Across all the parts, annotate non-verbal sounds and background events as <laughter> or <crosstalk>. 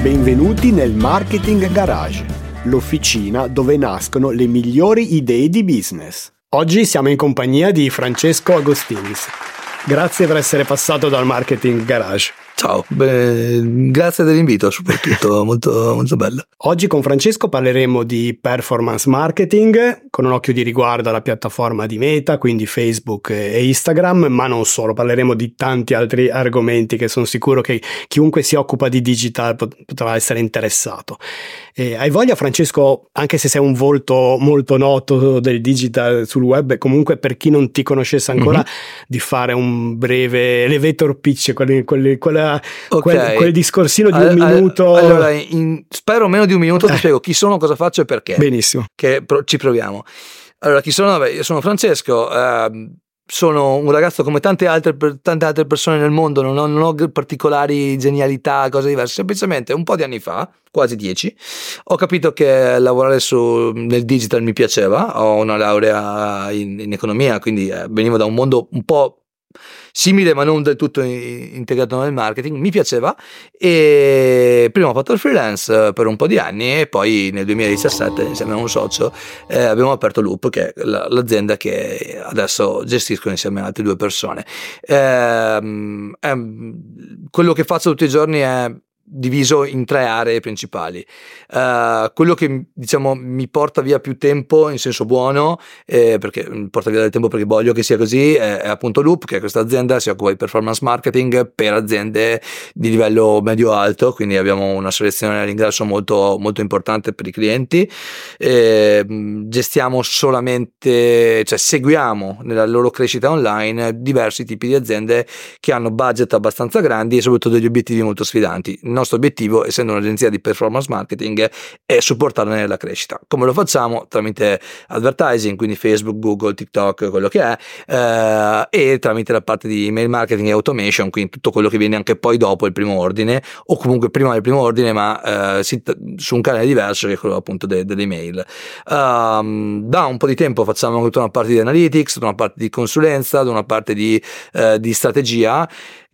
Benvenuti nel Marketing Garage, l'officina dove nascono le migliori idee di business. Oggi siamo in compagnia di Francesco Agostinis. Grazie per essere passato dal Marketing Garage. Ciao, beh, grazie dell'invito, soprattutto <laughs> molto, molto bello. Oggi con Francesco parleremo di performance marketing con un occhio di riguardo alla piattaforma di Meta, quindi Facebook e Instagram, ma non solo, parleremo di tanti altri argomenti che sono sicuro che chiunque si occupa di digital potrà essere interessato. E hai voglia Francesco, anche se sei un volto molto noto del digital sul web, comunque per chi non ti conoscesse ancora, mm-hmm. di fare un breve elevator pitch, quelli, quella okay. quel, quel, discorsino di un minuto. Allora, in, spero meno di un minuto, ti eh. spiego chi sono, cosa faccio e perché. Benissimo. Che pro, ci proviamo. Allora, chi sono? Vabbè, io sono Francesco. Eh, sono un ragazzo come tante altre, tante altre persone nel mondo, non ho, non ho, particolari genialità, cose diverse, semplicemente un po' di anni fa, quasi dieci, ho capito che lavorare su, nel digital mi piaceva, ho una laurea in, in economia, quindi eh, venivo da un mondo un po' simile ma non del tutto integrato nel marketing, mi piaceva e prima ho fatto il freelance per un po' di anni e poi nel 2017 insieme a un socio eh, abbiamo aperto Loop che è l'azienda che adesso gestisco insieme a altre due persone. Eh, eh, quello che faccio tutti i giorni è diviso in tre aree principali. Uh, quello che diciamo mi porta via più tempo in senso buono, eh, perché mi porta via del tempo perché voglio che sia così, è, è appunto Loop, che è questa azienda, si occupa di performance marketing per aziende di livello medio-alto, quindi abbiamo una selezione all'ingresso molto, molto importante per i clienti. Eh, gestiamo solamente, cioè seguiamo nella loro crescita online diversi tipi di aziende che hanno budget abbastanza grandi e soprattutto degli obiettivi molto sfidanti nostro obiettivo, essendo un'agenzia di performance marketing, è supportarne nella crescita. Come lo facciamo? Tramite advertising, quindi Facebook, Google, TikTok, quello che è, eh, e tramite la parte di email marketing e automation, quindi tutto quello che viene anche poi dopo il primo ordine, o comunque prima del primo ordine, ma eh, su un canale diverso che è quello appunto de- delle email. Um, da un po' di tempo facciamo tutta una parte di analytics, tutta una parte di consulenza, una parte di, eh, di strategia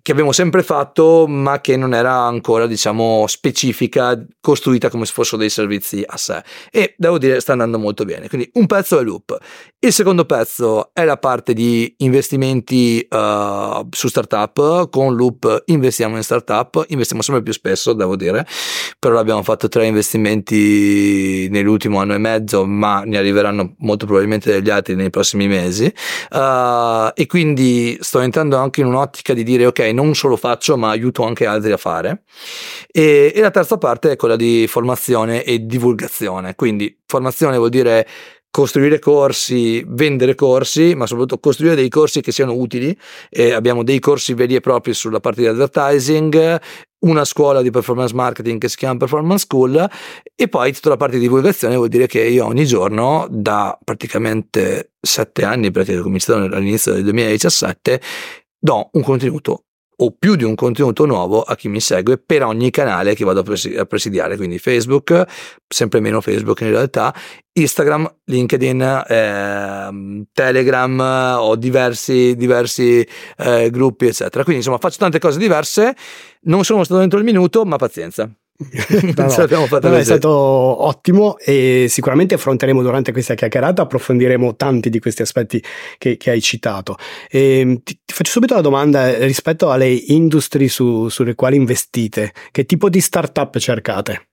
che abbiamo sempre fatto, ma che non era ancora, diciamo, specifica, costruita come se fossero dei servizi a sé. E devo dire, sta andando molto bene. Quindi un pezzo è Loop. Il secondo pezzo è la parte di investimenti uh, su startup. Con Loop investiamo in startup, investiamo sempre più spesso, devo dire. però abbiamo fatto tre investimenti nell'ultimo anno e mezzo, ma ne arriveranno molto probabilmente degli altri nei prossimi mesi. Uh, e quindi sto entrando anche in un'ottica di dire, ok, non solo faccio ma aiuto anche altri a fare. E, e la terza parte è quella di formazione e divulgazione, quindi formazione vuol dire costruire corsi, vendere corsi, ma soprattutto costruire dei corsi che siano utili. E abbiamo dei corsi veri e propri sulla parte di advertising, una scuola di performance marketing che si chiama Performance School e poi tutta la parte di divulgazione vuol dire che io ogni giorno da praticamente sette anni, perché ho cominciato all'inizio del 2017, do un contenuto o più di un contenuto nuovo a chi mi segue per ogni canale che vado a, presidiare, quindi Facebook, sempre meno Facebook in realtà, Instagram, LinkedIn, eh, Telegram, ho diversi, diversi eh, gruppi, eccetera. Quindi insomma faccio tante cose diverse, non sono stato dentro il minuto, ma pazienza. <laughs> no, no, è stato ottimo e sicuramente affronteremo durante questa chiacchierata, approfondiremo tanti di questi aspetti che, che hai citato. E, ehm, ti, ti, faccio subito la domanda rispetto alle industrie su, sulle quali investite, che tipo di startup cercate?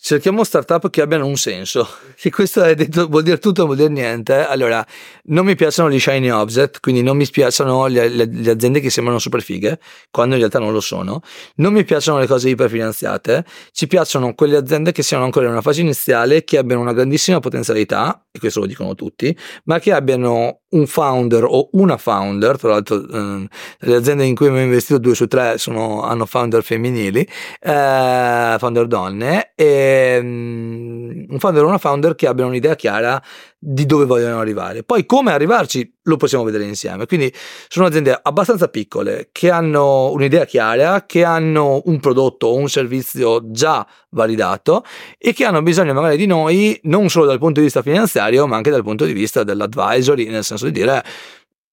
Cerchiamo startup che abbiano un senso. Se questo detto, vuol dire tutto, vuol dire niente. Allora, non mi piacciono gli shiny object, quindi non mi piacciono le, le, le, aziende che sembrano super fighe, quando in realtà non lo sono. Non mi piacciono le cose iperfinanziate. Ci piacciono quelle aziende che siano ancora in una fase iniziale, che abbiano una grandissima potenzialità, e questo lo dicono tutti, ma che abbiano un founder o una founder, tra l'altro eh, le aziende in cui abbiamo investito due su tre sono, hanno founder femminili, eh, founder donne, e um, un founder o una founder che abbiano un'idea chiara di dove vogliono arrivare. Poi come arrivarci lo possiamo vedere insieme. Quindi sono aziende abbastanza piccole che hanno un'idea chiara, che hanno un prodotto o un servizio già validato e che hanno bisogno magari di noi non solo dal punto di vista finanziario, ma anche dal punto di vista dell'advisory, nel senso di dire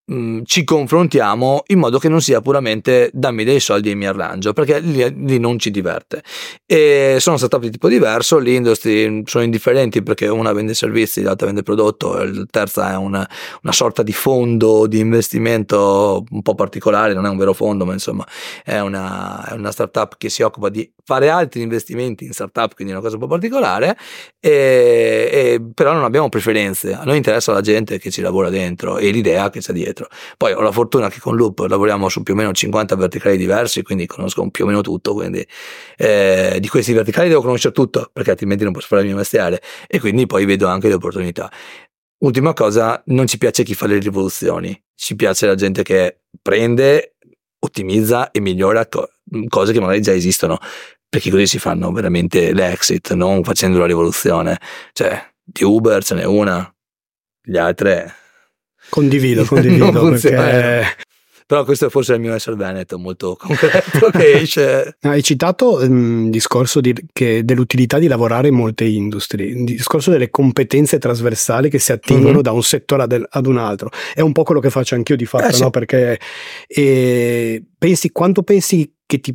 mh, ci confrontiamo in modo che non sia puramente dammi dei soldi e mi arrangio, perché lì, lì non ci diverte. E sono startup di tipo diverso, le industrie sono indifferenti perché una vende servizi, l'altra vende prodotto, la terza è una, una sorta di fondo di investimento un po' particolare, non è un vero fondo, ma insomma è una, è una startup che si occupa di fare altri investimenti in startup, quindi è una cosa un po' particolare, e, e, però non abbiamo preferenze, a noi interessa la gente che ci lavora dentro e l'idea che c'è dietro dietro. Poi ho la fortuna che con Loop lavoriamo su più o meno 50 verticali diversi, quindi conosco più o meno tutto, quindi eh, di questi verticali devo conoscere tutto, perché altrimenti non posso fare il mio mestiere e quindi poi vedo anche le opportunità. Ultima cosa, non ci piace chi fa le rivoluzioni, ci piace la gente che prende, ottimizza e migliora co- cose che magari già esistono, perché così si fanno veramente l'exit, non facendo la rivoluzione. Cioè, di Uber ce n'è una, gli altri Condivido, <laughs> condivido. perché... Però questo è forse il mio essere veneto molto <laughs> concreto che esce. Hai citato il um, discorso di, che, dell'utilità di lavorare in molte industrie, il discorso delle competenze trasversali che si attingono mm-hmm. da un settore ad, ad, un altro. È un po' quello che faccio anch'io di fatto, eh, sì. no? Perché eh, pensi, quanto pensi che ti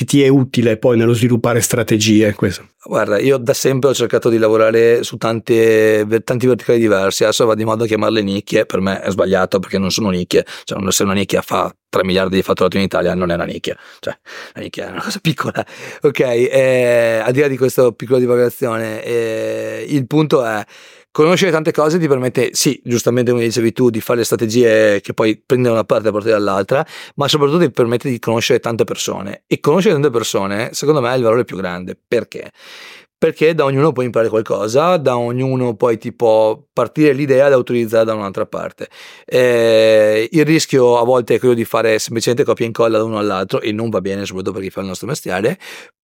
che ti è utile poi nello sviluppare strategie? Questo? Guarda, io da sempre ho cercato di lavorare su tante, tanti verticali diversi, adesso va di modo a chiamarle nicchie, per me è sbagliato perché non sono nicchie, cioè se una nicchia fa 3 miliardi di fatturato in Italia non è una nicchia, cioè la nicchia è una cosa <laughs> piccola, ok? Eh, al di là di questa piccola divagazione, eh, il punto è Conoscere tante cose ti permette, sì, giustamente come dicevi tu, di fare le strategie che poi prendono una parte e portare dall'altra, ma soprattutto ti permette di conoscere tante persone. E conoscere tante persone, secondo me, è il valore più grande. Perché? Perché da ognuno puoi imparare qualcosa, da ognuno poi ti può partire l'idea da utilizzare da un'altra parte. Eh, il rischio a volte è quello di fare semplicemente copia e incolla da uno all'altro e non va bene, soprattutto per chi fa il nostro mestiere,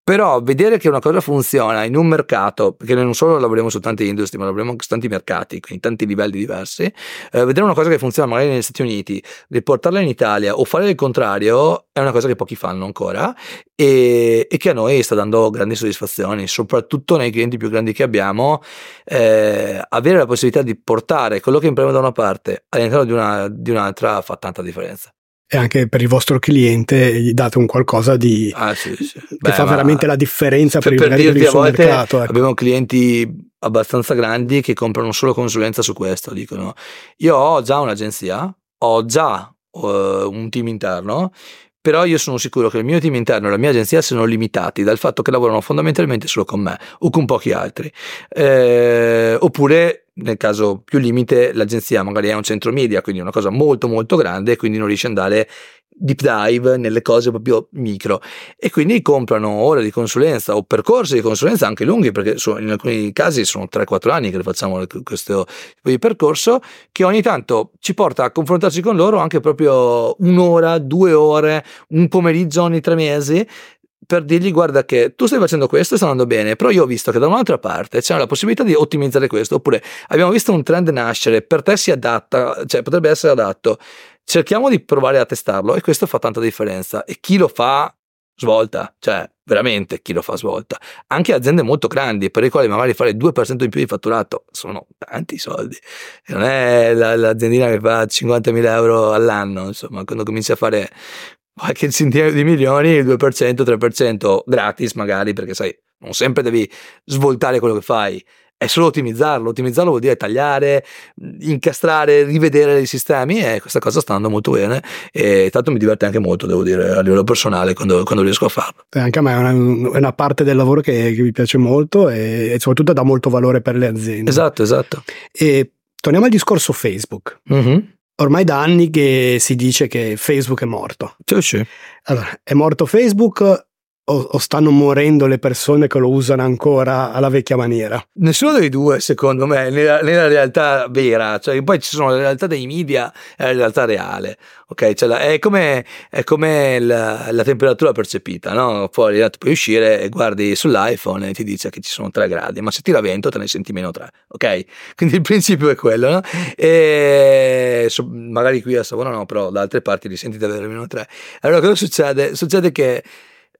però vedere che una cosa funziona in un mercato, perché noi non solo lavoriamo su tante industrie, ma lavoriamo su tanti mercati, quindi tanti livelli diversi, eh, vedere una cosa che funziona magari negli Stati Uniti, riportarla in Italia o fare il contrario è una cosa che pochi fanno ancora e, e che a noi sta dando grandi soddisfazioni, soprattutto nei clienti più grandi che abbiamo, eh, avere la possibilità di portare quello che impariamo da una parte all'interno di, una, di un'altra fa tanta differenza e anche per il vostro cliente gli date un qualcosa di, ah, sì, sì. che Beh, fa veramente la differenza per, per, il, per suo mercato. Ecco. Abbiamo clienti abbastanza grandi che comprano solo consulenza su questo, dicono io ho già un'agenzia, ho già uh, un team interno, però io sono sicuro che il mio team interno e la mia agenzia siano limitati dal fatto che lavorano fondamentalmente solo con me o con pochi altri. Eh, oppure nel caso più limite l'agenzia magari è un centro media, quindi una cosa molto molto grande e quindi non riesce ad andare deep dive nelle cose proprio micro. E quindi comprano ore di consulenza o percorsi di consulenza anche lunghi perché in alcuni casi sono 3-4 anni che facciamo questo tipo di percorso che ogni tanto ci porta a confrontarci con loro anche proprio un'ora, due ore, un pomeriggio ogni tre mesi per dirgli guarda che tu stai facendo questo e sta andando bene, però io ho visto che da un'altra parte c'è la possibilità di ottimizzare questo, oppure abbiamo visto un trend nascere, per te si adatta, cioè potrebbe essere adatto, cerchiamo di provare a testarlo e questo fa tanta differenza e chi lo fa svolta, cioè veramente chi lo fa svolta. Anche aziende molto grandi per le quali magari fare il 2% in più di fatturato sono tanti soldi. Non è la, l'aziendina che fa 50.000 euro all'anno, insomma, quando cominci a fare qualche centinaio di milioni, il 2%, 3% gratis magari, perché sai, non sempre devi svoltare quello che fai, è solo ottimizzarlo. Ottimizzarlo vuol dire tagliare, incastrare, rivedere i sistemi e questa cosa sta andando molto bene e tanto mi diverte anche molto, devo dire, a livello personale quando, quando riesco a farlo. E anche a me è una, è una parte del lavoro che, che, mi piace molto e, e, soprattutto dà molto valore per le aziende. Esatto, esatto. E torniamo al discorso Facebook. Mm-hmm ormai da anni che si dice che Facebook è morto. Sì, sì. Allora, è morto Facebook o, o, stanno morendo le persone che lo usano ancora alla vecchia maniera? Nessuno dei due, secondo me, nella, nella realtà vera. Cioè, poi ci sono la realtà dei media e la realtà reale. Ok, cioè è come, è come la, la, temperatura percepita, no? Fuori tu puoi uscire e guardi sull'iPhone e ti dice che ci sono 3 gradi, ma se tira vento te ne senti meno 3, ok? Quindi il principio è quello, no? E so, magari qui a Savona no, però da altre parti li senti davvero meno 3. Allora cosa succede? Succede che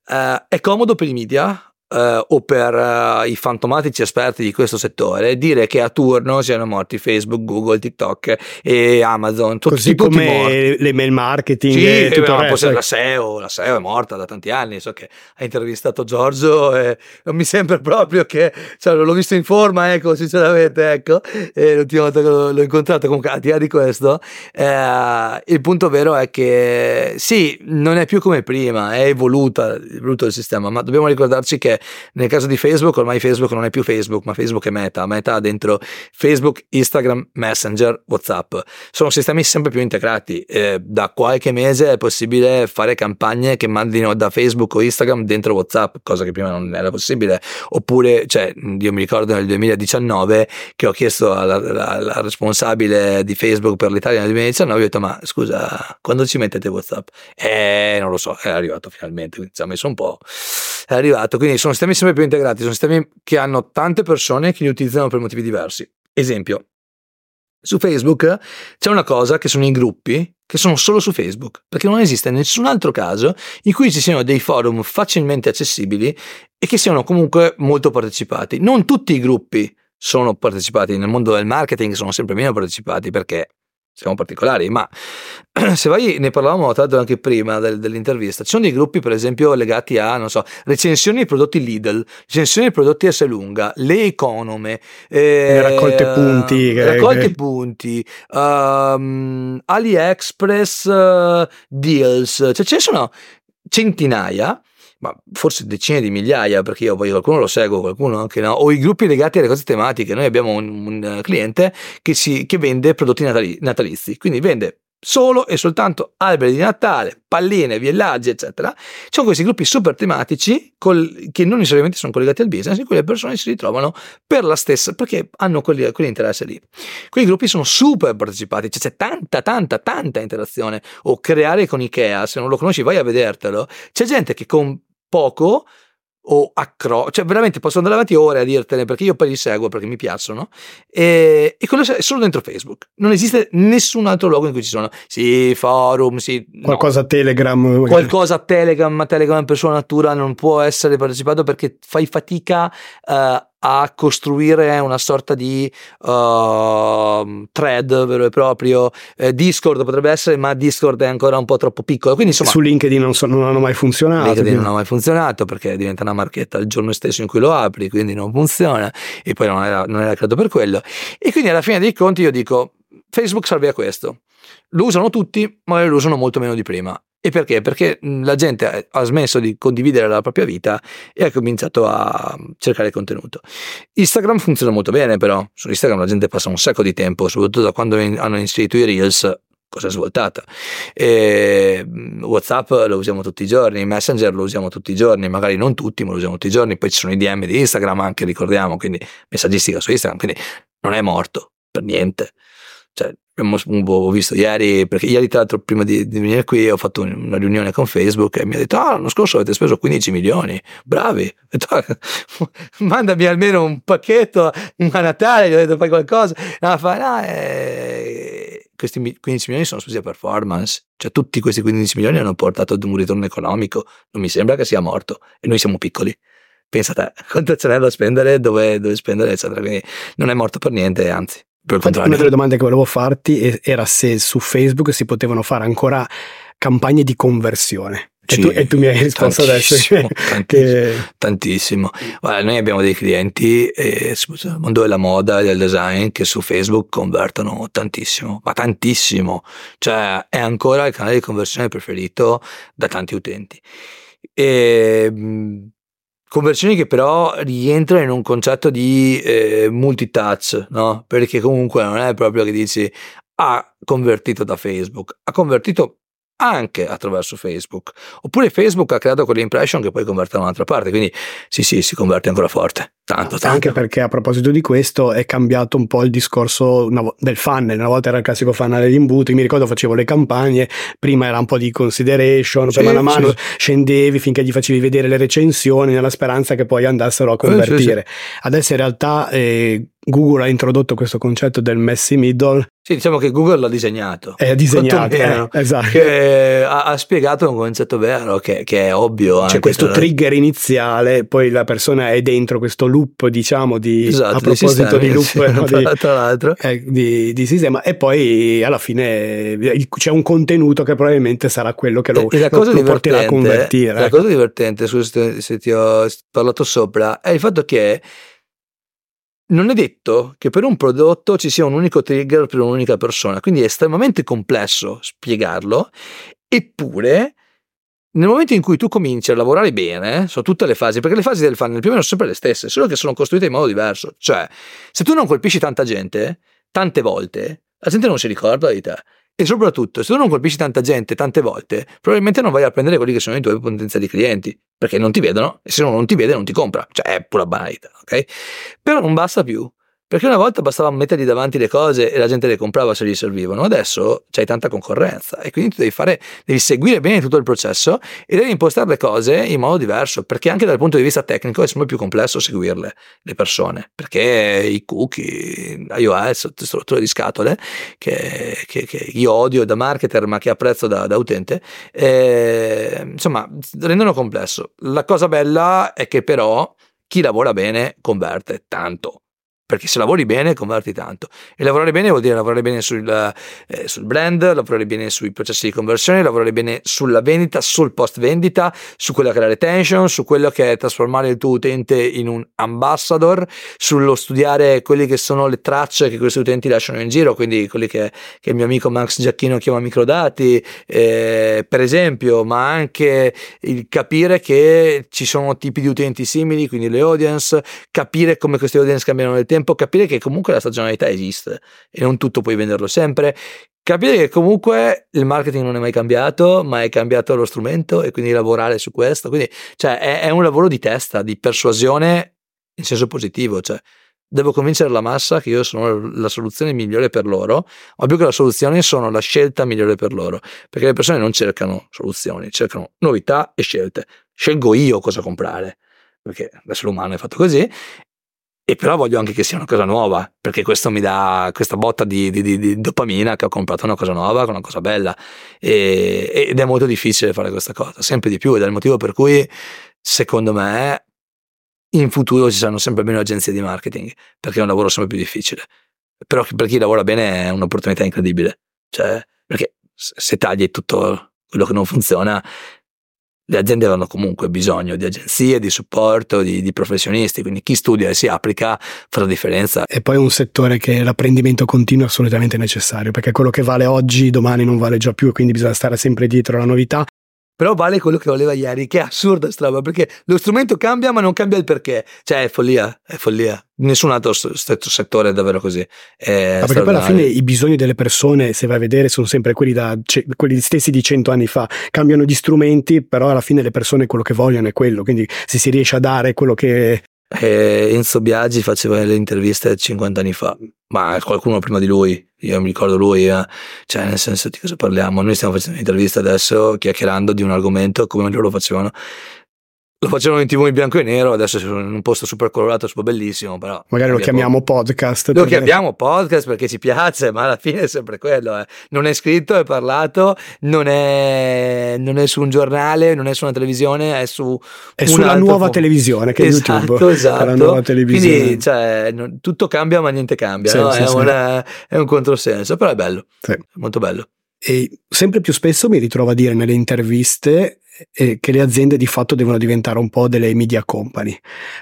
Uh, è comodo per i media, Uh, o per uh, i fantomatici esperti di questo settore dire che a turno siano morti Facebook, Google, TikTok e Amazon. Tutti, Così tutti come morti. l'email marketing sì, e tutto il resto. La SEO, la SEO è morta da tanti anni. So che ha intervistato Giorgio e non mi sembra proprio che cioè, l'ho visto in forma, ecco, sinceramente. Ecco, l'ultima volta che l'ho, l'ho incontrato, comunque, al di là di questo, eh, il punto vero è che sì, non è più come prima, è evoluta, è evoluto il sistema, ma dobbiamo ricordarci che nel caso di Facebook ormai Facebook non è più Facebook ma Facebook è Meta, Meta ha dentro Facebook, Instagram, Messenger, Whatsapp, sono sistemi sempre più integrati, eh, da qualche mese è possibile fare campagne che mandino da Facebook o Instagram dentro Whatsapp, cosa che prima non era possibile, oppure cioè io mi ricordo nel 2019 che ho chiesto alla, alla, alla responsabile di Facebook per l'Italia nel 2019 ho detto ma scusa quando ci mettete Whatsapp? Eh non lo so, è arrivato finalmente, ci ha messo un po' è arrivato. Quindi sono sistemi sempre più integrati, sono sistemi che hanno tante persone che li utilizzano per motivi diversi. Esempio, su Facebook c'è una cosa che sono i gruppi che sono solo su Facebook, perché non esiste nessun altro caso in cui ci siano dei forum facilmente accessibili e che siano comunque molto partecipati. Non tutti i gruppi sono partecipati, nel mondo del marketing sono sempre meno partecipati perché siamo particolari, ma <clears throat> se vai, ne parlavamo l'altro anche prima del, dell'intervista, ci sono dei gruppi per esempio legati a, non so, recensioni di prodotti Lidl, recensioni di prodotti S lunga, le econome, eh, raccolte punti, raccolte che... punti, um, AliExpress uh, deals, cioè ce ne sono centinaia ma forse decine di migliaia, perché io poi qualcuno lo seguo, qualcuno anche no, o i gruppi legati alle cose tematiche. Noi abbiamo un, un cliente che, si, che vende prodotti natali, natalizi, quindi vende solo e soltanto alberi di Natale, palline, villaggi, eccetera. Ci sono questi gruppi super tematici col, che non necessariamente sono collegati al business, in cui le persone si ritrovano per la stessa, perché hanno quelli, quell'interesse lì. Quei gruppi sono super partecipati, cioè c'è tanta, tanta, tanta interazione. O creare con Ikea, se non lo conosci vai a vedertelo. C'è gente che con poco o accro, cioè veramente posso andare avanti ore a dirtene perché io poi li seguo perché mi piacciono e, e quello è solo dentro Facebook non esiste nessun altro luogo in cui ci sono sì forum sì qualcosa no. Telegram qualcosa Telegram ma Telegram in persona natura non può essere partecipato perché fai fatica uh, a costruire una sorta di uh, thread vero e proprio. Eh, Discord potrebbe essere, ma Discord è ancora un po' troppo piccolo. Quindi, insomma, su LinkedIn non, so, non hanno mai funzionato. LinkedIn quindi. non ha mai funzionato perché diventa una marchetta il giorno stesso in cui lo apri, quindi non funziona. E poi non era, non era creato per quello. E quindi alla fine dei conti io dico: Facebook serve a questo. Lo usano tutti, ma lo usano molto meno di prima. E perché? Perché la gente ha smesso di condividere la propria vita e ha cominciato a cercare contenuto. Instagram funziona molto bene, però su Instagram la gente passa un sacco di tempo, soprattutto da quando hanno inserito i Reels, cosa svoltata. E WhatsApp lo usiamo tutti i giorni, Messenger lo usiamo tutti i giorni, magari non tutti, ma lo usiamo tutti i giorni. Poi ci sono i DM di Instagram anche, ricordiamo, quindi messaggistica su Instagram, quindi non è morto per niente. Cioè, ho visto ieri, perché ieri tra l'altro prima di, di, venire qui ho fatto una riunione con Facebook e mi ha detto ah l'anno scorso avete speso 15 milioni, bravi, detto, ah, <laughs> mandami almeno un pacchetto a Natale, gli ho detto fai qualcosa, no, fa, no, eh, questi 15 milioni sono spesi a performance, cioè tutti questi 15 milioni hanno portato ad un ritorno economico, non mi sembra che sia morto. E noi siamo piccoli. Pensa a te, <laughs> quanto ce n'è da spendere, dove, dove spendere, eccetera. Quindi non è morto per niente, anzi. Una delle domande che volevo farti era se su Facebook si potevano fare ancora campagne di conversione. Sì, e, tu, e, tu, mi hai risposto adesso. Tantissimo. Che... tantissimo. Guarda, noi abbiamo dei clienti eh, nel mondo della moda e del design che su Facebook convertono tantissimo, ma tantissimo. Cioè è ancora il canale di conversione preferito da tanti utenti. E Conversioni che però rientrano in un concetto di eh, multitouch, no? Perché comunque non è proprio che dici ha convertito da Facebook, ha convertito anche attraverso Facebook. Oppure Facebook ha creato quelle impression che poi convertono da un'altra parte, quindi sì sì si converte ancora forte. Tanto, tanto. Anche perché a proposito di questo è cambiato un po' il discorso del funnel, una volta era il classico funnel di imbuto, io mi ricordo facevo le campagne, prima era un po' di consideration, sì, mano a mano sì. scendevi finché gli facevi vedere le recensioni nella speranza che poi andassero a convertire. Sì, Adesso in realtà eh, Google ha introdotto questo concetto del messy middle. Sì, diciamo che Google l'ha disegnato. È disegnato, eh, esatto. Ha, ha, spiegato un concetto vero che, che è ovvio. C'è questo trigger iniziale, poi la persona è dentro questo loop, diciamo, di, esatto, a proposito di, sistemi, loop sì, no, di, tra l'altro. Eh, di, di, sistema, e poi alla fine c'è un contenuto che probabilmente sarà quello che lo, la cosa lo porterà a convertire. La ecco. cosa divertente, scusa se ti ho parlato sopra, è il fatto che non è detto che per un prodotto ci sia un unico trigger per un'unica persona, quindi è estremamente complesso spiegarlo, eppure nel momento in cui tu cominci a lavorare bene su tutte le fasi, perché le fasi del funnel più o meno sono sempre le stesse, solo che sono costruite in modo diverso, cioè se tu non colpisci tanta gente, tante volte, la gente non si ricorda di te. E soprattutto, se tu non colpisci tanta gente tante volte, probabilmente non vai a prendere quelli che sono i tuoi potenziali clienti, perché non ti vedono e se uno non ti vede non ti compra. Cioè, è pura banalità, ok? Però non basta più. Perché una volta bastava mettergli davanti le cose e la gente le comprava se gli servivano, adesso c'hai tanta concorrenza e quindi tu devi fare, devi seguire bene tutto il processo e devi impostare le cose in modo diverso, perché anche dal punto di vista tecnico è sempre più complesso seguirle le persone, perché i cookie, iOS, strutture di scatole che, che, che, io odio da marketer ma che apprezzo da, da utente, eh, insomma rendono complesso. La cosa bella è che però chi lavora bene converte tanto perché se lavori bene converti tanto. E lavorare bene vuol dire lavorare bene sul, eh, sul, brand, lavorare bene sui processi di conversione, lavorare bene sulla vendita, sul post vendita, su quello che è la retention, su quello che è trasformare il tuo utente in un ambassador, sullo studiare quelle che sono le tracce che questi utenti lasciano in giro, quindi quelli che, che il mio amico Max Giacchino chiama microdati, eh, per esempio, ma anche il capire che ci sono tipi di utenti simili, quindi le audience, capire come questi audience cambiano nel tempo tempo, capire che comunque la stagionalità esiste e non tutto puoi venderlo sempre, capire che comunque il marketing non è mai cambiato, ma è cambiato lo strumento e quindi lavorare su questo. Quindi, cioè, è, è un lavoro di testa, di persuasione in senso positivo, cioè devo convincere la massa che io sono la soluzione migliore per loro, ma più che la soluzione sono la scelta migliore per loro, perché le persone non cercano soluzioni, cercano novità e scelte. Scelgo io cosa comprare, perché l'essere umano è fatto così e però voglio anche che sia una cosa nuova, perché questo mi dà questa botta di, di, di, di dopamina che ho comprato una cosa nuova, una cosa bella. E, ed è molto difficile fare questa cosa, sempre di più, ed è il motivo per cui, secondo me, in futuro ci saranno sempre meno agenzie di marketing, perché è un lavoro sempre più difficile. Però per chi lavora bene è un'opportunità incredibile. Cioè, perché se tagli tutto quello che non funziona, le aziende avranno comunque bisogno di agenzie, di supporto, di, di, professionisti, quindi chi studia e si applica fa la differenza. E poi un settore che l'apprendimento continuo è assolutamente necessario, perché quello che vale oggi domani non vale già più e quindi bisogna stare sempre dietro alla novità però vale quello che voleva ieri, che è assurda sta roba, perché lo strumento cambia ma non cambia il perché. Cioè è follia, è follia. Nessun altro settore è davvero così. È ah, perché poi alla fine i bisogni delle persone, se vai a vedere, sono sempre quelli, da, quelli stessi di cento anni fa. Cambiano gli strumenti, però alla fine le persone quello che vogliono è quello. Quindi se si riesce a dare quello che e Enzo Biaggi faceva le interviste 50 anni fa, ma qualcuno prima di lui, io mi ricordo lui, eh. cioè nel senso di cosa parliamo? Noi stiamo facendo un'intervista adesso chiacchierando di un argomento come loro facevano lo facevano in tv in bianco e nero, adesso sono in un posto super colorato, super bellissimo, però... Magari lo chiamiamo podcast. Lo perché... chiamiamo podcast perché ci piace, ma alla fine è sempre quello. Eh. Non è scritto, è parlato, non è, non è, su un giornale, non è su una televisione, è su... È sulla nuova form... televisione che esatto, è YouTube. Esatto, la nuova televisione. Quindi cioè, non, tutto cambia ma niente cambia, sì, no? sì, è, sì. Una, è, un controsenso, però è bello, molto bello. E sempre più spesso mi ritrovo a dire nelle interviste eh, che le aziende di fatto devono diventare un po' delle media company,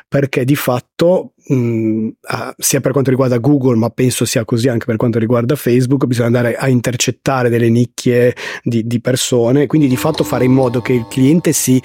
perché di fatto mh, ah, sia per quanto riguarda Google, ma penso sia così anche per quanto riguarda Facebook, bisogna andare a intercettare delle nicchie di, di persone, quindi di fatto fare in modo che il cliente si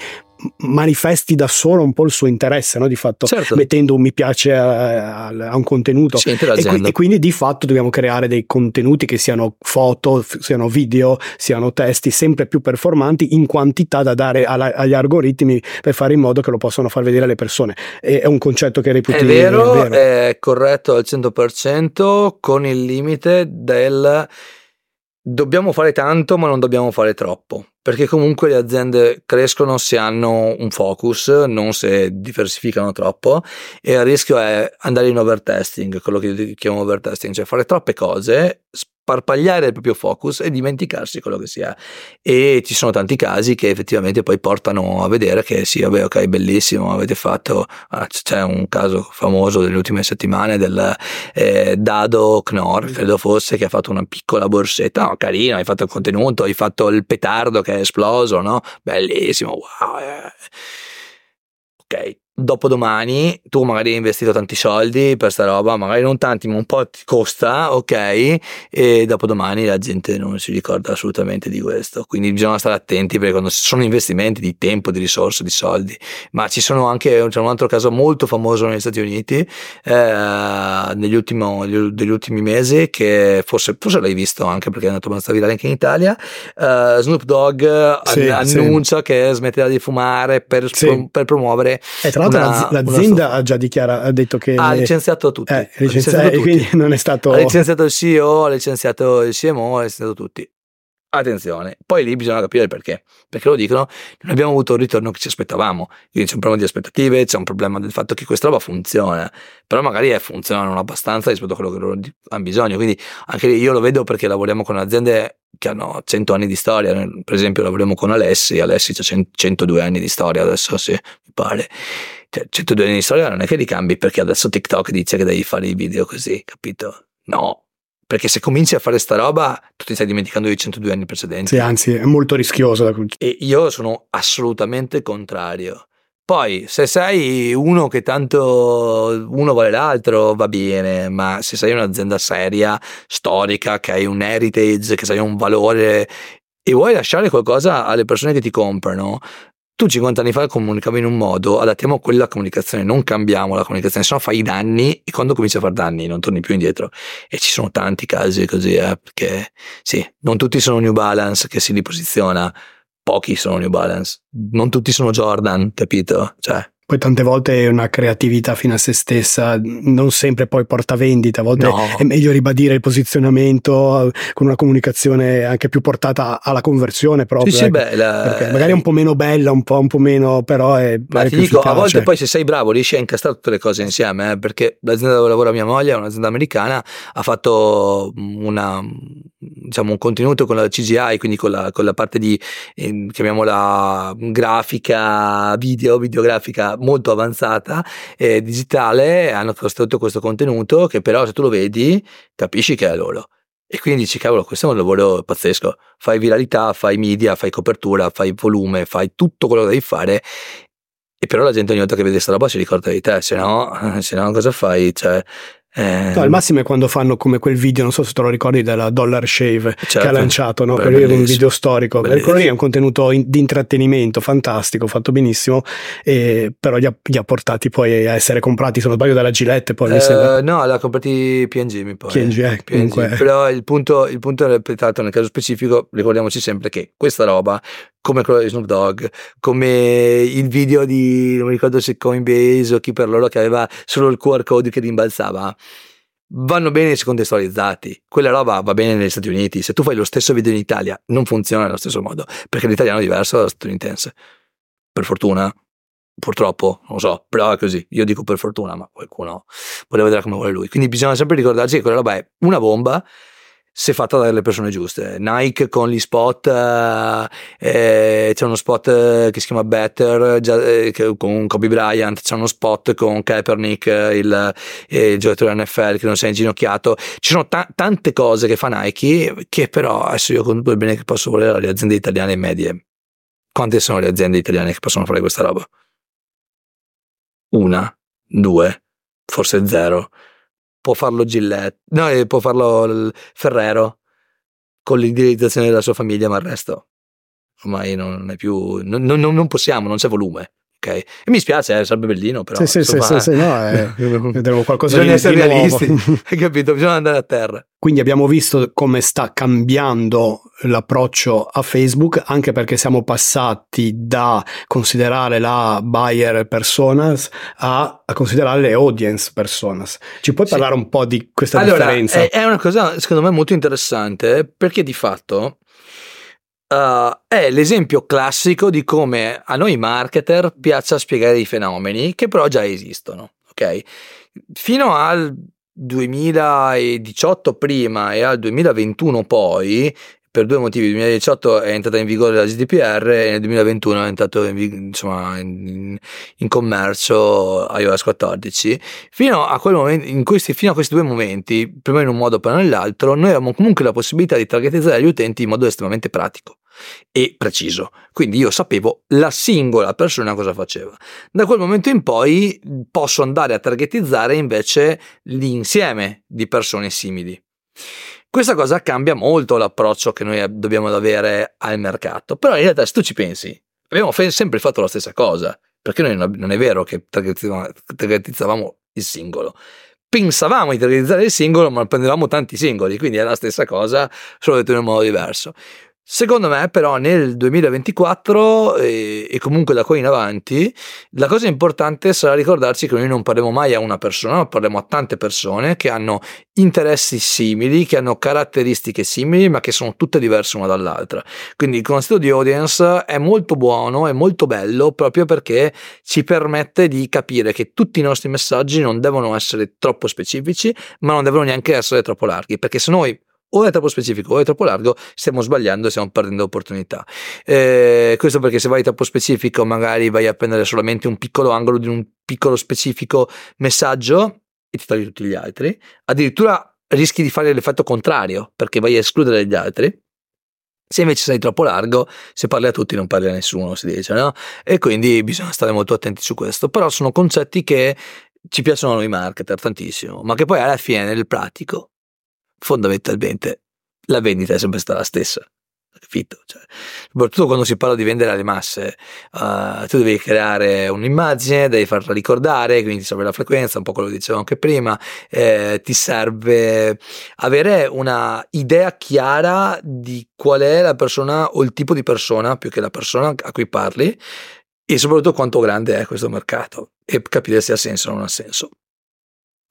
manifesti da solo un po' il suo interesse, no? di fatto certo. mettendo un mi piace a, a un contenuto sì, e, qui, e, quindi di fatto dobbiamo creare dei contenuti che siano foto, siano video, siano testi sempre più performanti in quantità da dare alla, agli algoritmi per fare in modo che lo possano far vedere alle persone. E, è un concetto che reputi è vero, è, vero. è corretto al 100% con il limite del dobbiamo fare tanto ma non dobbiamo fare troppo perché comunque le aziende crescono se hanno un focus, non se diversificano troppo e il rischio è andare in overtesting, quello che chiamo overtesting, cioè fare troppe cose, sparpagliare il proprio focus e dimenticarsi quello che si è. E ci sono tanti casi che effettivamente poi portano a vedere che sì, vabbè, ok, bellissimo, avete fatto, ah, c'è un caso famoso delle ultime settimane del eh, Dado Knorr, credo fosse, che ha fatto una piccola borsetta, no, carino, hai fatto il contenuto, hai fatto il petardo che è esploso, no? Bellissimo, wow. Eh. Ok, dopodomani tu magari hai investito tanti soldi per sta roba, magari non tanti, ma un po' ti costa, ok? E dopodomani la gente non si ricorda assolutamente di questo. Quindi bisogna stare attenti perché quando sono investimenti di tempo, di risorse, di soldi, ma ci sono anche c'è un altro caso molto famoso negli Stati Uniti eh, negli, ultimo, negli, ultimi mesi che forse, forse, l'hai visto anche perché è andato abbastanza virale anche in Italia. Eh, Snoop Dogg sì, annuncia sì. che smetterà di fumare per, sì. per promuovere. E tra una, l'azienda ha già dichiarato, ha detto che... Ha licenziato tutti. Eh, licenziato, licenziato quindi <laughs> non è stato... Ha licenziato il CEO, ha licenziato il CMO, ha licenziato tutti. Attenzione, poi lì bisogna capire il perché. Perché lo dicono, non abbiamo avuto il ritorno che ci aspettavamo. Quindi c'è un problema di aspettative, c'è un problema del fatto che questa roba funziona, però magari eh, funziona non abbastanza rispetto a quello che loro hanno bisogno. Quindi anche lì io lo vedo perché lavoriamo con aziende che hanno 100 anni di storia. Per esempio lavoriamo con Alessi, Alessi ha 102 anni di storia adesso, sì, mi pare. Cioè, 102 anni di storia non è che li cambi perché adesso TikTok dice che devi fare i video così, capito? No, perché se cominci a fare sta roba tu ti stai dimenticando dei 102 anni precedenti. Sì, anzi è molto rischioso. Da... E io sono assolutamente contrario. Poi, se sei uno che tanto uno vuole l'altro, va bene, ma se sei un'azienda seria, storica, che hai un heritage, che hai un valore e vuoi lasciare qualcosa alle persone che ti comprano, tu 50 anni fa comunicavi in un modo, adattiamo quella comunicazione, non cambiamo la comunicazione, se no fai i danni e quando cominci a fare danni non torni più indietro. E ci sono tanti casi così, eh, perché sì, non tutti sono New Balance che si riposiziona, pochi sono New Balance, non tutti sono Jordan, capito? Cioè, poi tante volte è una creatività fino a se stessa, non sempre poi porta vendita, a volte no. è meglio ribadire il posizionamento con una comunicazione anche più portata alla conversione proprio. Sì, sì, ecco. beh, la... Magari è un po' meno bella, un po', un po meno, però è... Ma ti dico, efficace. a volte poi se sei bravo riesci a incastrare tutte le cose insieme, eh, perché l'azienda dove lavora mia moglie è un'azienda americana, ha fatto una, diciamo, un contenuto con la CGI, quindi con la, con la parte di, eh, chiamiamola grafica, video, videografica molto avanzata eh, digitale hanno costruito questo contenuto che però se tu lo vedi capisci che è loro. E quindi dici, cavolo, questo è un lavoro pazzesco. Fai viralità, fai media, fai copertura, fai volume, fai tutto quello che devi fare. E però la gente ogni volta che vede questa roba si ricorda di te, se no, <laughs> se no cosa fai? Cioè, eh, no, al massimo è quando fanno come quel video, non so se te lo ricordi, della Dollar Shave certo, che ha certo. lanciato, no? Quello è un video storico. Quello lì è un contenuto in, di intrattenimento fantastico, fatto benissimo, e, però li ha, li ha, portati poi a essere comprati, se non sbaglio, dalla Gillette. Poi eh, no, l'ha comprati PNG, mi pare. PNG, eh, PNG. Però il punto, il punto è repetato nel caso specifico, ricordiamoci sempre che questa roba come quello di Snoop Dogg, come il video di, non mi ricordo se Coinbase o chi per loro che aveva solo il QR code che rimbalzava, vanno bene se contestualizzati. Quella roba va bene negli Stati Uniti. Se tu fai lo stesso video in Italia, non funziona nello stesso modo, perché l'italiano è diverso dallo statunitense. Per fortuna, purtroppo, non lo so, però è così. Io dico per fortuna, ma qualcuno vuole vedere come vuole lui. Quindi bisogna sempre ricordarci che quella roba è una bomba se fatta dalle persone giuste. Nike con gli spot, eh, eh, c'è uno spot eh, che si chiama Better già, eh, con Kobe Bryant, c'è uno spot con Kaepernick, il, il giocatore NFL che non si è inginocchiato. Ci sono ta- tante cose che fa Nike che però adesso io con tutto il bene che posso volere alle aziende italiane medie. Quante sono le aziende italiane che possono fare questa roba? Una, due, forse zero può farlo Gillette, no, eh, può farlo Ferrero con l'idealizzazione della sua famiglia, ma il resto ormai non è più, non, non, non possiamo, non c'è volume. Okay. E mi spiace, eh, sarebbe bellino, però. Sì, sì, sì, sì, no, <laughs> eh, vedremo qualcosa Bisogna di essere realisti, <laughs> hai capito? Bisogna andare a terra. Quindi abbiamo visto come sta cambiando l'approccio a Facebook, anche perché siamo passati da considerare la buyer personas a, a considerare le audience personas. Ci puoi sì. parlare un po' di questa allora, differenza? È, è una cosa, secondo me, molto interessante, perché di fatto uh, è l'esempio classico di come a noi marketer piaccia spiegare i fenomeni che però già esistono. Ok? Fino al 2018 prima e al 2021 poi per due motivi. Nel 2018 è entrata in vigore la GDPR e nel 2021 è entrato in, insomma, in, in commercio iOS 14. Fino a, momento, questi, fino a questi due momenti, prima in un modo poi nell'altro, noi avevamo comunque la possibilità di targetizzare gli utenti in modo estremamente pratico e preciso. Quindi io sapevo la singola persona cosa faceva. Da quel momento in poi posso andare a targetizzare invece l'insieme di persone simili. Questa cosa cambia molto l'approccio che noi dobbiamo avere al mercato, però in realtà se tu ci pensi, abbiamo sempre fatto la stessa cosa, perché noi non è vero che targetizzavamo il singolo. Pensavamo di targetizzare il singolo, ma prendevamo tanti singoli, quindi è la stessa cosa, solo detto in un modo diverso. Secondo me, però, nel 2024 e, e, comunque da qui in avanti, la cosa importante sarà ricordarci che noi non parliamo mai a una persona, ma parliamo a tante persone che hanno interessi simili, che hanno caratteristiche simili, ma che sono tutte diverse una dall'altra. Quindi il concetto di audience è molto buono, è molto bello, proprio perché ci permette di capire che tutti i nostri messaggi non devono essere troppo specifici, ma non devono neanche essere troppo larghi, perché se noi o è troppo specifico o è troppo largo, stiamo sbagliando e stiamo perdendo opportunità. Eh, questo perché se vai troppo specifico, magari vai a prendere solamente un piccolo angolo di un piccolo specifico messaggio e ti togli tutti gli altri. Addirittura rischi di fare l'effetto contrario perché vai a escludere gli altri. Se invece sei troppo largo, se parli a tutti non parli a nessuno, si dice, no? E quindi bisogna stare molto attenti su questo. Però sono concetti che ci piacciono noi marketer tantissimo, ma che poi alla fine nel pratico fondamentalmente la vendita è sempre stata la stessa. Capito? Cioè, soprattutto quando si parla di vendere alle masse, uh, tu devi creare un'immagine, devi farla ricordare, quindi ti serve la frequenza, un po' quello che dicevo anche prima, eh, ti serve avere una idea chiara di qual è la persona o il tipo di persona, più che la persona a cui parli, e soprattutto quanto grande è questo mercato e capire se ha senso o non ha senso.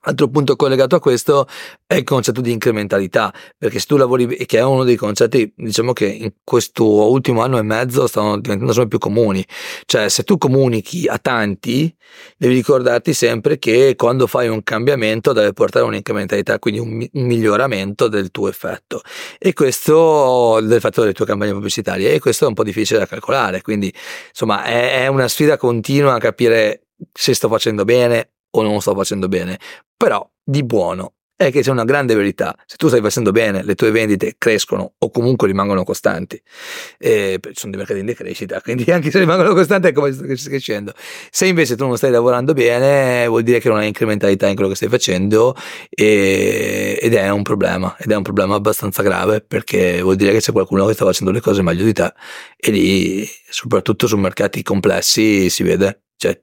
Altro punto collegato a questo è il concetto di incrementalità, perché se tu lavori, che è uno dei concetti, diciamo che in questo ultimo anno e mezzo stanno diventando sempre più comuni, cioè se tu comunichi a tanti, devi ricordarti sempre che quando fai un cambiamento deve portare un'incrementalità, quindi un, un miglioramento del tuo effetto. E questo dell'effetto delle tue campagne pubblicitarie e questo è un po' difficile da calcolare, quindi insomma è, è una sfida continua a capire se sto facendo bene o non sto facendo bene, però di buono è che c'è una grande verità. Se tu stai facendo bene, le tue vendite crescono o comunque rimangono costanti. E sono dei mercati in decrescita, <laughs> quindi anche se rimangono costanti è come se stai crescendo. Se invece tu non stai lavorando bene, vuol dire che non hai incrementalità in quello che stai facendo e, ed è un problema. Ed è un problema abbastanza grave perché vuol dire che c'è qualcuno che sta facendo le cose meglio di te e lì, soprattutto su mercati complessi, si vede. Cioè,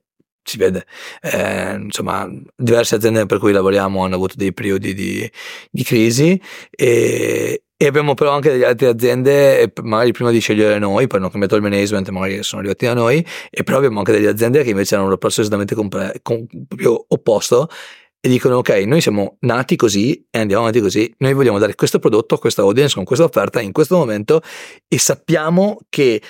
si vede. Eh, insomma, diverse aziende per cui lavoriamo hanno avuto dei periodi di, di crisi e, e, abbiamo però anche delle altre aziende, magari prima di scegliere noi, poi hanno cambiato il management, magari sono arrivati da noi, e però abbiamo anche delle aziende che invece hanno un approccio esattamente compre- com- proprio opposto e dicono ok, noi siamo nati così e andiamo avanti così, noi vogliamo dare questo prodotto a questa audience con questa offerta in questo momento e sappiamo che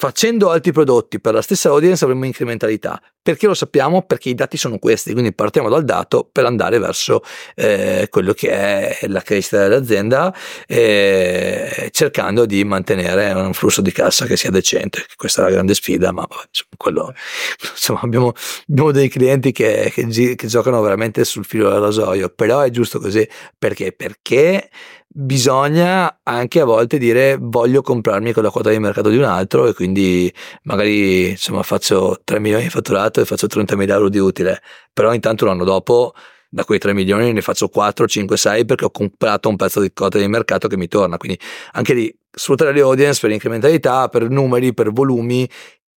Facendo altri prodotti per la stessa audience avremo incrementalità. Perché lo sappiamo? Perché i dati sono questi, quindi partiamo dal dato per andare verso eh, quello che è la crescita dell'azienda, eh, cercando di mantenere un flusso di cassa che sia decente. Questa è la grande sfida, ma insomma, quello, <laughs> insomma, abbiamo, abbiamo, dei clienti che, che, che giocano veramente sul filo del rasoio, però è giusto così. Perché? Perché bisogna anche a volte dire voglio comprarmi quella quota di mercato di un altro e quindi magari insomma faccio 3 milioni di fatturato e faccio 30 mila euro di utile. Però intanto l'anno dopo da quei 3 milioni ne faccio 4, 5, 6 perché ho comprato un pezzo di quota di mercato che mi torna. Quindi anche lì sfruttare le audience per incrementalità, per numeri, per volumi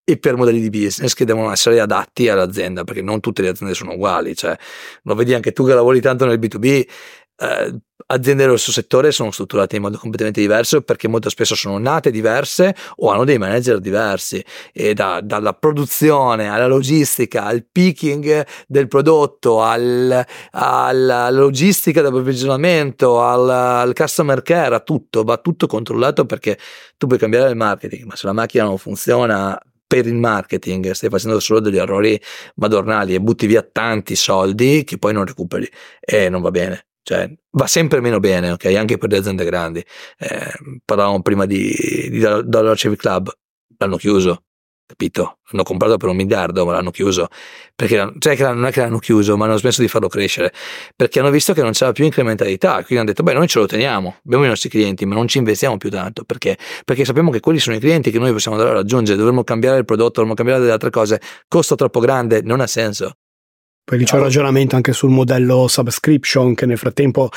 e per modelli di business che devono essere adatti all'azienda perché non tutte le aziende sono uguali. Cioè lo vedi anche tu che lavori tanto nel B2B eh, aziende del suo settore sono strutturate in modo completamente diverso perché molto spesso sono nate diverse o hanno dei manager diversi. E da, dalla produzione alla logistica al picking del prodotto al, alla logistica dell'approvvigionamento al, al customer care a tutto va tutto controllato perché tu puoi cambiare il marketing ma se la macchina non funziona per il marketing stai facendo solo degli errori madornali e butti via tanti soldi che poi non recuperi. E non va bene cioè va sempre meno bene, ok? Anche per le aziende grandi. Eh, parlavamo prima di, di Dollar Civic Club, l'hanno chiuso, capito? L'hanno comprato per un miliardo, ma l'hanno chiuso. Perché cioè, non è che l'hanno chiuso, ma hanno smesso di farlo crescere. Perché hanno visto che non c'era più incrementalità. Quindi hanno detto, beh, noi ce lo teniamo, abbiamo i nostri clienti, ma non ci investiamo più tanto. Perché? Perché sappiamo che quelli sono i clienti che noi possiamo andare a raggiungere. Dovremmo cambiare il prodotto, dovremmo cambiare delle altre cose. Costo troppo grande, non ha senso. Lì c'è un ragionamento anche sul modello subscription che nel frattempo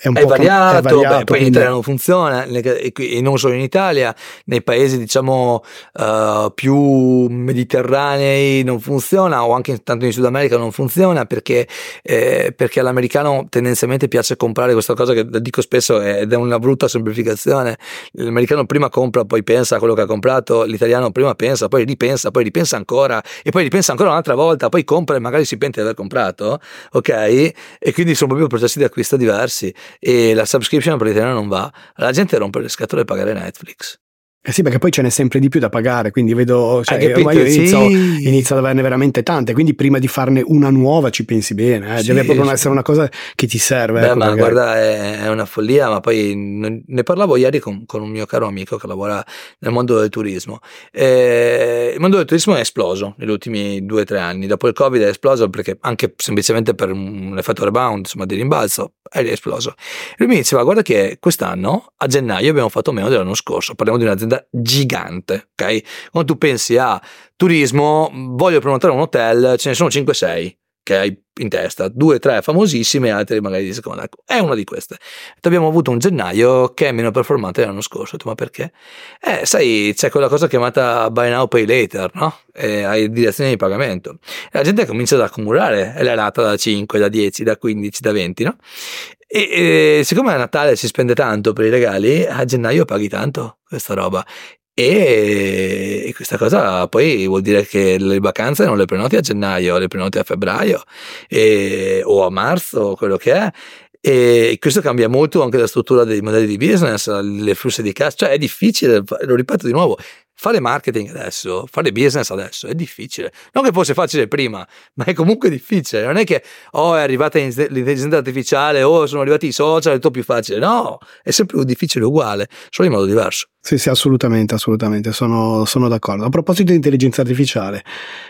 è un è po' variato, è variato beh, poi in Italia non funziona e non solo in Italia, nei paesi diciamo uh, più mediterranei non funziona o anche tanto in Sud America non funziona perché, eh, perché all'americano tendenzialmente piace comprare questa cosa che dico spesso ed è una brutta semplificazione, l'americano prima compra poi pensa a quello che ha comprato, l'italiano prima pensa, poi ripensa, poi ripensa ancora e poi ripensa ancora un'altra volta, poi compra e magari si pente di aver comprato, ok? E quindi sono proprio processi di acquisto diversi e la subscription per l'italiano non va, la gente rompe le scatole a pagare Netflix. Eh sì, perché poi ce n'è sempre di più da pagare, quindi vedo, cioè, ormai io inizio, sì. inizio, ad averne veramente tante, quindi prima di farne una nuova ci pensi bene, eh? deve proprio sì. essere una cosa che ti serve. Beh, ecco, ma perché... guarda, è, è, una follia, ma poi ne parlavo ieri con, con, un mio caro amico che lavora nel mondo del turismo. E il mondo del turismo è esploso negli ultimi due o tre anni, dopo il Covid è esploso perché anche semplicemente per un effetto rebound, insomma, di rimbalzo, è esploso. Lui mi diceva, guarda che quest'anno, a gennaio, abbiamo fatto meno dell'anno scorso, parliamo di un'azienda gigante, ok? Quando tu pensi a turismo, voglio prenotare un hotel, ce ne sono 5-6 che hai in testa, due, tre famosissime, altre magari di seconda. Ecco, è una di queste. Abbiamo avuto un gennaio che è meno performante dell'anno scorso. Ma perché? Eh, sai, c'è quella cosa chiamata buy now, pay later, no? E hai direzione di pagamento. E la gente comincia ad accumulare la rata da 5, da 10, da 15, da 20, no? E, e, siccome a Natale si spende tanto per i regali, a gennaio paghi tanto questa roba. E questa cosa poi vuol dire che le vacanze non le prenoti a gennaio, le prenoti a febbraio e, o a marzo, quello che è. E questo cambia molto anche la struttura dei modelli di business, le flussi di cassa, cioè è difficile, lo ripeto di nuovo, fare marketing adesso, fare business adesso è difficile. Non che fosse facile prima, <laughs> ma è comunque difficile. Non è che oh, è arrivata l'intelligenza artificiale o oh, sono arrivati i social, è tutto più facile. No, è sempre difficile uguale, solo in modo diverso. Sì, sì, assolutamente, assolutamente, sono, sono d'accordo. A proposito di intelligenza artificiale,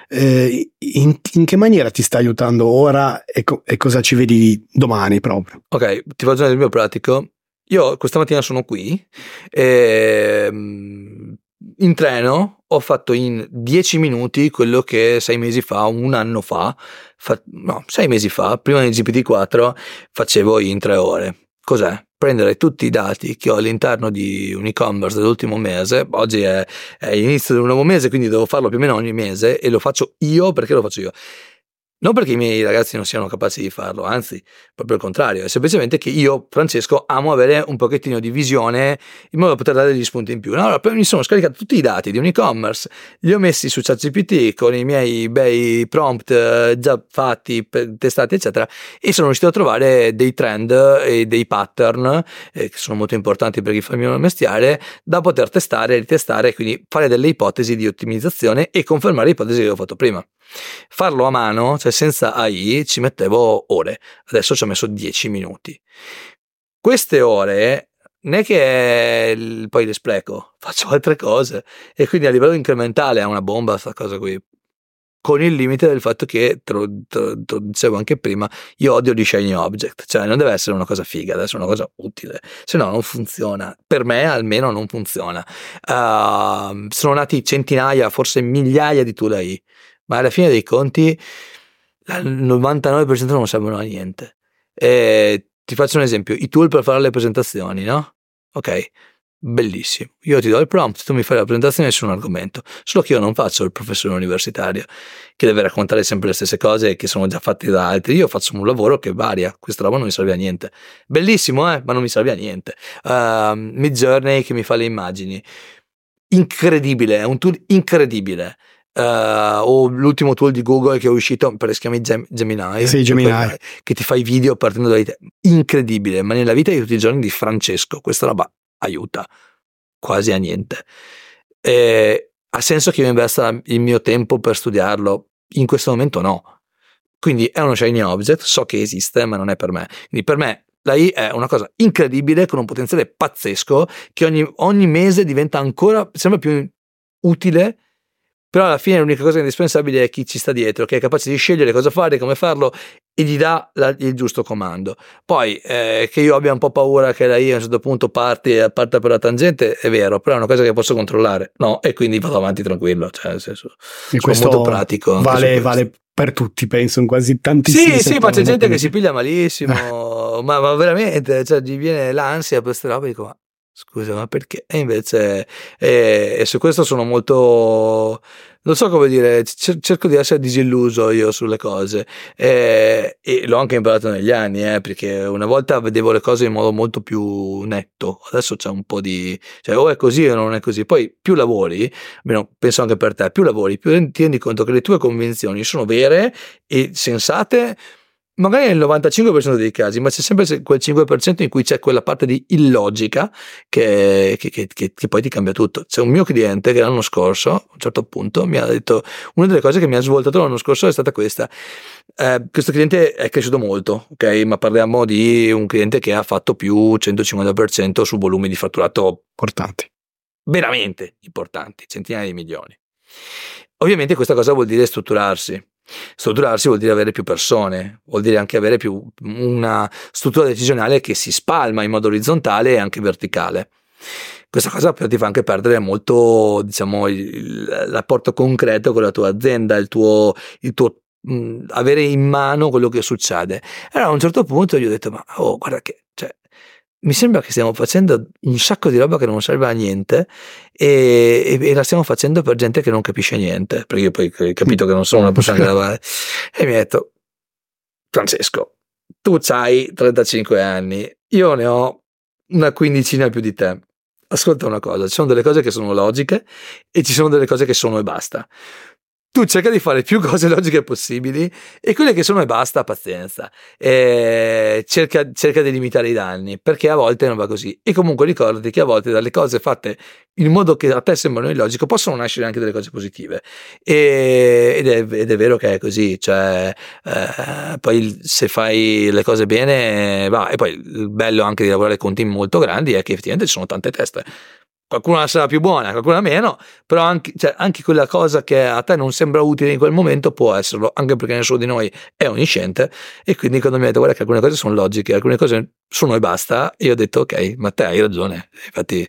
eh, in, in, che maniera ti sta aiutando ora e, co- e cosa ci vedi domani proprio? Ok, ti faccio un esempio pratico. Io questa mattina sono qui e ehm, in treno ho fatto in 10 minuti quello che sei mesi fa, un anno fa, fa, no, sei mesi fa, prima del GPT-4 facevo in tre ore. Cos'è? Prendere tutti i dati che ho all'interno di un e-commerce dell'ultimo mese, oggi è, è l'inizio del nuovo mese, quindi devo farlo più o meno ogni mese e lo faccio io perché lo faccio io non perché i miei ragazzi non siano capaci di farlo, anzi, proprio il contrario, è semplicemente che io, Francesco, amo avere un pochettino di visione in modo da poter dare degli spunti in più. Allora, poi mi sono scaricato tutti i dati di un e-commerce, li ho messi su ChatGPT con i miei bei prompt eh, già fatti, testati, eccetera, e sono riuscito a trovare dei trend e dei pattern eh, che sono molto importanti per chi fa il mio mestiere da poter testare, ritestare, quindi fare delle ipotesi di ottimizzazione e confermare le ipotesi che ho fatto prima. Farlo a mano, cioè senza AI, ci mettevo ore, adesso ci ho messo 10 minuti. Queste ore non è che è poi le spreco, <laughs> faccio altre cose e quindi a livello incrementale è una bomba questa cosa qui. Con il limite del fatto che, te lo, te, te lo, dicevo anche prima, io odio gli shiny object, cioè non deve essere una cosa figa, deve essere una cosa utile, se no non funziona. Per me almeno non funziona. Uh, sono nati centinaia, forse migliaia di tool AI ma alla fine dei conti il 99% non servono a niente. E ti faccio un esempio, i tool per fare le presentazioni, no? Ok, Bellissimo. Io ti do il prompt, tu mi fai la presentazione su un argomento. Solo che io non faccio il professore universitario che deve raccontare sempre le stesse cose che sono già fatte da altri. Io faccio un lavoro che varia. Questa roba non mi serve a niente. Bellissimo, eh? Ma non mi serve a niente. Uh, Midjourney che mi fa le immagini. Incredibile, è un tool incredibile. Uh, o l'ultimo tool di Google che è uscito per si chiama Gem- Gemini, sì, Gemini. che ti fa i video partendo da te. Incredibile, ma nella vita di tutti i giorni di Francesco questa roba aiuta quasi a niente. E ha senso che io investa il mio tempo per studiarlo? In questo momento no. Quindi è uno shiny object, so che esiste, ma non è per me. Quindi per me la I è una cosa incredibile con un potenziale pazzesco che ogni, ogni mese diventa ancora, sembra più utile però alla fine l'unica cosa indispensabile è chi ci sta dietro, che è capace di scegliere cosa fare, come farlo e gli dà la, il giusto comando. Poi eh, che io abbia un po' paura che la IA a un certo punto parti e parta per la tangente è vero, però è una cosa che posso controllare, no? E quindi vado avanti tranquillo, cioè nel senso, e sono molto pratico. Vale, vale per tutti, penso, in quasi tantissimi Sì, sì, ma c'è gente che si piglia malissimo, <laughs> ma, ma, veramente, cioè gli viene l'ansia per queste robe, dico, ma scusa, ma perché? E invece, e, e su questo sono molto, non so come dire, cerco di essere disilluso io sulle cose e, e l'ho anche imparato negli anni, eh, perché una volta vedevo le cose in modo molto più netto, adesso c'è un po' di, cioè o è così o non è così, poi più lavori, almeno penso anche per te, più lavori, più ti rendi conto che le tue convinzioni sono vere e sensate, magari nel 95% dei casi, ma c'è sempre quel 5% in cui c'è quella parte di illogica che, che, che, che, poi ti cambia tutto. C'è un mio cliente che l'anno scorso, a un certo punto, mi ha detto, una delle cose che mi ha svoltato l'anno scorso è stata questa. Eh, questo cliente è cresciuto molto, ok? Ma parliamo di un cliente che ha fatto più 150% su volumi di fatturato importanti. Veramente importanti, centinaia di milioni. Ovviamente questa cosa vuol dire strutturarsi Strutturarsi vuol dire avere più persone, vuol dire anche avere più una struttura decisionale che si spalma in modo orizzontale e anche verticale. Questa cosa ti fa anche perdere molto, diciamo, rapporto concreto con la tua azienda, il tuo, il tuo mh, avere in mano quello che succede. Allora a un certo punto gli ho detto, ma oh, guarda che, mi sembra che stiamo facendo un sacco di roba che non serve a niente e, e, la stiamo facendo per gente che non capisce niente, perché io poi ho capito che non sono una persona che <laughs> lavora. E mi ha detto, Francesco, tu hai 35 anni, io ne ho una quindicina più di te. Ascolta una cosa, ci sono delle cose che sono logiche e ci sono delle cose che sono e basta tu cerca di fare più <laughs> cose logiche possibili e quelle che sono e basta, pazienza. E cerca, cerca, di limitare i danni perché a volte non va così. E comunque ricordati che a volte dalle cose fatte in modo che a te sembrano illogico possono nascere anche delle cose positive. E, ed, è, ed, è, vero che è così. Cioè, eh, poi se fai le cose bene, va. E poi il bello anche di lavorare con team molto grandi è che effettivamente ci sono tante teste qualcuno sarà più buona, qualcuno meno, però anche, cioè, anche, quella cosa che a te non sembra utile in quel momento può esserlo, anche perché nessuno di noi è onnisciente e quindi quando mi ha detto guarda che alcune cose sono logiche, alcune cose sono e basta, io ho detto ok, ma te hai ragione, infatti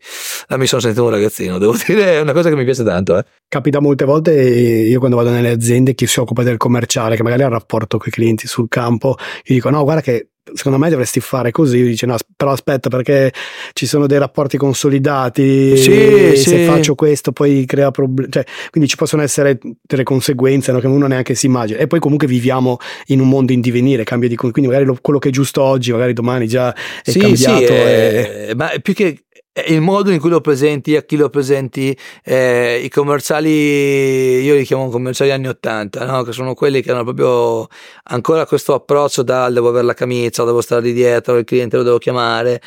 mi sono sentito un ragazzino, devo <laughs> dire è una cosa che mi piace tanto. Eh. Capita molte volte, io quando vado nelle aziende, chi si occupa del commerciale, che magari ha un rapporto con i clienti sul campo, gli dico no guarda che secondo me dovresti fare così. Dice, no, però aspetta, perché ci sono dei rapporti consolidati. Sì, sì. Se faccio questo, poi crea problemi. Cioè, quindi ci possono essere delle conseguenze no, che uno neanche si immagina. E poi, comunque, viviamo in un mondo in divenire, cambia di. Quindi, magari lo, quello che è giusto oggi, magari domani già è sì, cambiato. Sì, è, e... ma più che il modo in cui lo presenti, a chi lo presenti, eh, i commerciali, io li chiamo commerciali anni 80, no? che sono quelli che hanno proprio ancora questo approccio da devo avere la camicia, devo stare di dietro, il cliente lo devo chiamare,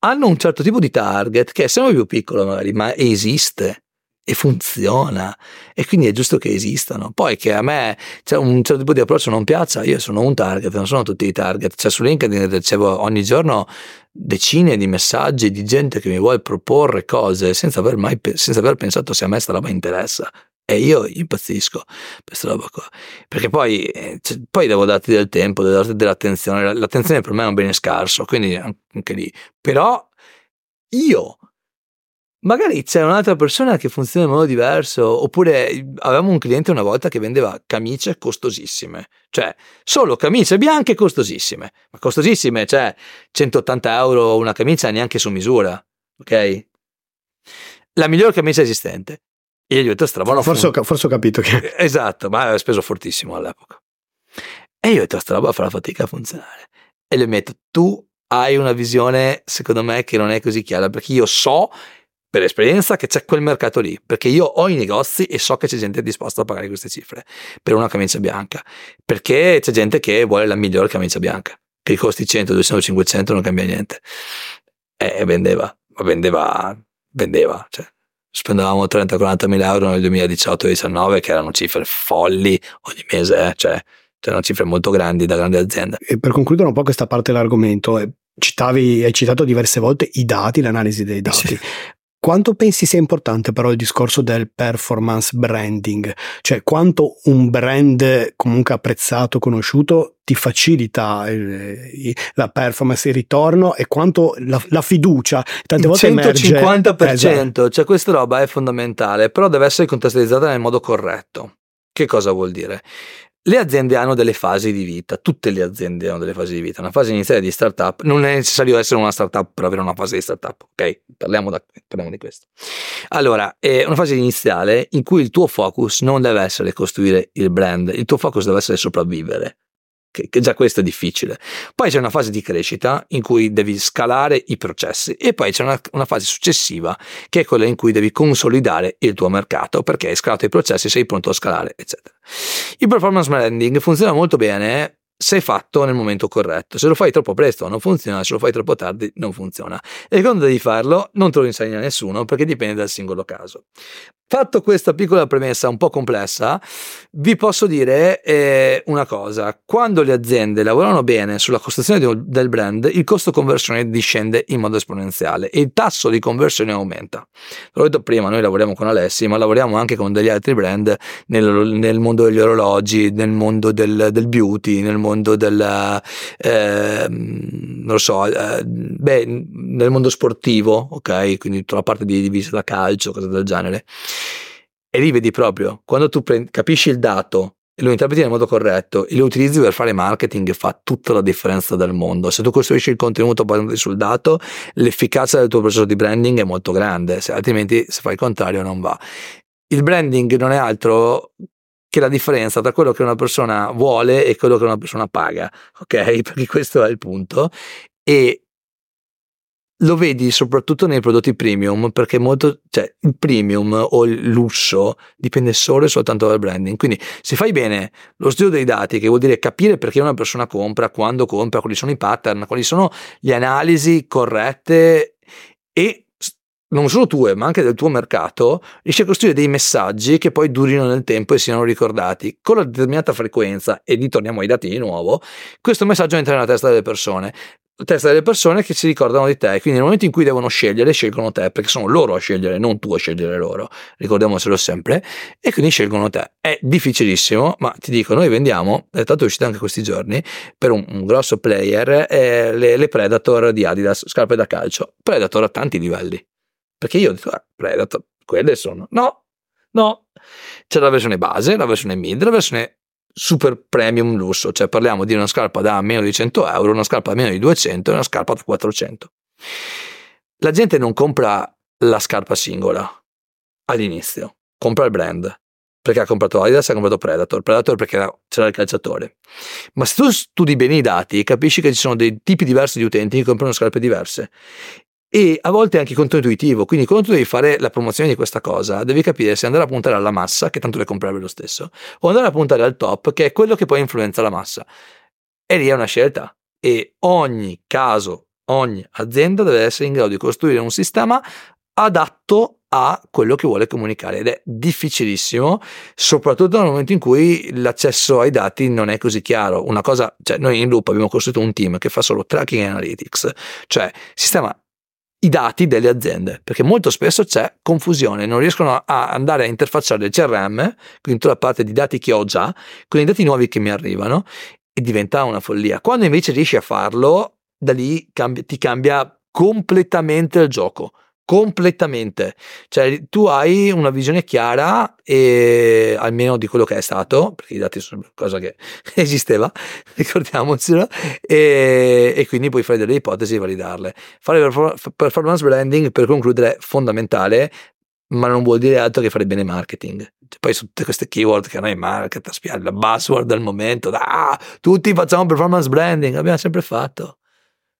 hanno un certo tipo di target che è sempre più piccolo magari, ma esiste e funziona e quindi è giusto che esistano. Poi che a me cioè, un certo tipo di approccio non piaccia, io sono un target, non sono tutti i target. Cioè su LinkedIn ricevo ogni giorno decine di messaggi di gente che mi vuole proporre cose senza aver mai senza aver pensato se a me sta roba interessa. E io impazzisco per questa roba qua. Perché poi, cioè, poi devo darti del tempo, devo darti dell'attenzione. L'attenzione per me è un bene scarso, quindi anche lì. Però io magari c'è un'altra persona che funziona in modo diverso, oppure avevamo un cliente una volta che vendeva camicie costosissime, cioè solo camicie bianche costosissime, ma costosissime, cioè 180 euro una camicia neanche su misura, ok? la migliore camicia esistente. E io ho detto, strava, forse, ho, forse ho capito che... Esatto, ma aveva speso fortissimo all'epoca. E io ho detto, roba farà fatica a funzionare. E le metto, tu hai una visione, secondo me, che non è così chiara, perché io so per esperienza che c'è quel mercato lì, perché io ho i negozi e so che c'è gente disposta a pagare queste cifre per una camicia bianca, perché c'è gente che vuole la migliore camicia bianca, che i costi 100, 200, 500 non cambia niente. E vendeva, ma vendeva, vendeva, cioè spendevamo 30-40 mila euro nel 2018-19 che erano cifre folli ogni mese, eh? cioè erano cifre molto grandi da grandi aziende. E per concludere un po' questa parte dell'argomento, eh, citavi, hai citato diverse volte i dati, l'analisi dei dati. Sì. Quanto pensi sia importante però il discorso del performance branding? Cioè quanto un brand comunque apprezzato, conosciuto, ti facilita il, la performance, il ritorno e quanto la, la fiducia tante volte 150%, emerge. Esatto. cioè questa roba è fondamentale, però deve essere contestualizzata nel modo corretto. Che cosa vuol dire? Le aziende hanno delle fasi di vita, tutte le aziende hanno delle fasi di vita. Una fase iniziale di startup non è necessario essere una startup per avere una fase di startup, ok? Parliamo, da, parliamo di questo. Allora, è una fase iniziale in cui il tuo focus non deve essere costruire il brand, il tuo focus deve essere sopravvivere che, che, già questo è difficile. Poi c'è una fase di crescita in cui devi scalare i processi e poi c'è una, una, fase successiva che è quella in cui devi consolidare il tuo mercato perché hai scalato i processi, sei pronto a scalare, eccetera. Il performance branding funziona molto bene se fatto nel momento corretto. Se lo fai troppo presto non funziona, se lo fai troppo tardi non funziona. E quando devi farlo non te lo insegna nessuno perché dipende dal singolo caso. Fatto questa piccola premessa un po' complessa, vi posso dire eh, una cosa. Quando le aziende lavorano bene sulla costruzione del brand, il costo conversione discende in modo esponenziale e il tasso di conversione aumenta. L'ho detto prima, noi lavoriamo con Alessi, ma lavoriamo anche con degli altri brand nel, nel mondo degli orologi, nel mondo del, del beauty, nel mondo del... Eh, non so, eh, beh, nel mondo sportivo, ok? Quindi tutta la parte di divisa da calcio, cose del genere. E lì vedi proprio, quando tu prendi, capisci il dato e lo interpreti nel modo corretto e lo utilizzi per fare marketing fa tutta la differenza del mondo. Se tu costruisci il contenuto basando sul dato, l'efficacia del tuo processo di branding è molto grande, se, altrimenti se fai il contrario non va. Il branding non è altro che la differenza tra quello che una persona vuole e quello che una persona paga, ok? <laughs> Perché questo è il punto. E lo vedi soprattutto nei prodotti premium perché molto, cioè, il premium o il lusso dipende solo e soltanto dal branding. Quindi se fai bene lo studio dei dati, che vuol dire capire perché una persona compra, quando compra, quali sono i pattern, quali sono le analisi corrette e non solo tue, ma anche del tuo mercato, riesci a costruire dei messaggi che poi durino nel tempo e siano ricordati con la determinata frequenza. E lì torniamo ai dati di nuovo. Questo messaggio entra nella testa delle persone testa delle persone che si ricordano di te. Quindi nel momento in cui devono scegliere, scelgono te, perché sono loro a scegliere, non tu a scegliere loro. Ricordiamocelo sempre. E quindi scelgono te. È difficilissimo, ma ti dico, noi vendiamo, è stato uscito anche questi giorni, per un, un grosso player, eh, le, le, Predator di Adidas, scarpe da calcio. Predator a tanti livelli. Perché io ho detto, ah, Predator, quelle sono. No, no. C'è la versione base, la versione mid, la versione super premium lusso, cioè parliamo di una scarpa da meno di 100 euro, una scarpa da meno di 200 e una scarpa da 400. La gente non compra la scarpa singola all'inizio, compra il brand perché ha comprato Adidas, ha comprato Predator, Predator perché c'era il calciatore. Ma se tu studi bene i dati, capisci che ci sono dei tipi diversi di utenti che comprano scarpe diverse e a volte anche controintuitivo. Quindi quando tu devi fare la promozione di questa cosa, devi capire se andare a puntare alla massa, che tanto le compravi lo stesso, o andare a puntare al top, che è quello che poi influenza la massa. E lì è una scelta. E ogni caso, ogni azienda deve essere in grado di costruire un sistema adatto a quello che vuole comunicare ed è difficilissimo, soprattutto nel momento in cui l'accesso ai dati non è così chiaro. Una cosa, cioè noi in Loop abbiamo costruito un team che fa solo tracking analytics, cioè sistema i dati delle aziende, perché molto spesso c'è confusione, non riescono a andare a interfacciare il CRM, quindi tutta la parte di dati che ho già, con i dati nuovi che mi arrivano e diventa una follia. Quando invece riesci a farlo, da lì cambi, ti cambia completamente il gioco completamente. Cioè, tu hai una visione chiara, e, almeno di quello che è stato, perché i dati sono cosa che <laughs> esisteva, ricordiamocelo, e, e, quindi puoi fare delle ipotesi e validarle. Fare performance branding, per concludere, è fondamentale ma non vuol dire altro che fare bene marketing. Cioè, poi su tutte queste keyword che noi market, la buzzword del momento, ah, tutti facciamo performance branding, l'abbiamo sempre fatto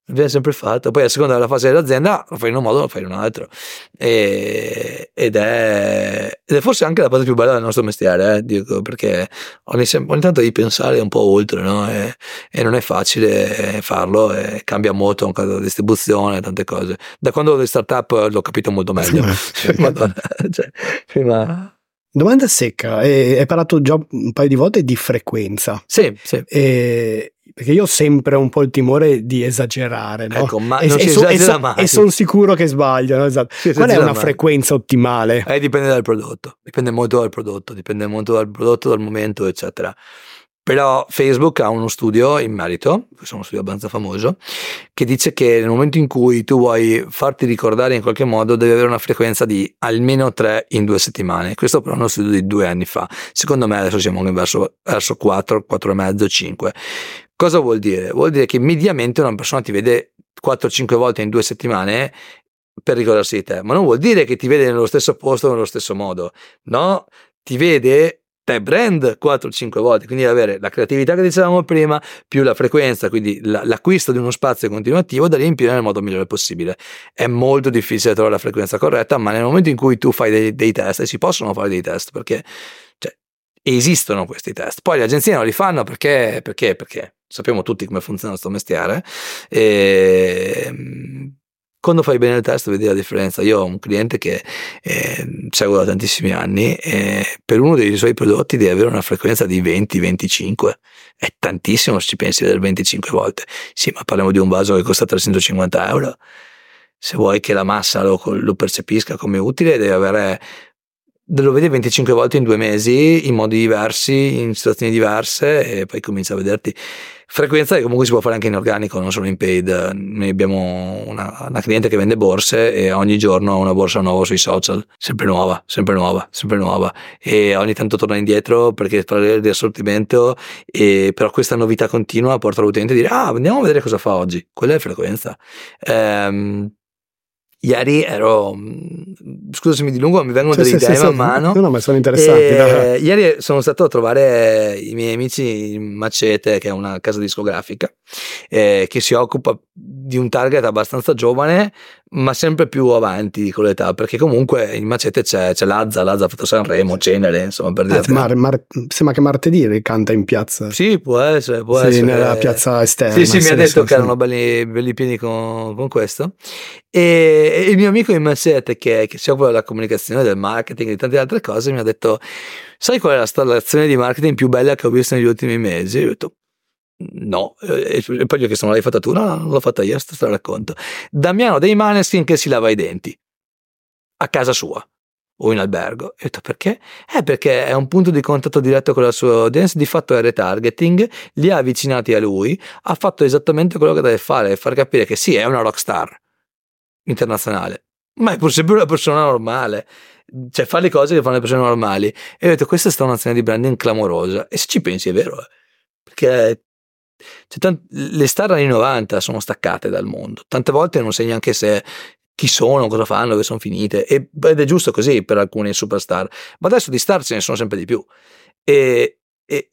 viene sempre fatto. Poi a seconda della fase dell'azienda lo fai in un modo, lo fai in un altro. E, ed, è, ed, è, forse anche la cosa più bella del nostro mestiere, eh, dico, perché ogni, ogni, tanto devi pensare un po' oltre, no? e, e, non è facile farlo, cambia molto anche la distribuzione, tante cose. Da quando le startup l'ho capito molto meglio. <laughs> Madonna, <laughs> cioè, prima... Domanda secca, hai parlato già un paio di volte di frequenza. Sì, sì. E perché io ho sempre un po' il timore di esagerare, no? Ecco, ma e, non e, si so, e, so, e sono sicuro che sbaglio, no? esatto. Qual è una mai. frequenza ottimale? Eh, dipende dal prodotto, dipende molto dal prodotto, dipende molto dal prodotto, dal momento, eccetera. Però Facebook ha uno studio in merito, questo è uno studio abbastanza famoso, che dice che nel momento in cui tu vuoi farti ricordare in qualche modo devi avere una frequenza di almeno 3 in due settimane. Questo però è uno studio di due anni fa. Secondo me adesso siamo verso, verso 4, 4 e mezzo, 5. Cosa vuol dire? Vuol dire che mediamente una persona ti vede 4-5 volte in due settimane per ricordarsi di te, ma non vuol dire che ti vede nello stesso posto, nello stesso modo. No, ti vede te brand 4-5 volte, quindi avere la creatività che dicevamo prima, più la frequenza, quindi l'acquisto di uno spazio continuativo da riempire nel modo migliore possibile. È molto difficile trovare la frequenza corretta, ma nel momento in cui tu fai dei, dei test, e si possono fare dei test, perché esistono questi test. Poi le agenzie non li fanno perché, perché, perché sappiamo tutti come funziona questo mestiere. E quando fai bene il test vedi la differenza. Io ho un cliente che eh, seguo da tantissimi anni e per uno dei suoi prodotti deve avere una frequenza di 20-25. È tantissimo se ci pensi del 25 volte. Sì, ma parliamo di un vaso che costa 350 euro. Se vuoi che la massa lo, lo percepisca come utile, deve avere lo vedi 25 volte in due mesi in modi diversi, in situazioni diverse e poi comincia a vederti frequenza che comunque si può fare anche in organico, non solo in paid. Noi abbiamo una, una cliente che vende borse e ogni giorno ha una borsa nuova sui social, sempre nuova, sempre nuova, sempre nuova e ogni tanto torna indietro perché parla di assortimento e però questa novità continua porta l'utente a dire ah andiamo a vedere cosa fa oggi, quella è frequenza. Ehm, Ieri ero, mm, scusa se mi dilungo, mi vengono sì, delle sì, idee sì, man mano. No, no, ma sono interessanti. Ieri sono stato a trovare i miei amici in Macete, che è una casa discografica, eh, che si occupa di un target abbastanza giovane, ma sempre più avanti con l'età, perché comunque in Macete c'è, c'è Lazza, Lazza ha fatto Sanremo, Cenere, insomma, per dire. Eh, mar, mar, sembra che martedì canta in piazza. Sì, può essere, può sì, essere. nella piazza esterna. Sì, sì, mi ha detto che erano belli, belli pieni con, con questo. E, il mio amico in Macete, che, che si occupa della comunicazione, del marketing e di tante altre cose, mi ha detto, sai qual è la installazione di marketing più bella che ho visto negli ultimi mesi? Io ho detto, No, e poi gli ho chiesto: Ma l'hai fatta tu? No, no, non l'ho fatta io. Sto te la racconto. Damiano dei Maneskin che si lava i denti a casa sua o in albergo. E ho detto perché? Eh, perché è un punto di contatto diretto con la sua audience. Di fatto è retargeting, li ha avvicinati a lui, ha fatto esattamente quello che deve fare, far capire che sì, è una rockstar internazionale, ma è pur sempre una persona normale. Cioè, fa le cose che fanno le persone normali. E ho detto: Questa è stata un'azione di branding clamorosa. E se ci pensi, è vero, eh. perché cioè, tant- le star anni 90 sono staccate dal mondo. Tante volte non sai neanche se chi sono, cosa fanno, dove sono finite. ed è giusto così per alcune superstar. Ma adesso di star ce ne sono sempre di più. E, e,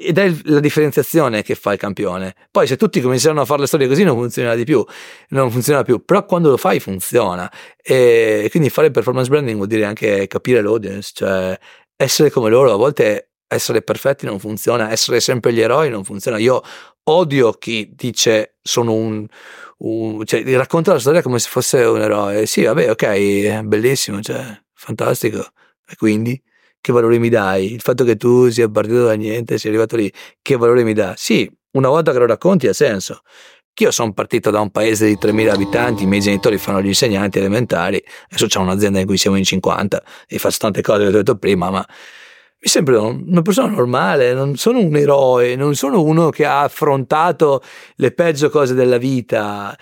ed è la differenziazione che fa il campione. Poi se tutti cominciano a fare le storie così non funziona di più, non funziona più, però quando lo fai funziona. E quindi fare performance branding vuol dire anche capire l'audience, cioè essere come loro, a volte essere perfetti non funziona, essere sempre gli eroi non funziona. Io odio chi dice sono un, un cioè racconta la storia come se fosse un eroe. Sì, vabbè, ok, bellissimo, cioè, fantastico. E quindi che valore mi dai? Il fatto che tu sia partito da niente, sia arrivato lì, che valore mi dà? Sì, una volta che lo racconti ha senso. Io sono partito da un paese di 3.000 abitanti, i miei genitori fanno gli insegnanti elementari, adesso c'è un'azienda in cui siamo in 50 e faccio tante cose che ho detto prima, ma mi sembra una persona normale, non sono un eroe, non sono uno che ha affrontato le peggio cose della vita.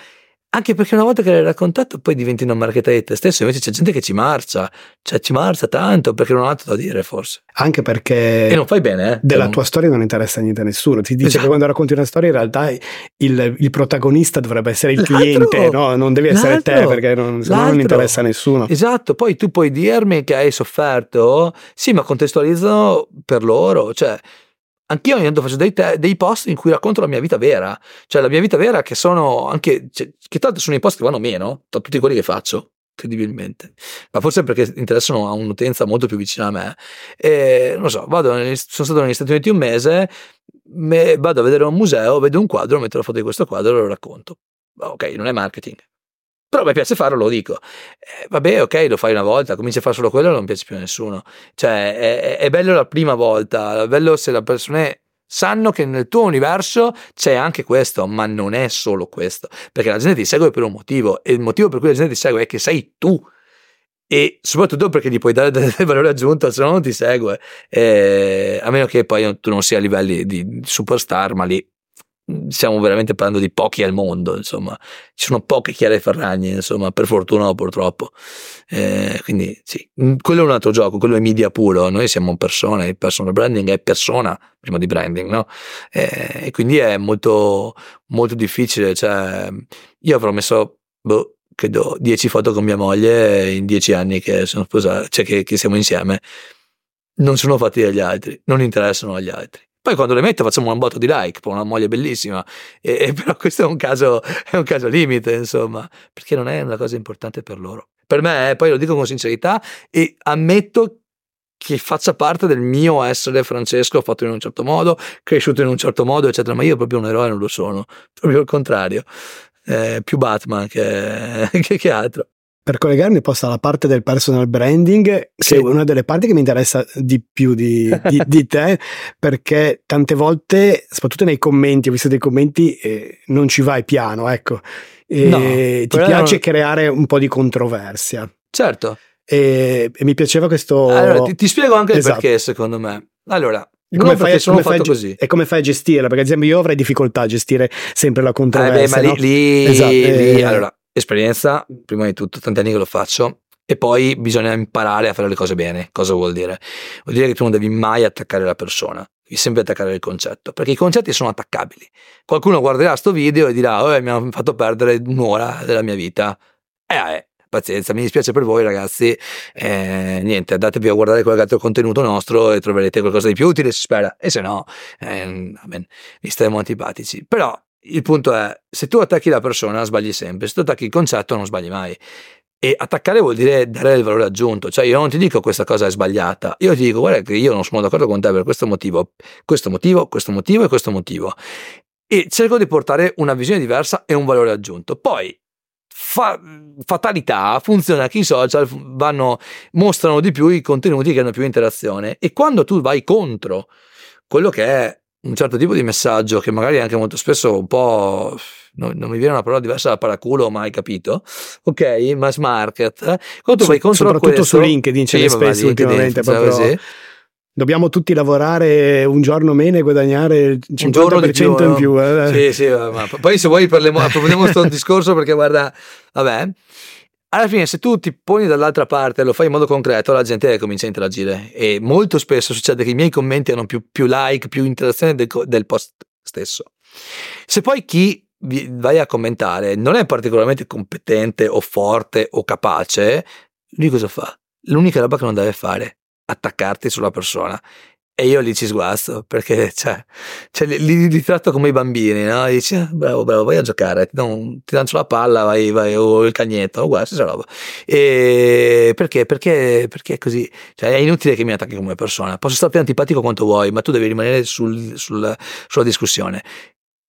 Anche perché una volta che l'hai raccontato poi diventi una marchetta di te stesso, invece c'è gente che ci marcia, cioè ci marcia tanto perché non ha altro da dire forse. Anche perché... E non fai bene, eh? Della non... tua storia non interessa niente a nessuno. Ti dice Esatto. che quando racconti una storia in realtà il, il protagonista dovrebbe essere il L'altro! cliente, no? Non devi essere te L'altro! perché non, non interessa a nessuno. Esatto, poi tu puoi dirmi che hai sofferto, sì, ma contestualizzano per loro, cioè anch'io ogni tanto faccio dei, te- dei post in cui racconto la mia vita vera, cioè la mia vita vera che sono anche, cioè, che l'altro sono i post che vanno meno tra tutti quelli che faccio, incredibilmente, ma forse perché interessano a un'utenza molto più vicina a me. E, non so, vado sono stato negli Stati Uniti un mese, me- vado a vedere un museo, vedo un quadro, metto la foto di questo quadro e lo racconto. Ok, non è marketing. Però mi piace farlo, lo dico. Eh, vabbè, ok, lo fai una volta, cominci a fare solo quello, non piace più a nessuno. Cioè, è, è- bello la prima volta, è bello se le persone sanno che nel tuo universo c'è anche questo, ma non è solo questo, perché la gente ti segue per un motivo e il motivo per cui la gente ti segue è che sei tu. E soprattutto perché gli puoi dare del valore aggiunto, se no non ti segue. Eh, a meno che poi tu non sia a livelli di superstar, ma lì stiamo veramente parlando di pochi al mondo, insomma, ci sono poche Chiare Ferragni, insomma, per fortuna o purtroppo. Eh, quindi sì, Mm, quello è un altro gioco, quello è media puro, noi siamo persone, il personal branding è persona prima di branding, no? Eh, e quindi è molto, molto difficile, cioè io avrò messo, boh, credo 10 foto con mia moglie in 10 anni che sono sposati, cioè che, che siamo insieme, non sono fatti dagli altri, non interessano agli altri. Poi quando le metto facciamo un botto di like, poi una moglie bellissima, e, e però questo è un, caso, è un caso limite, insomma, perché non è una cosa importante per loro. Per me, eh, poi lo dico con sincerità e ammetto che faccia parte del mio essere Francesco, fatto in un certo modo, cresciuto in un certo modo, eccetera, ma io proprio un eroe non lo sono, proprio il contrario, Eh, più Batman che, <laughs> che, che altro. Per collegarmi poi alla parte del personal branding, che Sì. è una delle parti che mi interessa di più di, di- <laughs> di te, perché tante volte, soprattutto nei commenti, ho visto dei commenti, eh, non ci vai piano, ecco. E No, ti piace non- creare un po' di controversia. Certo, E, e mi piaceva questo... allora ti, ti spiego anche il Esatto. perché secondo me. Allora, E come fai a ge- così. E come fai a gestirla? Perché ad esempio io avrei difficoltà a gestire sempre la Eh, controversia. beh, ma no? lì, lì- Esatto, lì- eh. allora, esperienza, prima di tutto, tanti anni che lo faccio, e poi bisogna imparare a fare le cose bene. Cosa vuol dire? Vuol dire che tu non devi mai attaccare la persona, devi sempre attaccare il concetto, perché i concetti sono attaccabili. Qualcuno guarderà sto video e dirà, oh, mi hanno fatto perdere un'ora della mia vita. Eh, eh, pazienza, mi dispiace per voi ragazzi, eh, niente, andatevi a guardare qualche altro contenuto nostro e troverete qualcosa di più utile, si spera, e se no, eh, amen, vi staremo antipatici. Però il punto è, se tu attacchi la persona sbagli sempre, se tu attacchi il concetto non sbagli mai. E attaccare vuol dire dare del valore aggiunto, cioè io non ti dico questa cosa è sbagliata, io ti dico guarda che io non sono d'accordo con te per questo motivo, questo motivo, questo motivo e questo motivo. E cerco di portare una visione diversa e un valore aggiunto. Poi fa- fatalità funziona che i social vanno, mostrano di più i contenuti che hanno più interazione e quando tu vai contro quello che è un certo tipo di messaggio che magari anche molto spesso un po' non, non mi viene una parola diversa da paraculo ma hai capito ok mass market eh? quando tu Su- vai contro soprattutto questo su LinkedIn ce Sì, ne spesso ultimamente, proprio- così. Dobbiamo tutti lavorare un giorno meno e guadagnare il 50% Un giorno di più, in più. eh. Sì, sì, ma ma poi se vuoi parliamo, <laughs> approfondiamo questo discorso perché guarda, vabbè, alla fine se tu ti poni dall'altra parte e lo fai in modo concreto, la gente comincia a interagire e molto spesso succede che i miei commenti hanno più, più like, più interazione del, del post stesso. Se poi chi vai a commentare non è particolarmente competente o forte o capace, lui cosa fa? L'unica roba che non deve fare, attaccarti sulla persona. E io lì ci sguazzo perché cioè, cioè, li, li- tratto come i bambini, no? Dici, "Ah, bravo, bravo, vai a giocare, ti, do un- ti lancio la palla, vai, vai, o il cagnetto, uguale, stessa roba. E perché? Perché, perché è così? Cioè, è inutile che mi attacchi come persona. Posso starti antipatico quanto vuoi, ma tu devi rimanere sul- sul- sulla discussione.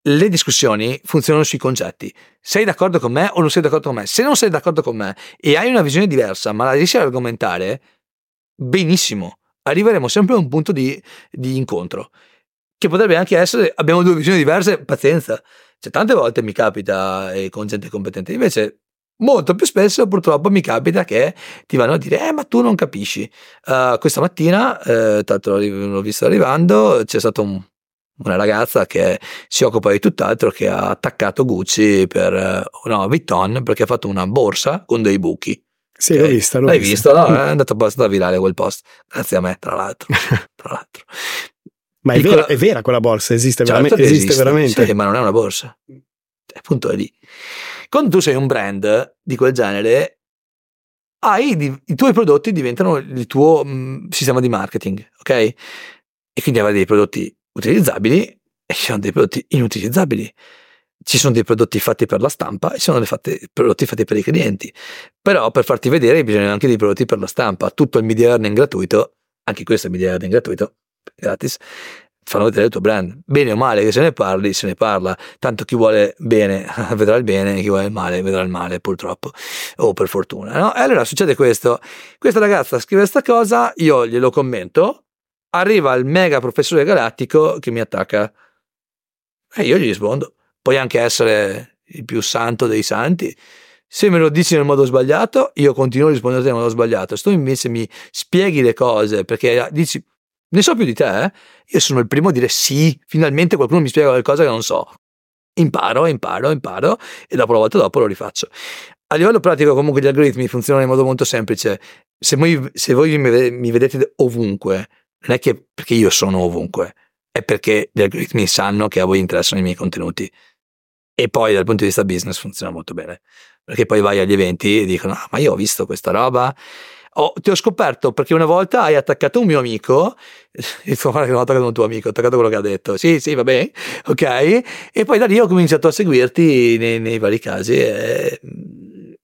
Le discussioni funzionano sui concetti. Sei d'accordo con me o non sei d'accordo con me? Se non sei d'accordo con me e hai una visione diversa, ma la riesci ad argomentare, benissimo. Arriveremo sempre a un punto di, di incontro. Che potrebbe anche essere, abbiamo due visioni diverse, pazienza. Cioè, tante volte mi capita eh, con gente competente, invece molto più spesso purtroppo mi capita che ti vanno a dire, eh ma tu non capisci. Uh, questa mattina, eh, tanto l'ho l'ho visto arrivando, c'è stato un, una ragazza che si occupa di tutt'altro che ha attaccato Gucci per eh, no, Vuitton perché ha fatto una borsa con dei buchi. Sì, okay. l'ho vista. L'ho L'hai vista. visto? No? È andato abbastanza virale quel post. Grazie a me, tra l'altro. <laughs> tra l'altro. Ma è, vera, è, vera, quella borsa? Esiste, certo veramente, esiste, esiste veramente? Sì, ma non è una borsa. Appunto è lì. Quando tu sei un brand di quel genere, hai, i tuoi prodotti diventano il tuo mh, mm, sistema di marketing, ok? E quindi avrai dei prodotti utilizzabili e ci sono dei prodotti inutilizzabili. Ci sono dei prodotti fatti per la stampa e ci sono dei prodotti fatti per i clienti. Però per farti vedere bisogna anche dei prodotti per la stampa. Tutto il media earning gratuito, anche questo è media earning gratuito, gratis, fanno vedere il tuo brand. Bene o male che se ne parli, se ne parla. Tanto chi vuole bene <laughs> vedrà il bene, chi vuole il male vedrà il male, purtroppo, o per fortuna. No? E allora succede questo. Questa ragazza scrive questa cosa, io glielo commento, arriva il mega professore galattico che mi attacca e io gli rispondo. Puoi anche essere il più santo dei santi. Se me lo dici nel modo sbagliato, io continuo a rispondere nel modo sbagliato. Se tu invece mi spieghi le cose perché dici ne so più di te, eh? io sono il primo a dire sì, finalmente qualcuno mi spiega qualcosa che non so. Imparo, imparo, imparo e dopo la volta dopo lo rifaccio. A livello pratico comunque gli algoritmi funzionano in modo molto semplice. Se voi, se voi mi vedete ovunque, non è che perché io sono ovunque, è perché gli algoritmi sanno che a voi interessano i miei contenuti. E poi dal punto di vista business funziona molto bene. Perché poi vai agli eventi e dicono, ah, ma io ho visto questa roba, oh, ti ho scoperto perché una volta hai attaccato un mio amico, <laughs> e fa che non attaccato un tuo amico, ho attaccato quello che ha detto, sì, sì, va bene, ok, e poi da lì ho cominciato a seguirti nei, nei vari casi e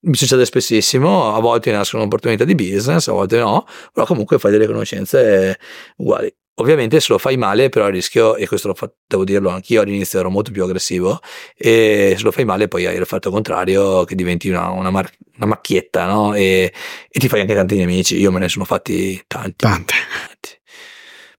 mi succede spessissimo, a volte nascono opportunità di business, a volte no, però comunque fai delle conoscenze uguali. Ovviamente se lo fai male, però il rischio, e questo lo fa, devo dirlo anch'io, all'inizio ero molto più aggressivo, e se lo fai male poi hai l'effetto contrario che diventi una, una, mar- una macchietta, no? E, e, ti fai anche tanti nemici, io me ne sono fatti tanti. Tante. Tanti.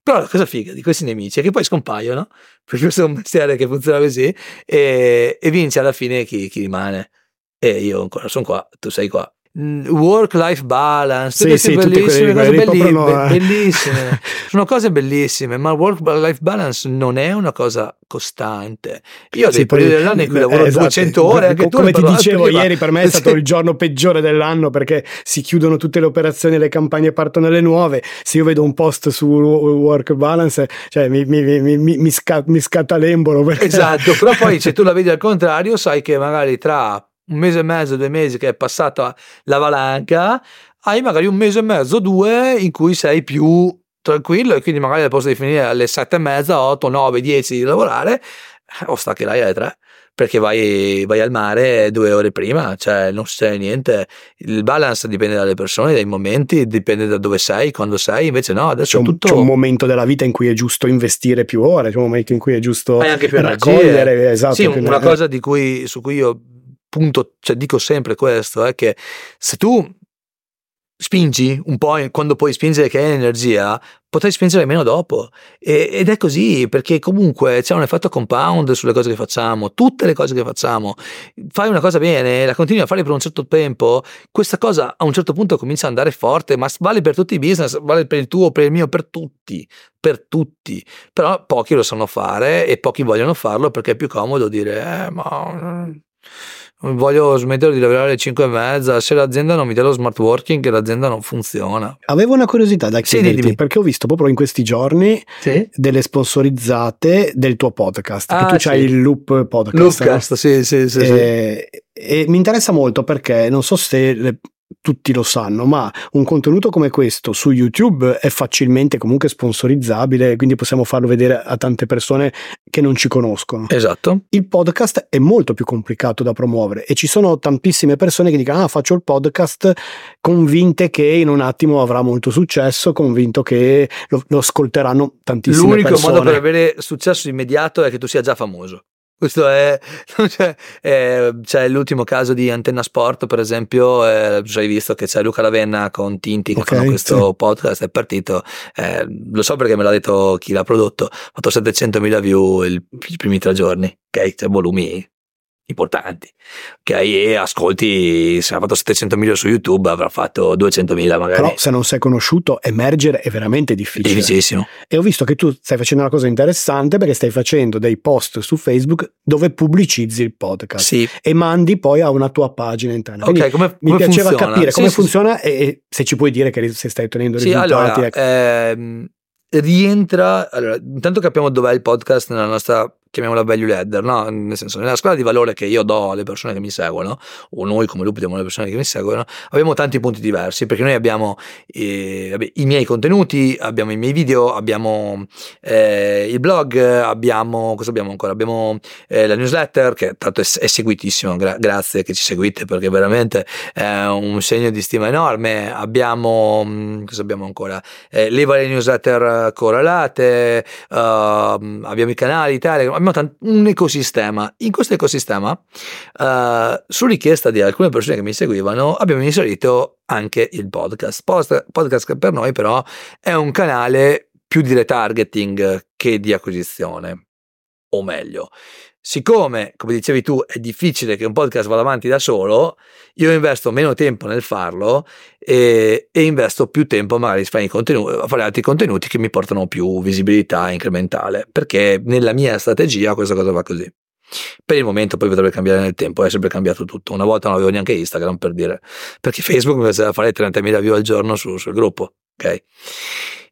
Però la cosa figa di questi nemici è che poi scompaiono, <laughs> perché questo è un mestiere che funziona così, e, e vince alla fine chi, chi rimane e io ancora sono qua, tu sei qua. Mm, work-life balance, sì, sì, bellissime, cose belli, be- bellissime. <laughs> sono cose bellissime, ma work-life balance non è una cosa costante. Io ho sì, dei periodi dell'anno in cui lavoro eh, esatto. 200 ore. Anche come ti dicevo ieri, per me è <laughs> stato il giorno peggiore dell'anno perché si chiudono tutte le operazioni, le campagne partono le nuove. Se io vedo un post su work balance, cioè mi, mi, mi, mi, sca- scatta l'embolo. Perché... Esatto, però poi <laughs> se tu la vedi al contrario, sai che magari tra un mese e mezzo, due mesi che è passata la valanca, hai magari un mese e mezzo, due in cui sei più tranquillo e quindi magari al posto di finire alle sette e mezza, otto, nove, dieci di lavorare, eh, o staccherai alle tre perché vai, vai, al mare due ore prima, cioè non succede niente. Il balance dipende dalle persone, dai momenti, dipende da dove sei, quando sei, invece no, adesso c'è un, tutto... c'è un momento della vita in cui è giusto investire più ore, c'è un momento in cui è giusto Hai anche più raccogliere. Esatto, sì, una cosa cui, su cui io punto, cioè dico sempre questo, è che se tu spingi un po' quando puoi spingere che hai energia, potrai spingere meno dopo. E, ed è così, perché comunque c'è un effetto compound sulle cose che facciamo, tutte le cose che facciamo. Fai una cosa bene, la continui a fare per un certo tempo, questa cosa a un certo punto comincia ad andare forte, ma vale per tutti i business, vale per il tuo, per il mio, per tutti, per tutti. Però pochi lo sanno fare e pochi vogliono farlo perché è più comodo dire, eh, ma voglio smettere di lavorare alle 5 e mezza, se l'azienda non mi dà lo smart working l'azienda non funziona. Avevo una curiosità da chiederti sì, perché ho visto proprio in questi giorni sì? delle sponsorizzate del tuo podcast, ah, che tu sì. hai il Loop Podcast. Loopcast, no? sì, sì, sì, e, sì. E mi interessa molto perché non so se le tutti lo sanno, ma un contenuto come questo su YouTube è facilmente comunque sponsorizzabile, quindi possiamo farlo vedere a tante persone che non ci conoscono. Esatto. Il podcast è molto più complicato da promuovere e ci sono tantissime persone che dicono "Ah, faccio il podcast convinte che in un attimo avrà molto successo, convinto che lo, lo ascolteranno tantissime L'unico persone". L'unico modo per avere successo immediato è che tu sia già famoso. Questo è, <laughs> cioè, è, c'è l'ultimo caso di Antenna Sport, per esempio, eh, hai visto che c'è Luca Lavenna con Tinti che okay, fanno questo sì. podcast, è partito, eh, lo so perché me l'ha detto chi l'ha prodotto, ha fatto 700.000 view il, i primi tre giorni, ok? Cioè volumi importanti. Ok, e ascolti, se ha fatto 700.000 su YouTube, avrà fatto 200.000 magari. Però se non sei conosciuto, emergere è veramente difficile. Difficilissimo. E ho visto che tu stai facendo una cosa interessante perché stai facendo dei post su Facebook dove pubblicizzi il podcast Sì, e mandi poi a una tua pagina interna. Quindi ok, come, mi come piaceva funziona? capire Sì, come sì, funziona e, e se ci puoi dire che se stai ottenendo Sì, risultati. allora, ecco. ehm, rientra, allora, intanto capiamo dov'è il podcast nella nostra, chiamiamola value ladder, no? Nel senso, nella scala di valore che io do alle persone che mi seguono, o noi come Lupi diamo alle persone che mi seguono, abbiamo tanti punti diversi, perché noi abbiamo eh, i miei contenuti, abbiamo i miei video, abbiamo eh, il blog, abbiamo, cosa abbiamo ancora? Abbiamo eh, la newsletter, che tanto è, è seguitissimo, gra- grazie che ci seguite, perché veramente è un segno di stima enorme. Abbiamo, mh, cosa abbiamo ancora? Eh, le varie newsletter correlate, ehm, abbiamo i canali Telegram, abbiamo tant- un ecosistema. In questo ecosistema, eh, su richiesta di alcune persone che mi seguivano, abbiamo inserito anche il podcast. Post- podcast per noi però è un canale più di retargeting che di acquisizione. O meglio, siccome, come dicevi tu, è difficile che un podcast vada avanti da solo, io investo meno tempo nel farlo e, e investo più tempo magari a fare, altri contenuti che mi portano più visibilità incrementale, perché nella mia strategia questa cosa va così. Per il momento poi potrebbe cambiare nel tempo, è sempre cambiato tutto. Una volta non avevo neanche Instagram per dire, perché Facebook mi faceva fare 30.000 view al giorno su- sul gruppo, ok?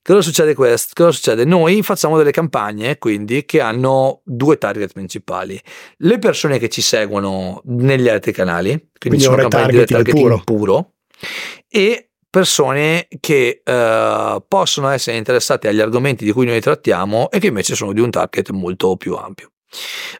Cosa succede questo? Cosa succede? Noi facciamo delle campagne quindi che hanno due target principali. Le persone che ci seguono negli altri canali, quindi, Quindi sono campagne di retargeting retargeting puro. e persone che eh, possono essere interessate agli argomenti di cui noi trattiamo e che invece sono di un target molto più ampio.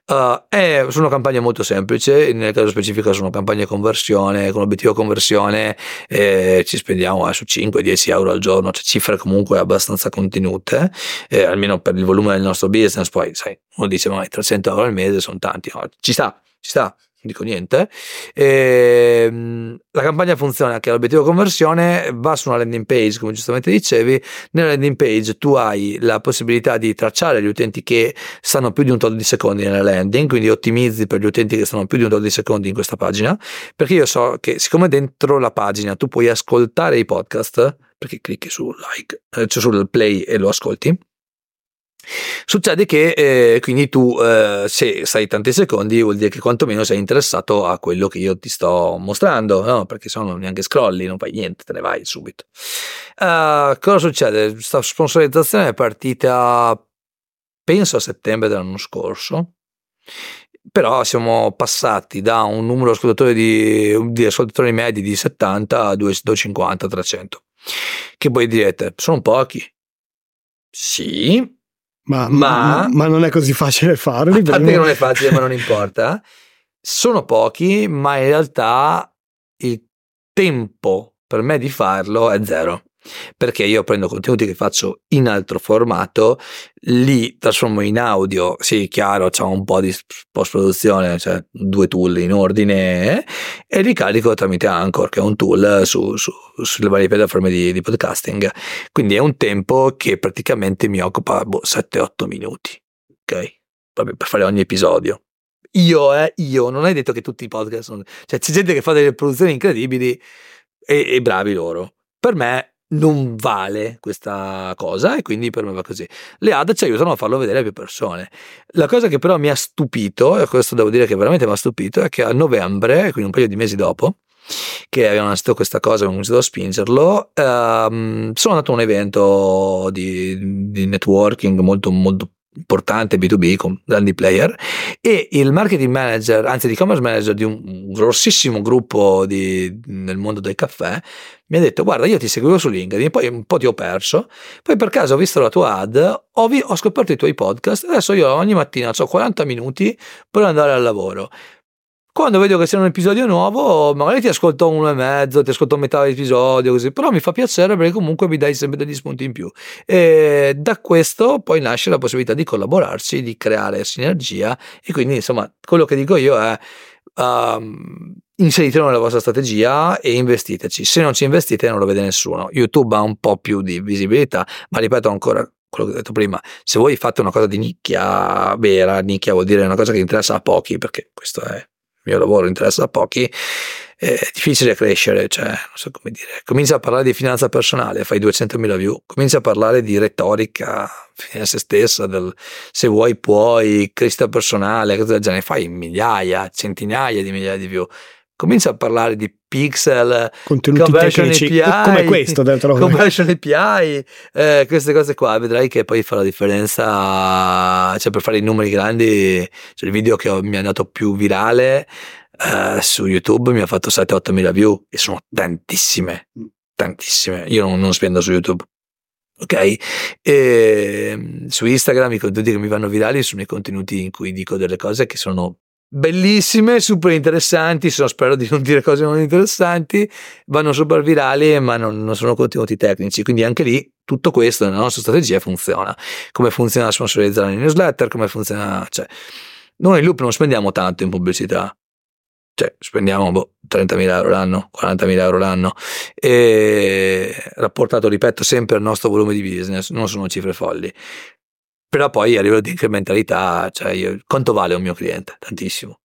Uh, è, sono campagne molto semplici, nel caso specifico sono campagne conversione, con obiettivo conversione eh, ci spendiamo eh, su 5-10 euro al giorno, cioè cifre comunque abbastanza contenute, eh, almeno per il volume del nostro business, poi sai, uno dice ma 300 euro al mese sono tanti, no, ci sta, ci sta, dico niente. Ehm, la campagna funziona che l'obiettivo conversione va su una landing page, come giustamente dicevi, nella landing page tu hai la possibilità di tracciare gli utenti che stanno più di un tot di secondi nella landing, quindi ottimizzi per gli utenti che stanno più di un tot di secondi in questa pagina, perché io so che siccome dentro la pagina tu puoi ascoltare i podcast, perché clicchi su like, eh, cioè sul play e lo ascolti, Succede che eh, quindi tu eh, se stai tanti secondi vuol dire che quantomeno sei interessato a quello che io ti sto mostrando, no? perché se no neanche scrolli, non fai niente, te ne vai subito. Uh, cosa succede? Questa sponsorizzazione è partita penso a settembre dell'anno scorso, però siamo passati da un numero ascoltatori, di, di ascoltatori medi di 70 a 250, 300, che voi direte sono pochi. Sì, Ma, Ma- ma non è così facile farli. A parte che non <laughs> è facile, ma non importa. Sono pochi, ma in realtà il tempo per me di farlo è zero. Perché io prendo contenuti che faccio in altro formato, li trasformo in audio. Sì, chiaro, c'è un po' di post produzione, cioè due tool in ordine, e li carico tramite Anchor, che è un tool su- su- sulle varie piattaforme di, di podcasting. Quindi è un tempo che praticamente mi occupa boh, 7-8 minuti ok? Proprio per fare ogni episodio. Io, eh, io, non hai detto che tutti i podcast sono... Cioè, c'è gente che fa delle produzioni incredibili e, e bravi loro. Per me non vale questa cosa e quindi per me va così. Le ad ci aiutano a farlo vedere a più persone. La cosa che però mi ha stupito, e questo devo dire che veramente mi ha stupito, è che a novembre, quindi un paio di mesi dopo, che avevano iniziato questa cosa, abbiamo iniziato a spingerlo, ehm, sono andato a un evento di, di networking molto, molto importante B2B con grandi player e il marketing manager, anzi l'e-commerce manager di un grossissimo gruppo di- nel mondo del caffè mi ha detto guarda io ti seguivo su LinkedIn poi un po' ti ho perso poi per caso ho visto la tua ad ho, vi- ho scoperto i tuoi podcast adesso io ogni mattina ho 40 minuti per andare al lavoro quando vedo che c'è un episodio nuovo, magari ti ascolto uno e mezzo, ti ascolto metà dell'episodio, così, però mi fa piacere perché comunque mi dai sempre degli spunti in più. E da questo poi nasce la possibilità di collaborarci, di creare sinergia e quindi insomma quello che dico io è um, inseritelo nella vostra strategia e investiteci. Se non ci investite non lo vede nessuno. YouTube ha un po' più di visibilità, ma ripeto ancora quello che ho detto prima, se voi fate una cosa di nicchia vera, nicchia vuol dire una cosa che interessa a pochi, perché questo è mio lavoro interessa a pochi, è difficile crescere, cioè, non so come dire, comincia a parlare di finanza personale, fai 200.000 view, comincia a parlare di retorica fine a se stessa, del se vuoi puoi, crescita personale, cose del genere, fai migliaia, centinaia di migliaia di view. Comincia a parlare di pixel, contenuti tecnici API, come questo dentro conversion API, eh, queste cose qua, vedrai che poi fa la differenza, cioè per fare i numeri grandi, cioè il video che ho, mi è andato più virale uh, su YouTube mi ha fatto 7-8 mila view e sono tantissime, mm. tantissime. Io non, non spendo su YouTube. Ok? E, su Instagram i contenuti che mi vanno virali sono i contenuti in cui dico delle cose che sono bellissime, super interessanti, sono, spero di non dire cose non interessanti, vanno super virali ma non, non, sono contenuti tecnici, quindi anche lì tutto questo nella nostra strategia funziona, come funziona sponsorizzare le newsletter, come funziona, cioè noi in Loop non spendiamo tanto in pubblicità, cioè spendiamo boh, 30.000 euro l'anno, 40.000 euro l'anno. E rapportato, ripeto, sempre al nostro volume di business, non sono cifre folli. Però poi a livello di incrementalità, cioè io, quanto vale un mio cliente? Tantissimo.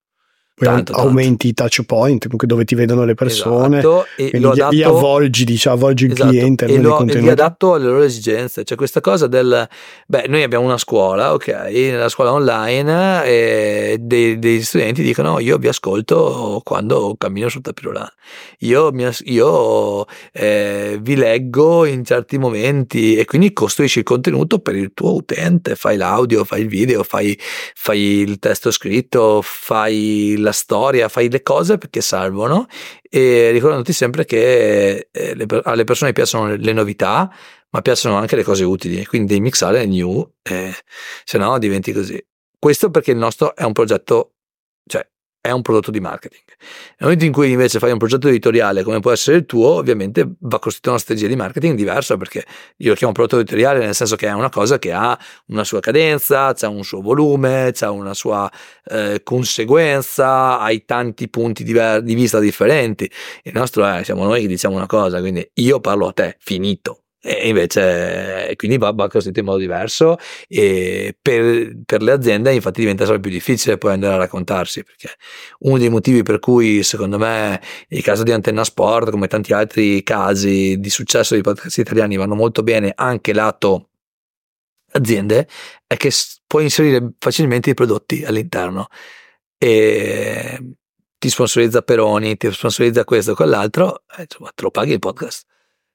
Tanto, aumenti tanto. i touch point, comunque dove ti vedono le persone, esatto, e lo adatto, li avvolgi, diciamo, avvolgi il esatto, cliente e lo, e li adatto alle loro esigenze. C'è questa cosa del, beh, noi abbiamo una scuola, ok, nella scuola online e dei, degli studenti dicono io vi ascolto quando cammino sul tapirulano, io, mi, io eh, vi leggo in certi momenti e quindi costruisci il contenuto per il tuo utente, fai l'audio, fai il video, fai, fai il testo scritto, fai la la storia, fai le cose perché servono e ricordandoti sempre che eh, le, alle persone piacciono le, novità, ma piacciono anche le cose utili, quindi devi mixare le new, eh, se no diventi così. Questo perché il nostro è un progetto, cioè è un prodotto di marketing. Nel momento in cui invece fai un progetto editoriale come può essere il tuo, ovviamente va costruita una strategia di marketing diversa perché io lo chiamo prodotto editoriale nel senso che è una cosa che ha una sua cadenza, ha un suo volume, ha una sua eh, conseguenza, hai tanti punti diver- di vista differenti. Il nostro è, siamo noi che diciamo una cosa, quindi io parlo a te, finito e invece quindi va, va costruito in modo diverso. E per, per, le aziende infatti diventa sempre più difficile poi andare a raccontarsi perché uno dei motivi per cui secondo me il caso di Antenna Sport come tanti altri casi di successo dei podcast italiani vanno molto bene anche lato aziende è che puoi inserire facilmente i prodotti all'interno. E ti sponsorizza Peroni, ti sponsorizza questo o quell'altro, eh, insomma, te lo paghi il podcast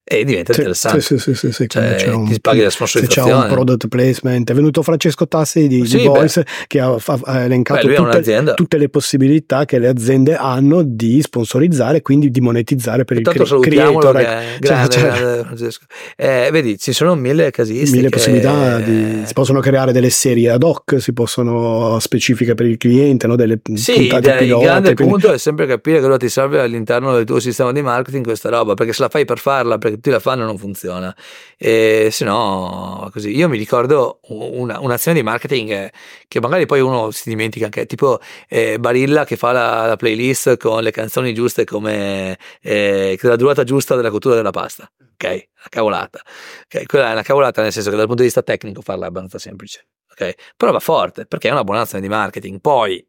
e diventa sì, interessante. Sì, sì, sì, sì, cioè, c'è un, ti paghi la sponsorizzazione. Se c'è un product placement. È venuto Francesco Tassi di, sì, di Voice che ha, ha elencato beh, tutte, tutte, le possibilità che le aziende hanno di sponsorizzare, quindi di monetizzare per Intanto il cre- creator. Che è grande, cioè, grande Francesco. Eh, vedi, ci sono mille casistiche. Mille possibilità. Di, si possono creare delle serie ad hoc, si possono specifiche per il cliente, no? delle sì, puntate pilota. Il grande quindi... punto è sempre capire cosa ti serve all'interno del tuo sistema di marketing questa roba, perché se la fai per farla, perché tutti la fanno non funziona. E se no, così. Io mi ricordo una, un'azione di marketing che magari poi uno si dimentica anche, tipo eh, Barilla che fa la, la, playlist con le canzoni giuste come eh, la durata giusta della cottura della pasta. Ok, una cavolata. Okay? Quella è una cavolata nel senso che dal punto di vista tecnico farla è abbastanza semplice. Ok, però va forte perché è una buona azione di marketing. Poi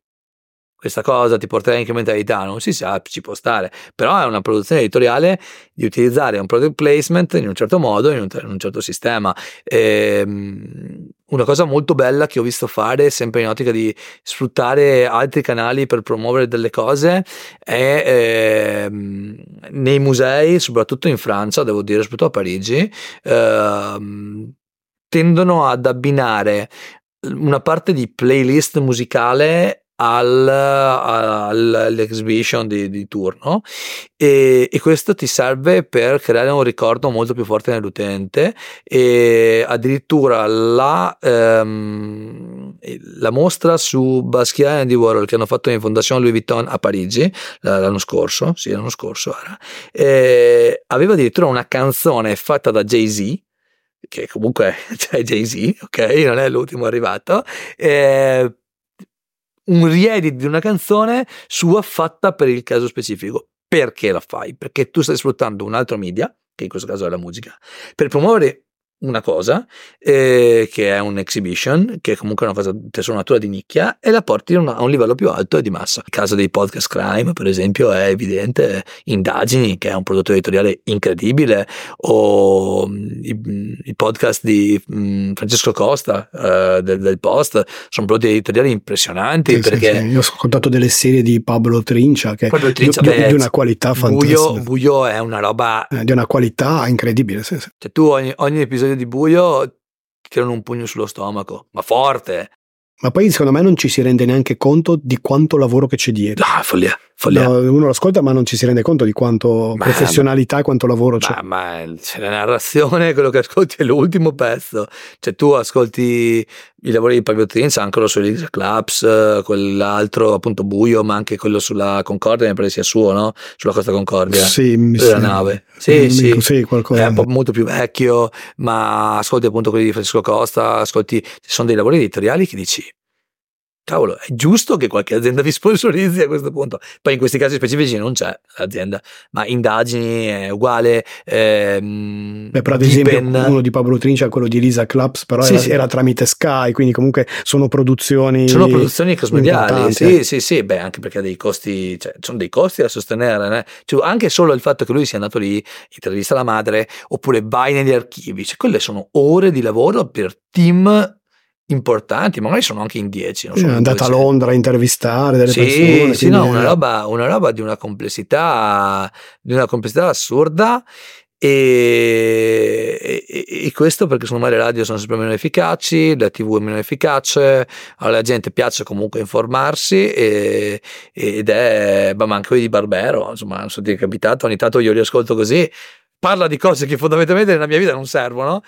questa cosa ti porterà in incrementalità, non si sa, ci può stare, però è una produzione editoriale di utilizzare un product placement in un certo modo, in un, in un certo sistema. Ehm, una cosa molto bella che ho visto fare, sempre in ottica di sfruttare altri canali per promuovere delle cose, è eh, nei musei, soprattutto in Francia, devo dire, soprattutto a Parigi, eh, tendono ad abbinare una parte di playlist musicale al, all'exhibition di, di turno e, e, questo ti serve per creare un ricordo molto più forte nell'utente e addirittura la, ehm, la mostra su Basquiat e Andy Warhol che hanno fatto in Fondazione Louis Vuitton a Parigi l'anno scorso, sì l'anno scorso era, eh, aveva addirittura una canzone fatta da Jay-Z che comunque <laughs> c'è Jay-Z, ok, non è l'ultimo arrivato, eh, un riedit di una canzone sua fatta per il caso specifico. Perché la fai? Perché tu stai sfruttando un altro media, che in questo caso è la musica, per promuovere una cosa eh, che è un exhibition, che è comunque una cosa per sua natura di nicchia, e la porti a un, a un livello più alto e di massa. Il caso dei podcast crime, per esempio, è evidente, indagini, che è un prodotto editoriale incredibile, o i, i podcast di mh, Francesco Costa uh, del, del, Post, sono prodotti editoriali impressionanti. Sì, perché sì, sì. Io ho contato delle serie di Pablo Trincia che Pablo Trincia, di, beh, di, una qualità fantastica. Buio, buio è una roba... Eh, di una qualità incredibile, sì, sì. Cioè tu ogni, ogni episodio di Buio ti tirano un pugno sullo stomaco, ma forte. Ma poi secondo me non ci si rende neanche conto di quanto lavoro che c'è dietro. Ah, follia. No, uno lo ascolta ma non ci si rende conto di quanto Ma- professionalità e quanto lavoro c'è. Ma, ma c'è la narrazione, quello che ascolti è l'ultimo pezzo. Cioè tu ascolti i lavori di Pablo Trinza, anche quello sugli Clubs, eh, quell'altro appunto buio, ma anche quello sulla Concordia, mi pare sia suo, no? Sulla Costa Concordia. Sì, mi sa- nave. Sì, mi- sì. sì, qualcosa. È un po' molto più vecchio, ma ascolti appunto quelli di Francesco Costa, ascolti, ci sono dei lavori editoriali che dici, cavolo, è giusto che qualche azienda vi sponsorizzi a questo punto. Poi in questi casi specifici non c'è l'azienda, ma indagini è uguale. Ehm, Beh, però ad esempio uno di Pablo Trincia, quello di Lisa Claps, però Sì, era, sì. era tramite Sky, quindi comunque sono produzioni... Sono produzioni cosmediali, sì, sì, sì, beh, anche perché ha dei costi, cioè, sono dei costi da sostenere, né? Cioè, anche solo il fatto che lui sia andato lì, intervista la madre, oppure vai negli archivi, cioè, quelle sono ore di lavoro per team importanti, magari sono anche in 10. non È so andata a. Londra a intervistare delle Sì, persone. sì, no, una roba, una roba di una complessità, di una complessità assurda. E, e- e questo perché secondo me le radio sono sempre meno efficaci, la tv è meno efficace, alla gente piace comunque informarsi e- ed è, ma anche quelli di Barbero, insomma, non so ti è capitato, ogni tanto io li ascolto così, parla di cose che fondamentalmente nella mia vita non servono,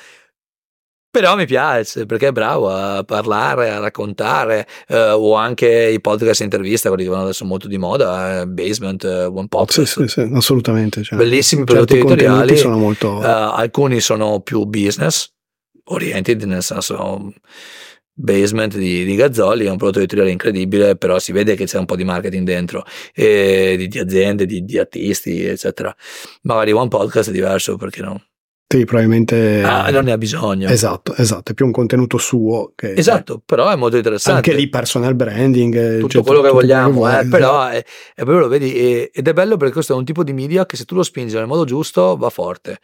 però mi piace perché è bravo a parlare, a raccontare, eh, o anche i podcast intervista, quelli che vanno adesso molto di moda, eh, Basement, eh, One Sì, Podcast. sì, sì, assolutamente. cioè, Bellissimi prodotti editoriali. sono molto... Eh, alcuni sono più business oriented, nel senso Basement di, di Gazzoli è un prodotto editoriale incredibile, però si vede che c'è un po' di marketing dentro, e di, di aziende, di, di artisti, eccetera. Magari One Podcast è diverso perché no? Sì, probabilmente... Ah, non ne ha bisogno. Esatto, esatto, è più un contenuto suo che... Esatto, però è molto interessante. Anche lì personal branding. eh, tutto cioè, quello che tutto vogliamo, vuoi, eh, esatto. però è, è proprio lo vedi e- ed è bello perché questo è un tipo di media che se tu lo spingi nel modo giusto va forte.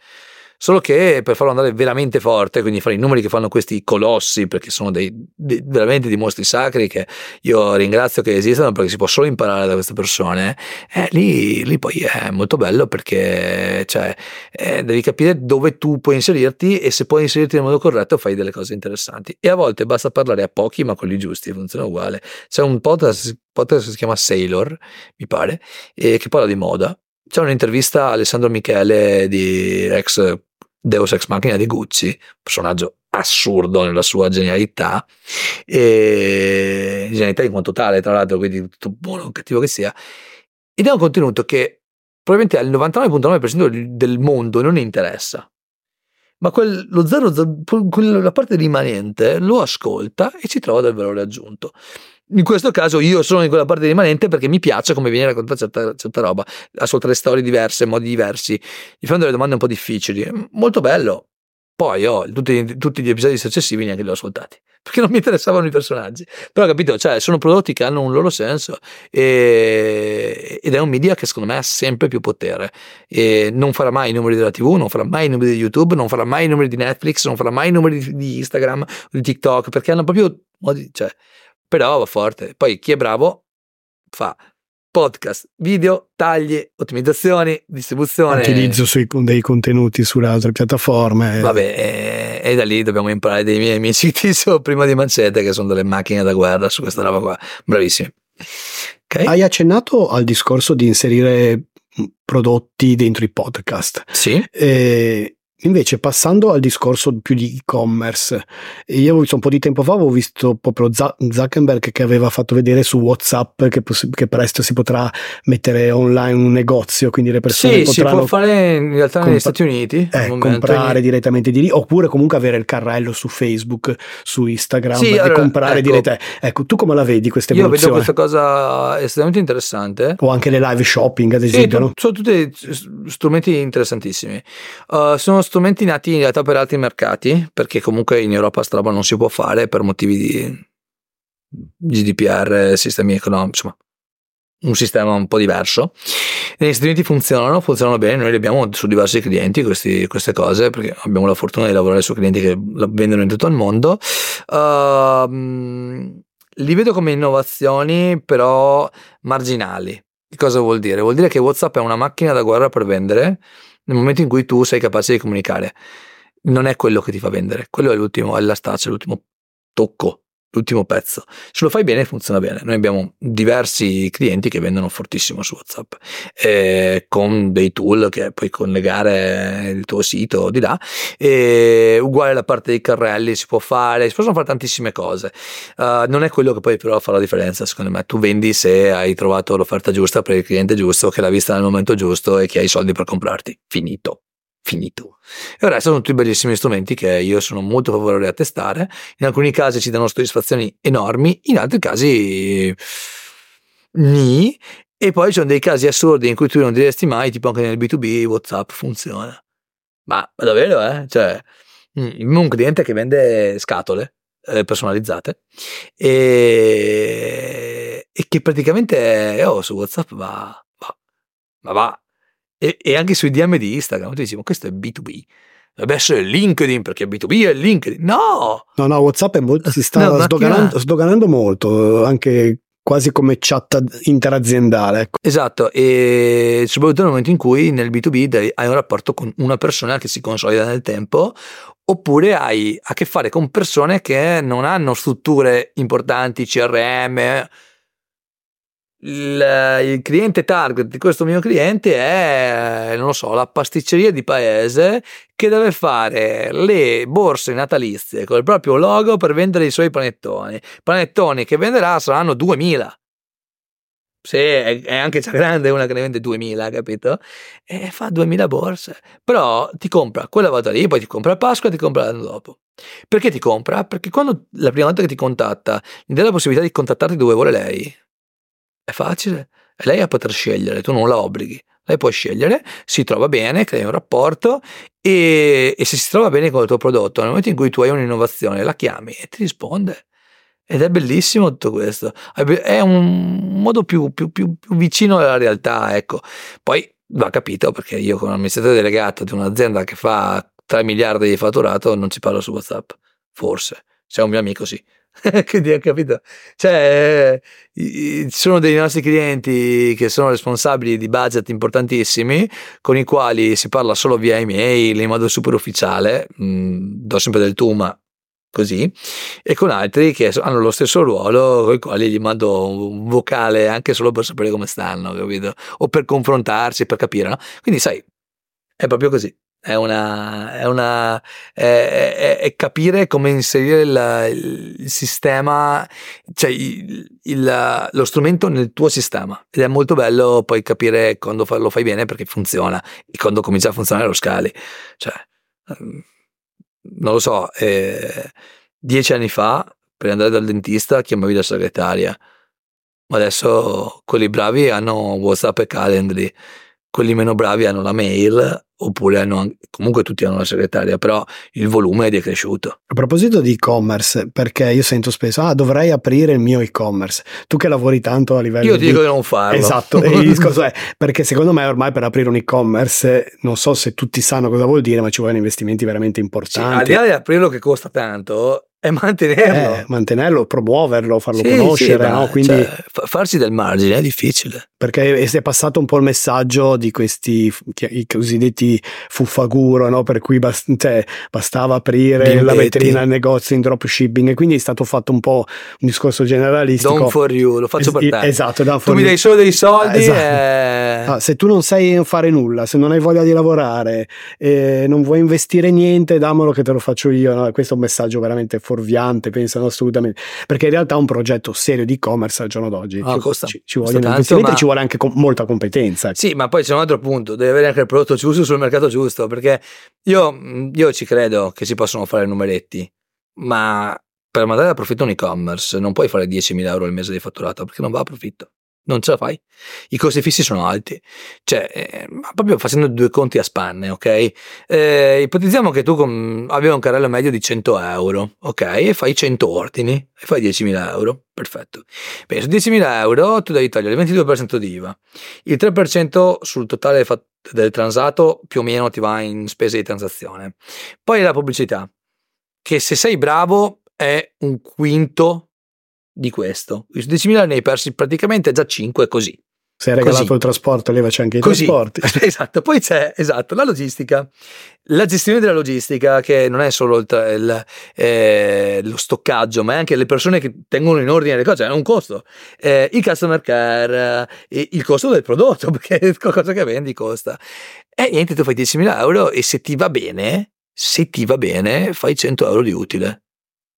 Solo che per farlo andare veramente forte, quindi fare i numeri che fanno questi colossi, perché sono dei, dei- veramente dei mostri sacri che io ringrazio che esistano perché si può solo imparare da queste persone, eh, lì, lì poi è molto bello perché cioè, eh, devi capire dove tu puoi inserirti e se puoi inserirti nel modo corretto fai delle cose interessanti. E a volte basta parlare a pochi, ma quelli giusti, funziona uguale. C'è un podcast, podcast che si chiama Sailor, mi pare, e che parla di moda. C'è un'intervista a Alessandro Michele di ex Deus Ex Machina di Gucci, personaggio assurdo nella sua genialità, e genialità in quanto tale, tra l'altro, quindi tutto buono o cattivo che sia. Ed è un contenuto che probabilmente al 99.9% del mondo non interessa. Ma quel, lo 0, quella parte rimanente lo ascolta e ci trova del valore aggiunto. In questo caso io sono in quella parte rimanente perché mi piace come viene raccontata certa, certa roba, ascoltare storie diverse, modi diversi, gli fanno delle domande un po' difficili, molto bello. Poi ho tutti, tutti gli episodi successivi neanche li ho ascoltati <laughs> perché non mi interessavano i personaggi. Però capito, cioè sono prodotti che hanno un loro senso e- ed è un media che secondo me ha sempre più potere. E non farà mai i numeri della TV, non farà mai i numeri di YouTube, non farà mai i numeri di Netflix, non farà mai i numeri di, di Instagram, di TikTok, perché hanno proprio modi, cioè, però va forte. Poi chi è bravo fa podcast, video, tagli, ottimizzazioni, distribuzione. Utilizzo sui- dei contenuti sulle altre piattaforme. Vabbè, e, e da lì dobbiamo imparare dei miei amici <laughs> Tizio prima di Mancete, che sono delle macchine da guerra su questa roba qua. Bravissimi. Ok? Hai accennato al discorso di inserire prodotti dentro i podcast. Sì. E invece, passando al discorso più di e-commerce, io un po' di tempo fa avevo visto proprio Zuckerberg che aveva fatto vedere su WhatsApp che, poss- che presto si potrà mettere online un negozio, quindi le persone Sì, si potranno può fare in realtà compa- negli Stati Uniti. eh, comprare direttamente di lì, oppure comunque avere il carrello su Facebook, su Instagram Sì, e allora, comprare ecco. direttamente. Ecco, tu come la vedi questa Io vedo evoluzione? questa cosa estremamente interessante. O anche le live shopping, ad Sì, esempio, tu- no? sono tutti strumenti interessantissimi. Uh, sono strumenti nati in realtà per altri mercati, perché comunque in Europa sta roba non si può fare per motivi di GDPR, sistemi economici, insomma, un sistema un po' diverso. Negli Stati funzionano, funzionano bene, noi li abbiamo su diversi clienti questi, queste cose, perché abbiamo la fortuna di lavorare su clienti che vendono in tutto il mondo. Uh, li vedo come innovazioni, però marginali. Cosa vuol dire? Vuol dire che WhatsApp è una macchina da guerra per vendere nel momento in cui tu sei capace di comunicare. Non è quello che ti fa vendere, quello è l'ultimo, è la staccia, l'ultimo tocco l'ultimo pezzo. Se lo fai bene funziona bene. Noi abbiamo diversi clienti che vendono fortissimo su WhatsApp eh, con dei tool che puoi collegare il tuo sito di là. E uguale la parte dei carrelli si può fare, si possono fare tantissime cose. Uh, non è quello che poi però fa la differenza, secondo me. Tu vendi se hai trovato l'offerta giusta per il cliente giusto, che l'ha vista nel momento giusto e che hai i soldi per comprarti. Finito finito. E ora sono tutti bellissimi strumenti che io sono molto favorevole a testare. In alcuni casi ci danno soddisfazioni enormi, in altri casi ni. E poi ci sono dei casi assurdi in cui tu non diresti mai, tipo anche nel B2B WhatsApp funziona. Ma davvero, eh? Cioè, mm, un cliente che vende scatole eh, personalizzate e, e, che praticamente oh, su WhatsApp va, va, ma va e, e anche sui DM di Instagram, tu dici, ma questo è B2B. Dovrebbe essere LinkedIn perché B2B è LinkedIn. No! No, no, WhatsApp molto, si sta <laughs> no, sdoganando, sdoganando, molto, anche quasi come chat interaziendale. Ecco. Esatto, e soprattutto nel momento in cui nel B2B hai un rapporto con una persona che si consolida nel tempo, oppure hai a che fare con persone che non hanno strutture importanti, CRM, il, il, cliente target di questo mio cliente è, non lo so, la pasticceria di paese che deve fare le borse natalizie con il proprio logo per vendere i suoi panettoni. Panettoni che venderà saranno 2000. Sì, è, è anche già grande una che ne vende 2000, capito? E fa 2000 borse. Però ti compra quella volta lì, poi ti compra a Pasqua e ti compra l'anno dopo. Perché ti compra? Perché quando la prima volta che ti contatta, gli dà la possibilità di contattarti dove vuole lei è facile. Lei a poter scegliere, tu non la obblighi. Lei può scegliere, si trova bene, crea un rapporto e, e se si trova bene con il tuo prodotto, nel momento in cui tu hai un'innovazione, la chiami e ti risponde. Ed è bellissimo tutto questo. È un modo più, più, più, più vicino alla realtà, ecco. Poi va capito perché io come amministratore delegato di un'azienda che fa 3 miliardi di fatturato non ci parlo su WhatsApp. Forse. Se è un mio amico sì. <laughs> Quindi hai capito? Cioè, ci sono dei nostri clienti che sono responsabili di budget importantissimi con i quali si parla solo via email in modo super ufficiale, mm, do sempre del tu, ma così, e con altri che hanno lo stesso ruolo con i quali gli mando un vocale anche solo per sapere come stanno, capito? O per confrontarsi, per capire, no? Quindi sai, è proprio così è, una, è, una, è, è, capire come inserire il, il sistema, cioè il, il, lo strumento nel tuo sistema. Ed è molto bello poi capire quando lo fai bene perché funziona e quando comincia a funzionare lo scali. Cioè, ehm, non lo so, eh, dieci anni fa per andare dal dentista chiamavi la segretaria, ma adesso quelli bravi hanno WhatsApp e Calendly quelli meno bravi hanno la mail oppure hanno comunque tutti hanno la segretaria, però il volume è decresciuto. A proposito di e-commerce, perché io sento spesso, ah, dovrei aprire il mio e-commerce. Tu che lavori tanto a livello Io ti dico di non farlo. Esatto, il <laughs> discorso è, perché secondo me ormai per aprire un e-commerce, non so se tutti sanno cosa vuol dire, ma ci vogliono investimenti veramente importanti. Sì, al di là di aprirlo che costa tanto, è mantenerlo. Eh, mantenerlo, promuoverlo, farlo sì, conoscere, sì, no? Quindi, cioè, farsi del margine è difficile. Perché è passato un po' il messaggio di questi i cosiddetti fuffaguro, no? Per cui bast- cioè, bastava aprire Bimbetti. la vetrina al negozio in dropshipping, quindi è stato fatto un po' un discorso generalistico. Don't for you, lo faccio per te. Esatto, tu mi dai solo dei soldi. Esatto. E... Ah, se tu non sai fare nulla, se non hai voglia di lavorare, eh, non vuoi investire niente, dammelo che te lo faccio io. No? Questo è un messaggio veramente fuorviante, pensano assolutamente, perché in realtà un progetto serio di e-commerce al giorno d'oggi no, ci, costa, ci, ci vogliono investimenti ma... ci vuole anche com- molta competenza. Sì, ma poi c'è un altro punto, devi avere anche il prodotto giusto sul mercato giusto, perché io, io ci credo che si possono fare numeretti, ma per mandare a profitto un e-commerce non puoi fare 10.000 euro al mese di fatturato perché non va a profitto. Non ce la fai. I costi fissi sono alti, cioè, eh, proprio facendo due conti a spanne, ok? Eh, ipotizziamo che tu com- avevi un carrello medio di 100 euro, ok? E fai 100 ordini e fai 10.000 euro, perfetto. Bene, su 10.000 euro tu devi togliere il 22% di IVA, il 3% sul totale fat- del transato più o meno ti va in spese di transazione. Poi la pubblicità, che se sei bravo è un quinto di questo. Su 10.000 ne hai persi praticamente già 5 così. Se hai regalato così. il trasporto, levaci anche i così. trasporti. <laughs> Esatto, poi c'è esatto, la logistica. La gestione della logistica, che non è solo il, il, eh, lo stoccaggio, ma è anche le persone che tengono in ordine le cose, è un costo. Eh, il customer care, eh, il costo del prodotto, <laughs> perché qualcosa che vendi costa. E niente, tu fai 10.000 euro e se ti va bene, se ti va bene, fai 100 euro di utile.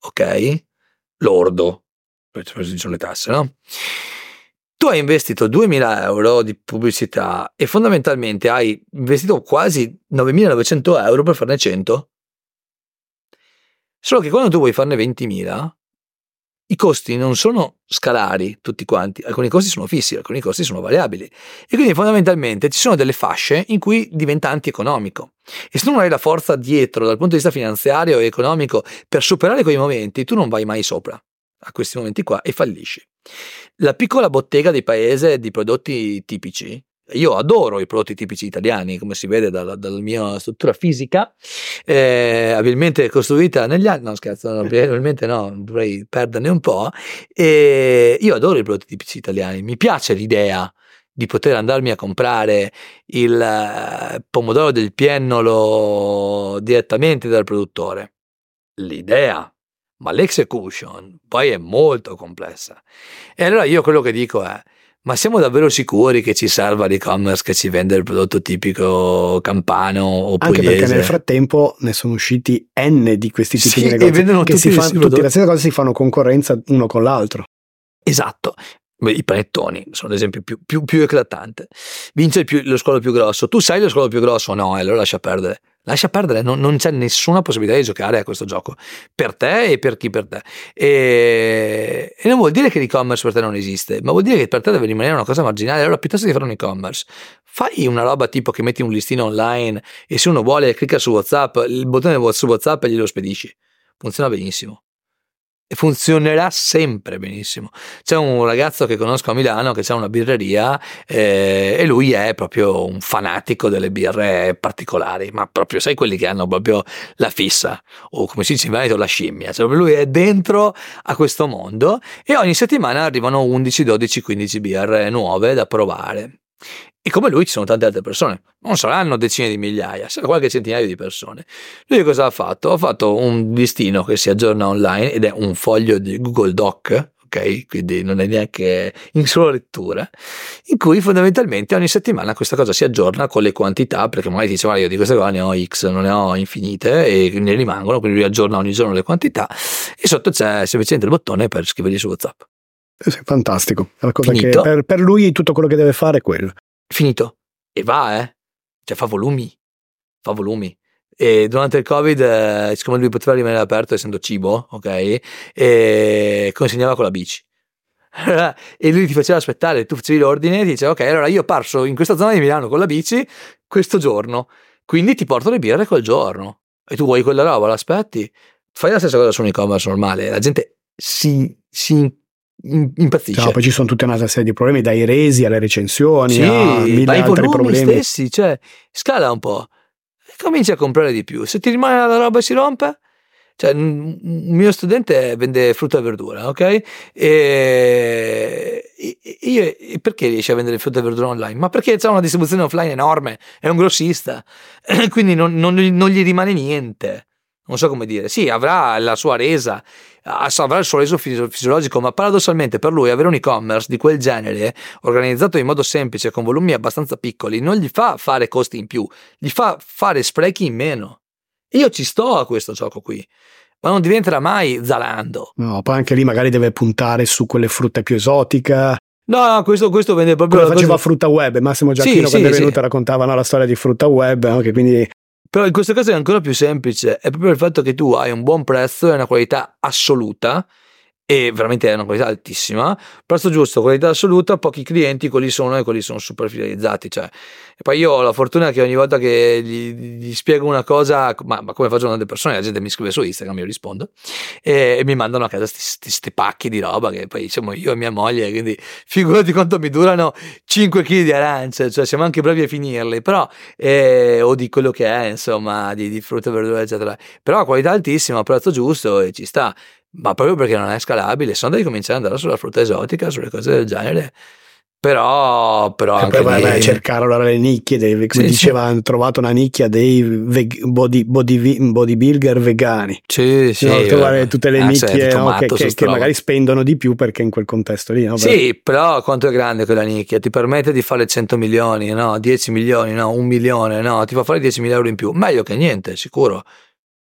Ok? Lordo ci sono le tasse, no? Tu hai investito 2000 euro di pubblicità e fondamentalmente hai investito quasi 9900 euro per farne 100. Solo che quando tu vuoi farne 20.000, i costi non sono scalari tutti quanti, alcuni costi sono fissi, alcuni costi sono variabili. E quindi fondamentalmente ci sono delle fasce in cui diventa antieconomico. E se tu non hai la forza dietro dal punto di vista finanziario e economico per superare quei momenti, tu non vai mai sopra a questi momenti qua e fallisci. La piccola bottega di paese di prodotti tipici, io adoro i prodotti tipici italiani, come si vede dalla, dalla mia struttura fisica, eh, abilmente costruita negli anni, no scherzo, no, probabilmente no, dovrei perderne un po', e io adoro i prodotti tipici italiani, mi piace l'idea di poter andarmi a comprare il eh, pomodoro del piennolo direttamente dal produttore. L'idea ma l'execution poi è molto complessa. E allora io quello che dico è, ma siamo davvero sicuri che ci serva l'e-commerce che ci vende il prodotto tipico campano o Anche pugliese? perché nel frattempo ne sono usciti N di questi tipi sì, di negozi. E vendono che tutti, si fanno, tutte le stesse cose si fanno concorrenza uno con l'altro. Esatto. I panettoni sono l'esempio più, più, più eclatante. Vince più, lo squalo più grosso. Tu sai lo squalo più grosso? No, allora lascia perdere. Lascia perdere, non, non, c'è nessuna possibilità di giocare a questo gioco per te e per chi per te. E, e, non vuol dire che l'e-commerce per te non esiste, ma vuol dire che per te deve rimanere una cosa marginale. Allora, piuttosto di fare un e-commerce, fai una roba tipo che metti un listino online e se uno vuole clicca su WhatsApp, il bottone su WhatsApp e glielo spedisci. Funziona benissimo funzionerà sempre benissimo. C'è un ragazzo che conosco a Milano che ha una birreria eh, e lui è proprio un fanatico delle birre particolari, ma proprio sai quelli che hanno proprio la fissa o come si dice in Veneto la scimmia, cioè lui è dentro a questo mondo e ogni settimana arrivano 11, 12, 15 birre nuove da provare. E come lui ci sono tante altre persone, non saranno decine di migliaia, sarà qualche centinaio di persone. Lui cosa ha fatto? Ha fatto un listino che si aggiorna online ed è un foglio di Google Doc, ok? Quindi non è neanche in solo lettura, in cui fondamentalmente ogni settimana questa cosa si aggiorna con le quantità, perché magari dice, guarda io di queste cose ne ho X, non ne ho infinite e ne rimangono, quindi lui aggiorna ogni giorno le quantità e sotto c'è semplicemente il bottone per scrivergli su WhatsApp. È fantastico, è la cosa Finito. che per, per lui tutto quello che deve fare è quello finito. E va, eh. Cioè fa volumi. Fa volumi. E durante il Covid, eh, siccome lui poteva rimanere aperto essendo cibo, ok? E consegnava con la bici. <laughs> e lui ti faceva aspettare, tu facevi l'ordine e ti diceva ok, allora io parso in questa zona di Milano con la bici questo giorno, quindi ti porto le birre quel giorno. E tu vuoi quella roba, l'aspetti? Fai la stessa cosa su un e-commerce normale, la gente si, si impazzisce. No, poi ci sono tutta una serie di problemi, dai resi alle recensioni, sì, a mille altri problemi. stessi, cioè scala un po', cominci a comprare di più. Se ti rimane la roba e si rompe, cioè un mio studente vende frutta e verdura, ok? E io, perché riesce a vendere frutta e verdura online? Ma perché c'è una distribuzione offline enorme, è un grossista, <clears throat> quindi non, non, non gli rimane niente non so come dire, sì, avrà la sua resa, avrà il suo reso fisiologico, ma paradossalmente per lui avere un e-commerce di quel genere, organizzato in modo semplice, con volumi abbastanza piccoli, non gli fa fare costi in più, gli fa fare sprechi in meno. Io ci sto a questo gioco qui, ma non diventerà mai Zalando. No, poi anche lì magari deve puntare su quelle frutte più esotica. No, no, questo, questo vende proprio. Come faceva cosa... Frutta Web, Massimo Giacchino sì, quando sì, è venuto sì. raccontavano la storia di Frutta Web, no? che quindi però in questo caso è ancora più semplice, è proprio il fatto che tu hai un buon prezzo e una qualità assoluta e veramente è una qualità altissima, prezzo giusto, qualità assoluta, pochi clienti, quelli sono e quelli sono super fidelizzati. Cioè. E poi io ho la fortuna che ogni volta che gli, gli spiego una cosa, ma, ma, come faccio tante persone, la gente mi scrive su Instagram, io rispondo e, e mi mandano a casa questi pacchi di roba che poi siamo io e mia moglie, quindi figurati quanto mi durano 5 kg di arance, cioè siamo anche bravi a finirli, però eh, o di quello che è, insomma, di, di frutta verdura, eccetera. Però qualità altissima, prezzo giusto e ci sta ma proprio perché non è scalabile, se no devi cominciare ad andare sulla frutta esotica, sulle cose del genere. Però, però e anche poi vai, a cercare allora le nicchie, dei, come sì, diceva, sì. hanno trovato una nicchia dei veg, body, body, bodybuilder vegani. Sì, sì. No, trovare tutte le ah, nicchie no, che, che, che, magari spendono di più perché in quel contesto lì. No? Sì, però quanto è grande quella nicchia? Ti permette di fare 100 milioni, no? 10 milioni, no? Un milione, no? Ti fa fare 10.000 euro in più. Meglio che niente, sicuro.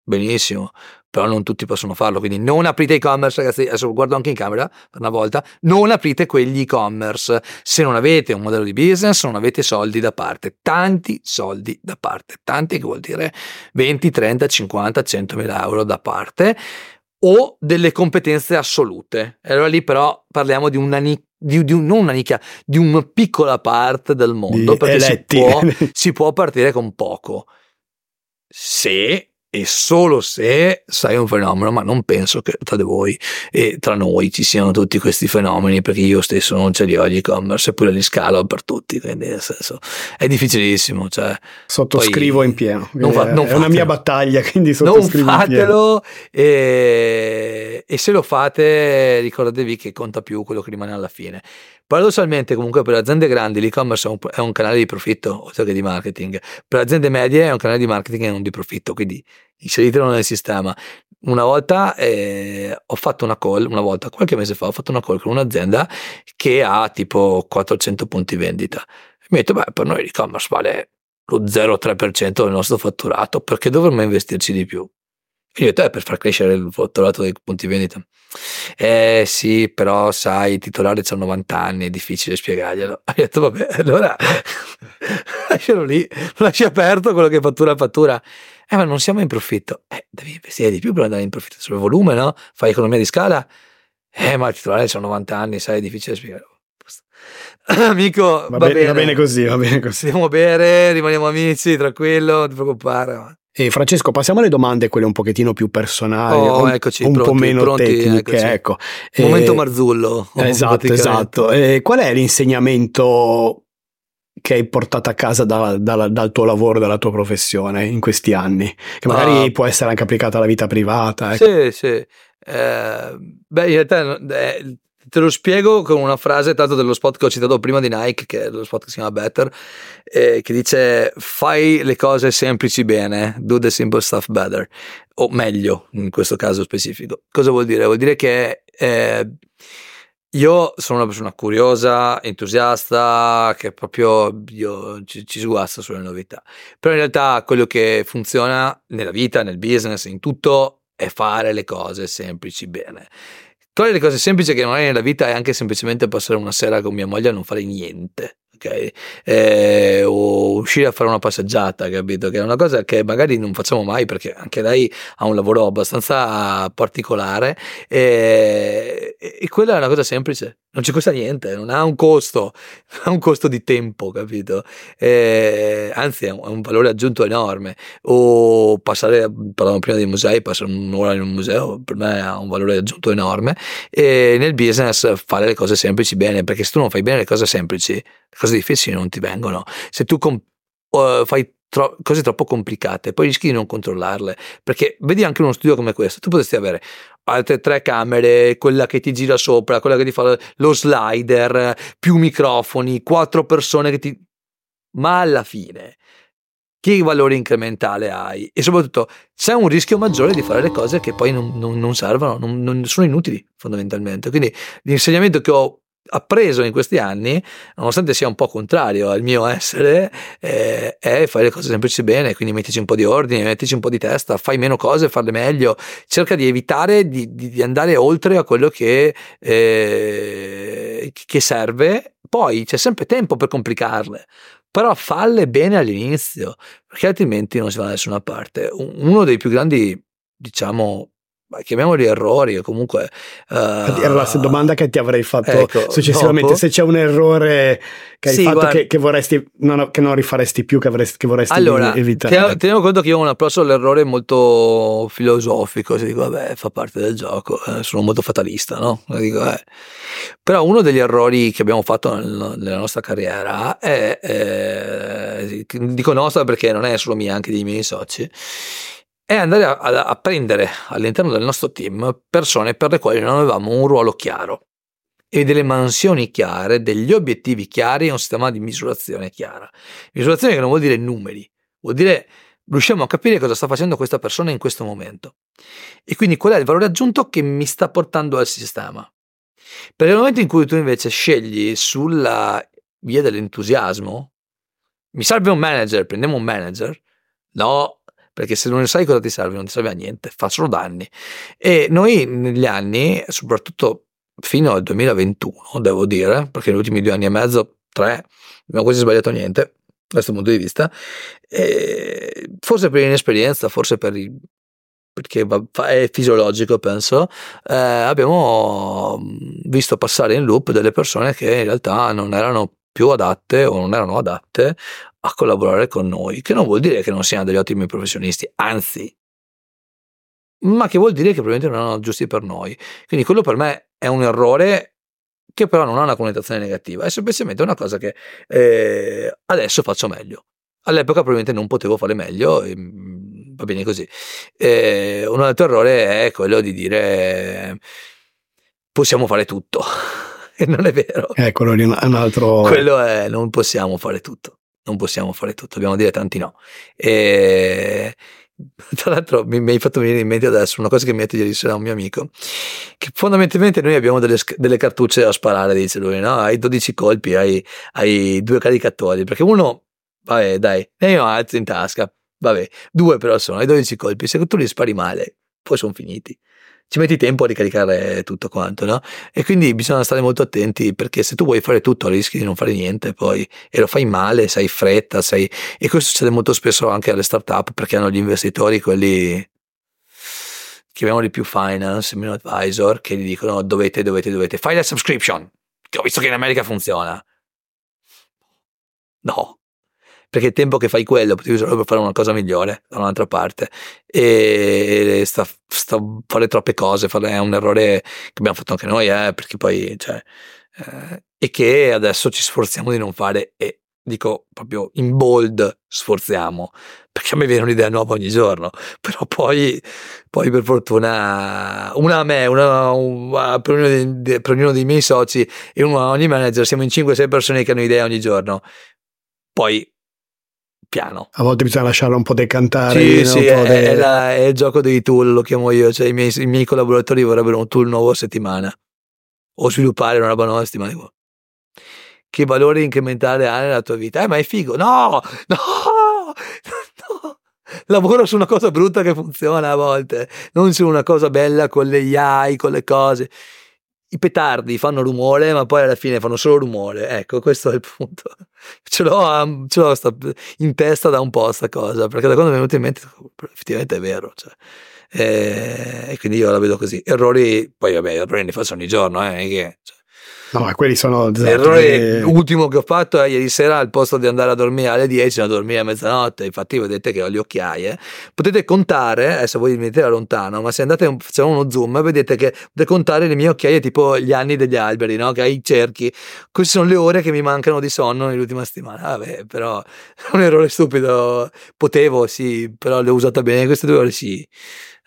Benissimo però non tutti possono farlo, quindi non aprite e-commerce, ragazzi, adesso guardo anche in camera per una volta, non aprite quegli e-commerce se non avete un modello di business, non avete soldi da parte, tanti soldi da parte, tanti che vuol dire 20, 30, 50, 100 mila euro da parte o delle competenze assolute. E allora lì però parliamo di una nicchia di, di un, non una nicchia, di una piccola parte del mondo, di perché si può, <laughs> si può, partire con poco. Se e solo se sei un fenomeno, ma non penso che tra di voi e tra noi ci siano tutti questi fenomeni, perché io stesso non ce li ho gli e-commerce, eppure li scalo per tutti, quindi nel senso è difficilissimo. Cioè, sottoscrivo in pieno, non fa, non è fatelo. una mia battaglia, <laughs> quindi sottoscrivo non fatelo e, e se lo fate ricordatevi che conta più quello che rimane alla fine. Paradossalmente, comunque, per aziende grandi l'e-commerce è un, è un, canale di profitto oltre che di marketing. Per aziende medie è un canale di marketing e non di profitto, quindi inseritelo nel sistema. Una volta eh, ho fatto una call, una volta, qualche mese fa, ho fatto una call con un'azienda che ha tipo 400 punti vendita. Mi ho detto, beh, per noi l'e-commerce vale lo 0,3% del nostro fatturato, perché dovremmo investirci di più? Io ho detto, eh, per far crescere il fatturato dei punti vendita. Eh sì, però sai, il titolare c'ha 90 anni, è difficile spiegarglielo. <laughs> Ho detto, vabbè, allora <laughs> lascialo lì, lasci aperto quello che fattura fattura. Eh, ma non siamo in profitto. Eh, devi investire di più per andare in profitto sul volume, no? Fai economia di scala. Eh, ma il titolare c'ha 90 anni, sai, è difficile spiegarlo. <laughs> Amico, va, va bene, bene, va bene così, va bene così. Andiamo bere, rimaniamo amici, tranquillo, non ti preoccupare. E Francesco, passiamo alle domande, quelle un pochettino più personali, oh, un, eccoci, un pronti, po' meno pronti, tecniche. Eccoci. Ecco. Momento Marzullo. Esatto, esatto. E qual è l'insegnamento che hai portato a casa da, da, dal tuo lavoro, dalla tua professione in questi anni? Che magari uh, può essere anche applicata alla vita privata. Ecco. Sì, sì. Eh, beh, in realtà eh, Te lo spiego con una frase tanto dello spot che ho citato prima di Nike, che è lo spot che si chiama Better, eh, che dice fai le cose semplici bene, do the simple stuff better, o meglio in questo caso specifico. Cosa vuol dire? Vuol dire che eh, io sono una persona curiosa, entusiasta, che proprio io, ci, ci sguazza sulle novità. Però in realtà quello che funziona nella vita, nel business, in tutto, è fare le cose semplici bene. Tra le cose semplici che non hai nella vita è anche semplicemente passare una sera con mia moglie a non fare niente ok? Eh, o uscire a fare una passeggiata, capito? Che è una cosa che magari non facciamo mai perché anche lei ha un lavoro abbastanza particolare e, e quella è una cosa semplice, non ci costa niente, non ha un costo, <laughs> ha un costo di tempo, capito? Eh, anzi è un, valore aggiunto enorme. O passare, parlavamo prima dei musei, passare un'ora in un museo per me ha un valore aggiunto enorme e nel business fare le cose semplici bene, perché se tu non fai bene le cose semplici, le cose difficili non ti vengono. Se tu com- uh, fai tro- cose troppo complicate, poi rischi di non controllarle. Perché vedi anche uno studio come questo, tu potresti avere altre tre camere, quella che ti gira sopra, quella che ti fa lo slider, più microfoni, quattro persone che ti... Ma alla fine che valore incrementale hai e soprattutto c'è un rischio maggiore di fare le cose che poi non, non, non servono, non, non, sono inutili fondamentalmente. Quindi l'insegnamento che ho appreso in questi anni, nonostante sia un po' contrario al mio essere, eh, è fare le cose semplici bene, quindi mettici un po' di ordine, mettici un po' di testa, fai meno cose, farle meglio, cerca di evitare di, di andare oltre a quello che, eh, che serve, poi c'è sempre tempo per complicarle, però falle bene all'inizio, perché altrimenti non si va da nessuna parte. Uno dei più grandi, diciamo, chiamiamoli errori o comunque uh, era la domanda che ti avrei fatto ecco, successivamente dopo. se c'è un errore che hai sì, fatto guarda, che, che, vorresti non, che non rifaresti più che, avresti, che vorresti allora, evitare teniamo conto che io ho un approccio all'errore molto filosofico si dico vabbè fa parte del gioco eh, sono molto fatalista no? Dico, eh. però uno degli errori che abbiamo fatto nel, nella nostra carriera è eh, dico nostra perché non è solo mia anche dei miei soci è andare a, a, prendere all'interno del nostro team persone per le quali non avevamo un ruolo chiaro e delle mansioni chiare, degli obiettivi chiari e un sistema di misurazione chiara. Misurazione che non vuol dire numeri, vuol dire riusciamo a capire cosa sta facendo questa persona in questo momento e quindi qual è il valore aggiunto che mi sta portando al sistema. Perché nel momento in cui tu invece scegli sulla via dell'entusiasmo, mi serve un manager, prendiamo un manager, no, perché se non sai cosa ti serve non ti serve a niente, fa solo danni. E noi negli anni, soprattutto fino al 2021, devo dire, perché negli ultimi due anni e mezzo, tre, non abbiamo quasi sbagliato niente da questo punto di vista, e forse per inesperienza, forse per il perché è fisiologico penso, eh, abbiamo visto passare in loop delle persone che in realtà non erano più adatte o non erano adatte a collaborare con noi, che non vuol dire che non siano degli ottimi professionisti, anzi, ma che vuol dire che probabilmente non erano giusti per noi. Quindi quello per me è un errore che però non ha una connotazione negativa, è semplicemente una cosa che eh, adesso faccio meglio. All'epoca probabilmente non potevo fare meglio, e, mm, va bene così. Eh, un altro errore è quello di dire possiamo fare tutto. <laughs> e non è vero. Eh, quello è un altro... Quello è non possiamo fare tutto non possiamo fare tutto, dobbiamo dire tanti no. E <laughs> tra l'altro mi, mi, hai fatto venire in mente adesso una cosa che mi ha detto ieri sera un mio amico, che fondamentalmente noi abbiamo delle, delle cartucce da sparare, dice lui, no? Hai 12 colpi, hai, hai due caricatori, perché uno, vabbè dai, ne ho altri in tasca, vabbè, due però sono, hai 12 colpi, se tu li spari male, poi sono finiti ci metti tempo a ricaricare tutto quanto, no? E quindi bisogna stare molto attenti perché se tu vuoi fare tutto rischi di non fare niente poi e lo fai male, sei fretta, sei... e questo succede molto spesso anche alle startup perché hanno gli investitori, quelli chiamiamoli più finance, meno advisor, che gli dicono dovete, dovete, dovete, fai la subscription, che ho visto che in America funziona. No, perché il tempo che fai quello potevi usarlo per fare una cosa migliore da un'altra parte. E sta, sta fare troppe cose è un errore che abbiamo fatto anche noi eh, perché poi cioè, eh, e che adesso ci sforziamo di non fare e dico proprio in bold sforziamo. Perché a me viene un'idea nuova ogni giorno. <laughs> Però poi, poi per fortuna una a me una, una per, ognuno dei, per, ognuno dei, miei soci e uno a ogni manager siamo in 5-6 persone che hanno idee ogni giorno. Poi piano. A volte bisogna lasciarlo un po' decantare. Sì, sì, è, de... è, la, è, il gioco dei tool, lo chiamo io, cioè i miei, i miei, collaboratori vorrebbero un tool nuovo a settimana o sviluppare una roba nuova a settimana. Che valore incrementale ha nella tua vita? Eh, ma è figo. No, <laughs> no, no. Lavoro su una cosa brutta che funziona a volte, non su una cosa bella con le AI, con le cose i petardi fanno rumore, ma poi alla fine fanno solo rumore. Ecco, questo è il punto. <laughs> Ce l'ho, ce l'ho in testa da un po' sta cosa, perché da quando mi è venuto in mente, effettivamente è vero. Cioè. E, e, quindi io la vedo così. Errori, poi vabbè, errori ne faccio ogni giorno, eh, che, cioè, No, ma quelli sono esatto, l'errore ultimo che ho fatto è ieri sera al posto di andare a dormire alle 10 a dormire a mezzanotte. Infatti vedete che ho le occhiaie potete contare adesso voi mi da lontano ma se andate facciamo uno zoom vedete che potete contare le mie occhiaie tipo gli anni degli alberi no? che hai i cerchi. Queste sono le ore che mi mancano di sonno nell'ultima settimana. Vabbè però <laughs> è un errore stupido. Potevo sì però le ho usate bene queste due ore sì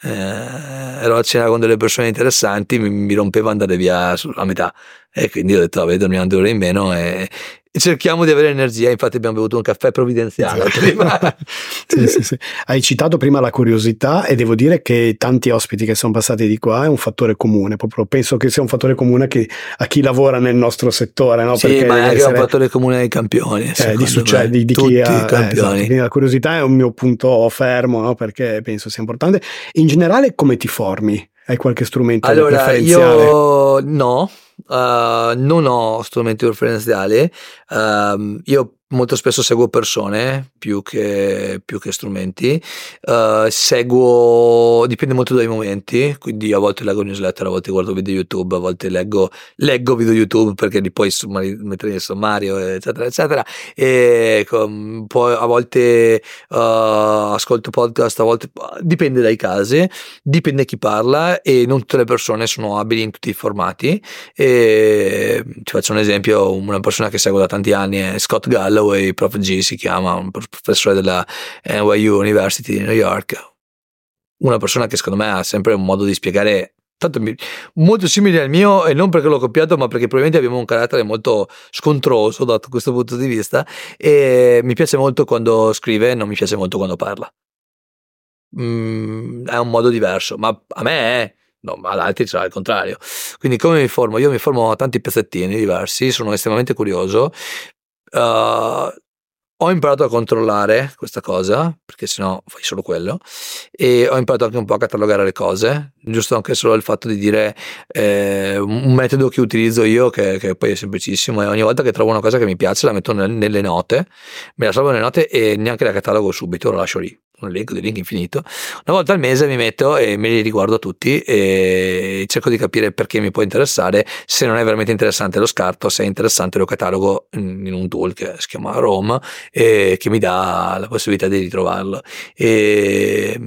eh, ero a cena con delle persone interessanti mi, mi rompeva andare via a metà. E quindi ho detto, vabbè, dormiamo due ore in meno e, cerchiamo di avere energia. Infatti, abbiamo bevuto un caffè provvidenziale. <laughs> sì, sì, sì. Hai citato prima la curiosità, e devo dire che tanti ospiti che sono passati di qua è un fattore comune. Proprio penso che sia un fattore comune che, a chi lavora nel nostro settore. No? Sì, Perché ma è anche essere... un fattore comune ai campioni. Eh, di, succe- di, di chi ha. Eh, esatto. la curiosità è un mio punto fermo, no? perché penso sia importante. In generale, come ti formi? Hai qualche strumento allora, io no, uh, non ho strumenti referenziali, uh, io molto spesso seguo persone più che, più che strumenti, uh, seguo, dipende molto dai momenti, quindi a volte leggo newsletter, a volte guardo video YouTube, a volte leggo, leggo video YouTube perché li puoi mettere nel sommario, eccetera, eccetera, e com, poi a volte uh, ascolto podcast, a volte dipende dai casi, dipende chi parla e non tutte le persone sono abili in tutti i formati. E ti faccio un esempio, una persona che seguo da tanti anni è Scott Gallo Galloway, Prof. G si chiama, un professore della NYU University di New York, una persona che secondo me ha sempre un modo di spiegare tanto molto simile al mio e non perché l'ho copiato ma perché probabilmente abbiamo un carattere molto scontroso da questo punto di vista e mi piace molto quando scrive non mi piace molto quando parla mm, è un modo diverso ma a me è No, ma ad altri sarà il contrario. Quindi come mi formo? Io mi formo a tanti pezzettini diversi, sono estremamente curioso, Uh, ho imparato a controllare questa cosa, perché sennò fai solo quello, e ho imparato anche un po' a catalogare le cose, giusto anche solo il fatto di dire eh, un metodo che utilizzo io, che, che, poi è semplicissimo, è ogni volta che trovo una cosa che mi piace la metto nel, nelle note, me la salvo nelle note e neanche la catalogo subito, la lascio lì un elenco di link infinito. Una volta al mese mi metto e me li riguardo tutti e cerco di capire perché mi può interessare. Se non è veramente interessante lo scarto, se è interessante lo catalogo in un tool che si chiama Rome e che mi dà la possibilità di ritrovarlo. E,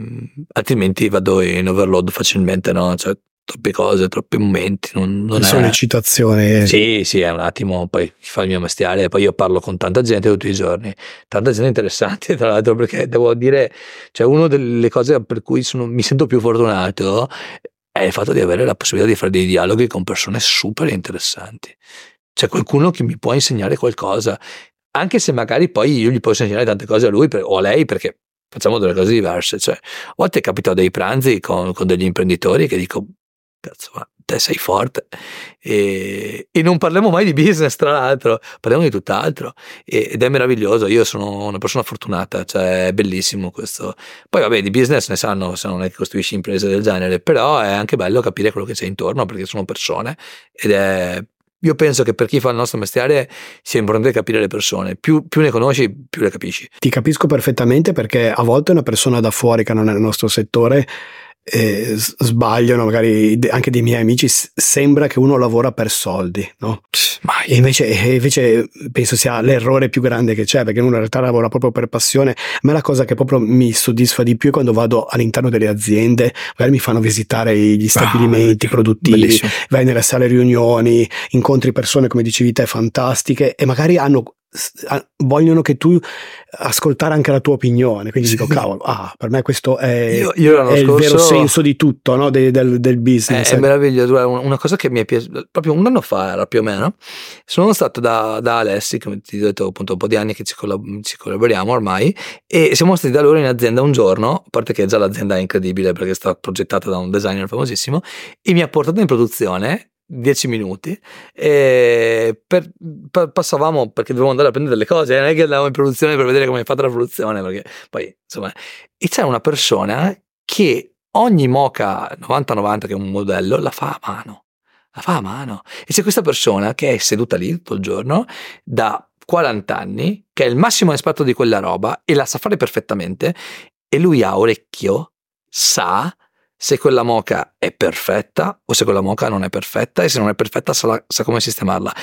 altrimenti vado in overload facilmente, no? Cioè, troppe cose, troppi momenti. Non, non è sollecitazione. Sì, sì, è un attimo, poi fa il mio mestiere, poi io parlo con tanta gente tutti i giorni, tanta gente interessante tra l'altro perché devo dire, cioè una delle cose per cui sono, mi sento più fortunato è il fatto di avere la possibilità di fare dei dialoghi con persone super interessanti. C'è qualcuno che mi può insegnare qualcosa, anche se magari poi io gli posso insegnare tante cose a lui per, o a lei perché facciamo delle cose diverse. Cioè, a volte capito dei pranzi con, con degli imprenditori che dico, cazzo, ma te sei forte. E, e, non parliamo mai di business, tra l'altro, parliamo di tutt'altro. E, ed è meraviglioso. Io sono una persona fortunata, cioè è bellissimo questo. Poi, vabbè, di business ne sanno se non è che costruisci imprese del genere, però è anche bello capire quello che c'è intorno perché sono persone ed è io penso che per chi fa il nostro mestiere sia importante capire le persone, più, più, ne conosci più le capisci. Ti capisco perfettamente perché a volte una persona da fuori che non è nel nostro settore eh, sbagliano, magari anche dei miei amici, sembra che uno lavora per soldi, no? E invece, invece, penso sia l'errore più grande che c'è, perché uno in realtà lavora proprio per passione. A me la cosa che proprio mi soddisfa di più è quando vado all'interno delle aziende, magari mi fanno visitare gli stabilimenti ah, produttivi, bellissimo. vai nelle sale riunioni, incontri persone, come dicevi te, fantastiche, e magari hanno vogliono che tu ascoltare anche la tua opinione quindi sì. dico cavolo ah, per me questo è, io, io è il vero senso di tutto no? De, del, del, business è, è meraviglioso una cosa che mi è piaciuta proprio un anno fa era più o meno sono stato da, da Alessi come ti ho detto appunto un po' di anni che ci, collab- ci, collaboriamo ormai e siamo stati da loro in azienda un giorno a parte che già l'azienda è incredibile perché è stata progettata da un designer famosissimo e mi ha portato in produzione 10 minuti e per, per, passavamo perché dovevamo andare a prendere delle cose non è che andavamo in produzione per vedere come è fatta la produzione perché poi insomma e c'è una persona che ogni moca 90-90 che è un modello la fa a mano la fa a mano. E c'è questa persona che è seduta lì tutto il giorno da 40 anni che è il massimo esperto di quella roba e la sa fare perfettamente e lui ha orecchio sa se quella moca è perfetta o se quella moca non è perfetta e se non è perfetta sa, sa come sistemarla.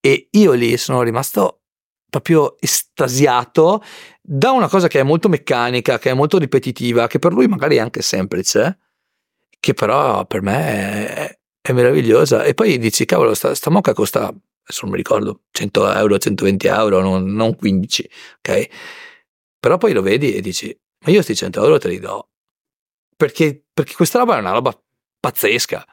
E io lì sono rimasto proprio estasiato da una cosa che è molto meccanica, che è molto ripetitiva, che per lui magari è anche semplice, che però per me è, è meravigliosa. E poi dici, cavolo, sta, sta moca costa, adesso non mi ricordo, 100 euro, 120 euro, non, non 15, ok? Però poi lo vedi e dici, ma io questi 100 euro te li do perché, perché questa roba è una roba pazzesca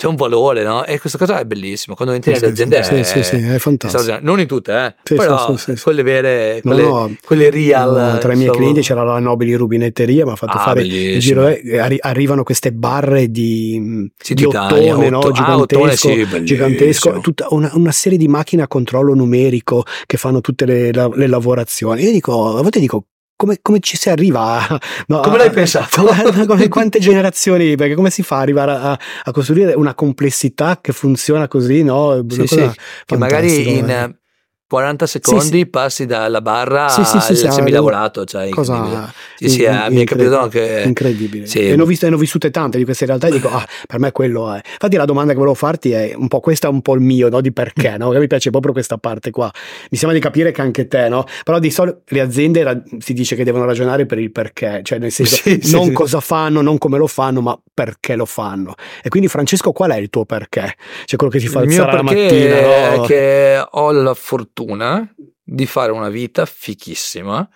c'è un valore, no? E questa cosa è bellissima. Quando entri nelle aziende sì, è, sì, sì, è fantastico. Non in tutte, eh? Sì, però sì, sì, quelle vere, quelle, no, no, quelle real. No, tra i miei clienti c'era la Nobili Rubinetteria, mi ha fatto ah, fare bellissimo. il giro. Eh, arri- arrivano queste barre di, sì, di ottone, otto, no? Gigantesco, ah, ottone, gigantesco tutta una, una, serie di macchine a controllo numerico che fanno tutte le, le lavorazioni. Io dico, a volte dico, come, come ci si arriva a, no, come l'hai pensato? <laughs> Come, quante generazioni, perché come si fa ad arrivare a, a, costruire una complessità che funziona così, no? Sì, sì, che magari in... Eh 40 secondi sì, sì. passi dalla barra sì, sì, sì, al semilavorato. Cioè, cosa sì, sì, in, mi è capitato che... Incredibile. Sì. E ne ho, viste, ne ho vissute tante di queste realtà e dico, ah, per me quello è. Infatti la domanda che volevo farti è un po' questa è un po' il mio, no? Di perché, no? Che mi piace proprio questa parte qua. Mi sembra di capire che anche te, no? Però di solito le aziende ra- si dice che devono ragionare per il perché, cioè nel senso non cosa fanno, non come lo fanno, ma perché lo fanno. E quindi Francesco, qual è il tuo perché? Cioè quello che ti fa alzare la mattina, no? È che ho la fortuna fortuna di fare una vita fichissima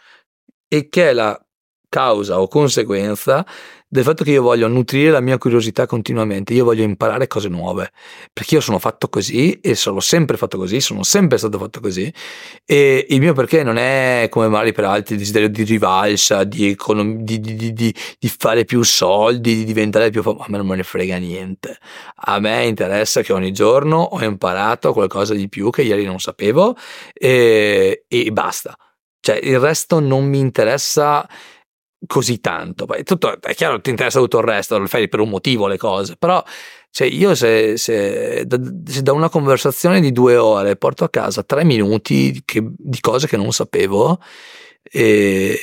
e che è la causa o conseguenza del fatto che io voglio nutrire la mia curiosità continuamente, io voglio imparare cose nuove, perché io sono fatto così e sono sempre fatto così, sono sempre stato fatto così e il mio perché non è come magari per altri il desiderio di rivalsa, di, econom- di, di, di, fare più soldi, di diventare più famoso, a me non me ne frega niente, a me interessa che ogni giorno ho imparato qualcosa di più che ieri non sapevo e, e basta. Cioè, il resto non mi interessa così tanto. Tutto, è chiaro, ti interessa tutto il resto, lo fai per un motivo le cose, però cioè io se, se, da, se, da, una conversazione di due ore porto a casa tre minuti che, di cose che non sapevo, e,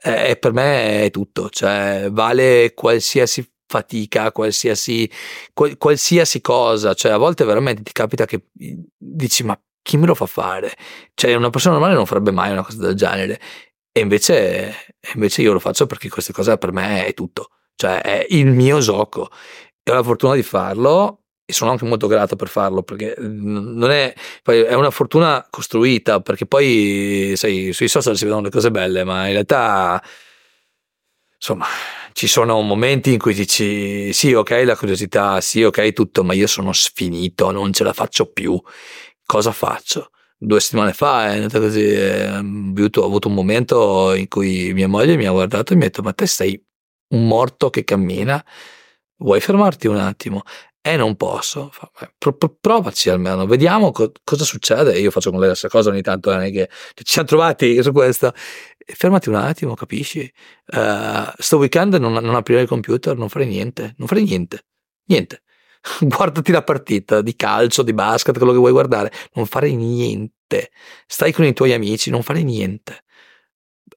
e, per me è tutto, cioè vale qualsiasi fatica, qualsiasi, qual, qualsiasi cosa, cioè a volte veramente ti capita che dici ma chi me lo fa fare? Cioè una persona normale non farebbe mai una cosa del genere e invece, invece io lo faccio perché questa cosa per me è tutto, cioè è il mio gioco. E ho la fortuna di farlo e sono anche molto grato per farlo perché non è, è una fortuna costruita perché poi sai, sui social si vedono le cose belle, ma in realtà insomma ci sono momenti in cui dici sì ok la curiosità, sì ok tutto, ma io sono sfinito, non ce la faccio più, cosa faccio? Due settimane fa è andata così, ho avuto un momento in cui mia moglie mi ha guardato e mi ha detto ma te sei un morto che cammina, vuoi fermarti un attimo? Eh, non posso, provaci almeno, vediamo co- cosa succede. Io faccio con lei la stessa cosa ogni tanto, è che ci siamo trovati su questo. Fermati un attimo, capisci? Uh, sto weekend non, non aprire il computer, non fare niente, non fare niente, niente. <laughs> guardati la partita di calcio, di basket, quello che vuoi guardare, non fare niente. Stai con i tuoi amici, non fare niente.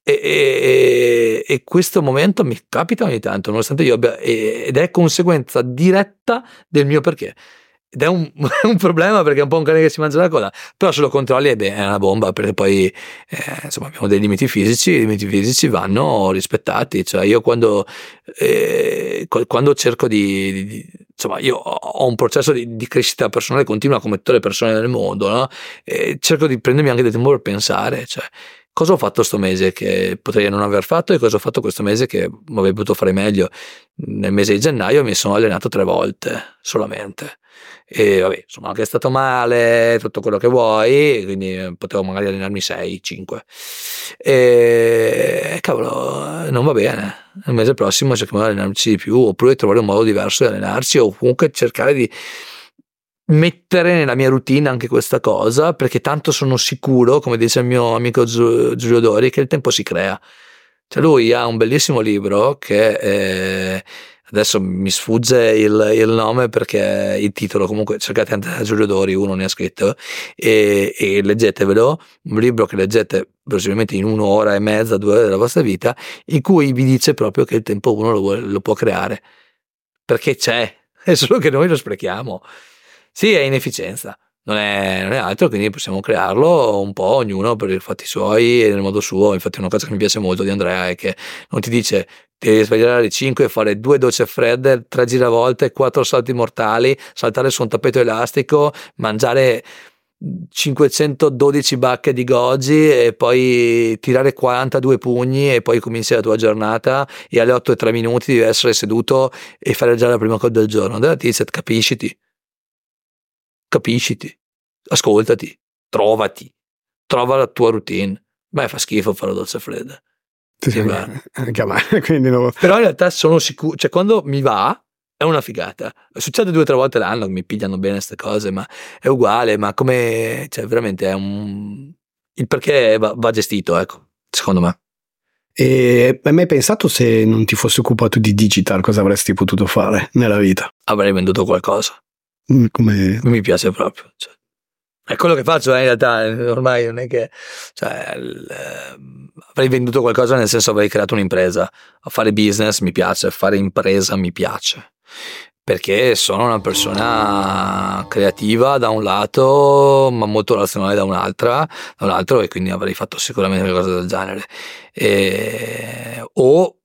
E, e, e, questo momento mi capita ogni tanto, nonostante io abbia, ed è conseguenza diretta del mio perché. Ed è un, <laughs> un, problema perché è un po' un cane che si mangia la coda, però se lo controlli è, bene, è una bomba perché poi eh, insomma abbiamo dei limiti fisici, i limiti fisici vanno rispettati, cioè io quando, eh, quando cerco di, di, insomma io ho un processo di, di, crescita personale continua come tutte le persone nel mondo, no? cerco di prendermi anche del tempo per pensare, cioè cosa ho fatto questo mese che potrei non aver fatto e cosa ho fatto questo mese che avrei potuto fare meglio. Nel mese di gennaio mi sono allenato tre volte solamente e vabbè, sono anche stato male, tutto quello che vuoi, quindi potevo magari allenarmi 6, 5. E cavolo, non va bene. Il mese prossimo cerchiamo di allenarci di più, oppure trovare un modo diverso di allenarsi, o comunque cercare di mettere nella mia routine anche questa cosa, perché tanto sono sicuro, come dice il mio amico Giulio Dori, che il tempo si crea. Cioè lui ha un bellissimo libro che è adesso mi sfugge il, il, nome perché il titolo comunque cercate Andrea Giulio Dori uno ne ha scritto e, e leggetevelo. Un libro che leggete verosimilmente in un'ora e mezza due ore della vostra vita in cui vi dice proprio che il tempo uno lo, lo può creare. Perché c'è <laughs> è solo che noi lo sprechiamo sì è inefficienza non è, non è, altro, quindi possiamo crearlo un po' ognuno per i fatti suoi e nel modo suo. Infatti, una cosa che mi piace molto di Andrea è che non ti dice devi svegliare alle 5 e fare due docce fredde, tre giravolte, quattro salti mortali, saltare su un tappeto elastico, mangiare 512 bacche di goji e poi tirare 42 pugni e poi cominci la tua giornata e alle 8 e 3 minuti devi essere seduto e fare già la prima cosa del giorno. Andrea ti dice capisciti capisciti, ascoltati, trovati, trova la tua routine. Beh, fa schifo fare la doccia fredda. Sì, anche a me, <laughs> quindi no. Però in realtà sono sicuro, cioè quando mi va è una figata. Succede due o tre volte l'anno che mi pigliano bene queste cose, ma è uguale, ma come, cioè veramente è un... Il perché va, va gestito, ecco, secondo me. E hai mai pensato se non ti fossi occupato di digital cosa avresti potuto fare nella vita? Avrei venduto qualcosa. Mm, come... Mi piace proprio. Cioè, è quello che faccio eh, in realtà, ormai non è che... Cioè, l, avrei venduto qualcosa nel senso avrei creato un'impresa. A fare business mi piace, fare impresa mi piace perché sono una persona creativa da un lato, ma molto razionale da un'altra, da un altro, e quindi avrei fatto sicuramente qualcosa del genere. E, o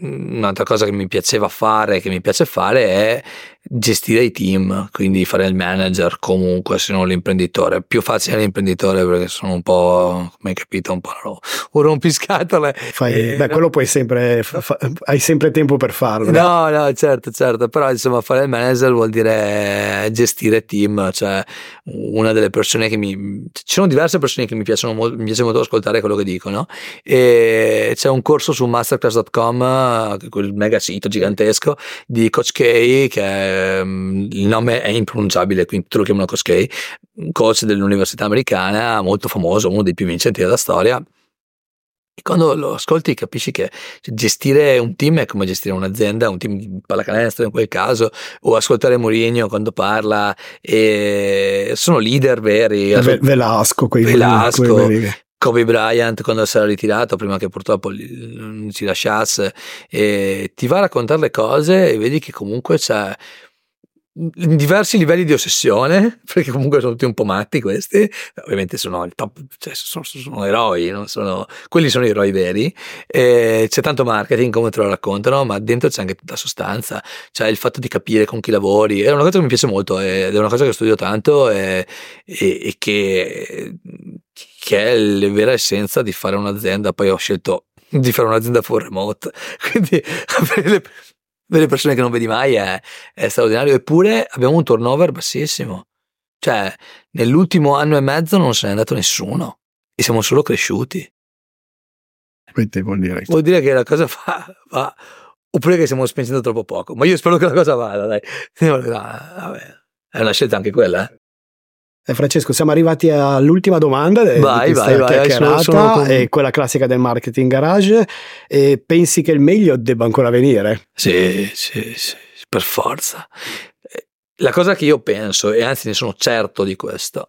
un'altra cosa che mi piaceva fare, che mi piace fare, è gestire i team, quindi fare il manager comunque se non l'imprenditore. Più facile l'imprenditore perché sono un po', come hai capito, un po' un rompiscatole. Fai, eh, beh, quello puoi sempre, fa, hai sempre tempo per farlo. No, no, certo, certo, però insomma fare il manager vuol dire gestire team, cioè una delle persone che mi... Ci sono diverse persone che mi piacciono molto, mi piace molto ascoltare quello che dicono e c'è un corso su masterclass.com, quel mega sito gigantesco di Coach K che è ehm, il nome è impronunciabile, quindi tutti lo chiamano Koskei, un coach dell'università americana, molto famoso, uno dei più vincenti della storia. E quando lo ascolti capisci che gestire un team è come gestire un'azienda, un team di pallacanestro in quel caso, o ascoltare Mourinho quando parla, sono leader veri. Velasco, quei Velasco, quei Kobe Bryant quando si era ritirato prima che purtroppo ci lasciasse ti va a raccontare le cose e vedi che comunque c'è diversi livelli di ossessione, <laughs> perché comunque sono tutti un po' matti questi, ovviamente sono il top, cioè sono, sono eroi, sono, quelli sono eroi veri, e c'è tanto marketing come te lo raccontano, ma dentro c'è anche tutta sostanza, c'è il fatto di capire con chi lavori, è una cosa che mi piace molto è una cosa che studio tanto e, e, e che, che è la vera essenza di fare un'azienda, poi ho scelto di fare un'azienda full remote, <laughs> quindi avere le persone che non vedi mai è, è straordinario. Eppure abbiamo un turnover bassissimo. Cioè, nell'ultimo anno e mezzo non se n'è andato nessuno e siamo solo cresciuti. Quindi vuol dire? Vuol dire che la cosa va, va oppure che stiamo spingendo troppo poco. Ma io spero che la cosa vada, dai. <laughs> è una scelta anche quella, eh. Eh, Francesco, siamo arrivati all'ultima domanda vai, di questa vai, chiacchierata, vai, sono, sono con... quella classica del marketing garage. E pensi che il meglio debba ancora venire? Sì, sì, sì, per forza. Eh, la cosa che io penso, e anzi ne sono certo di questo,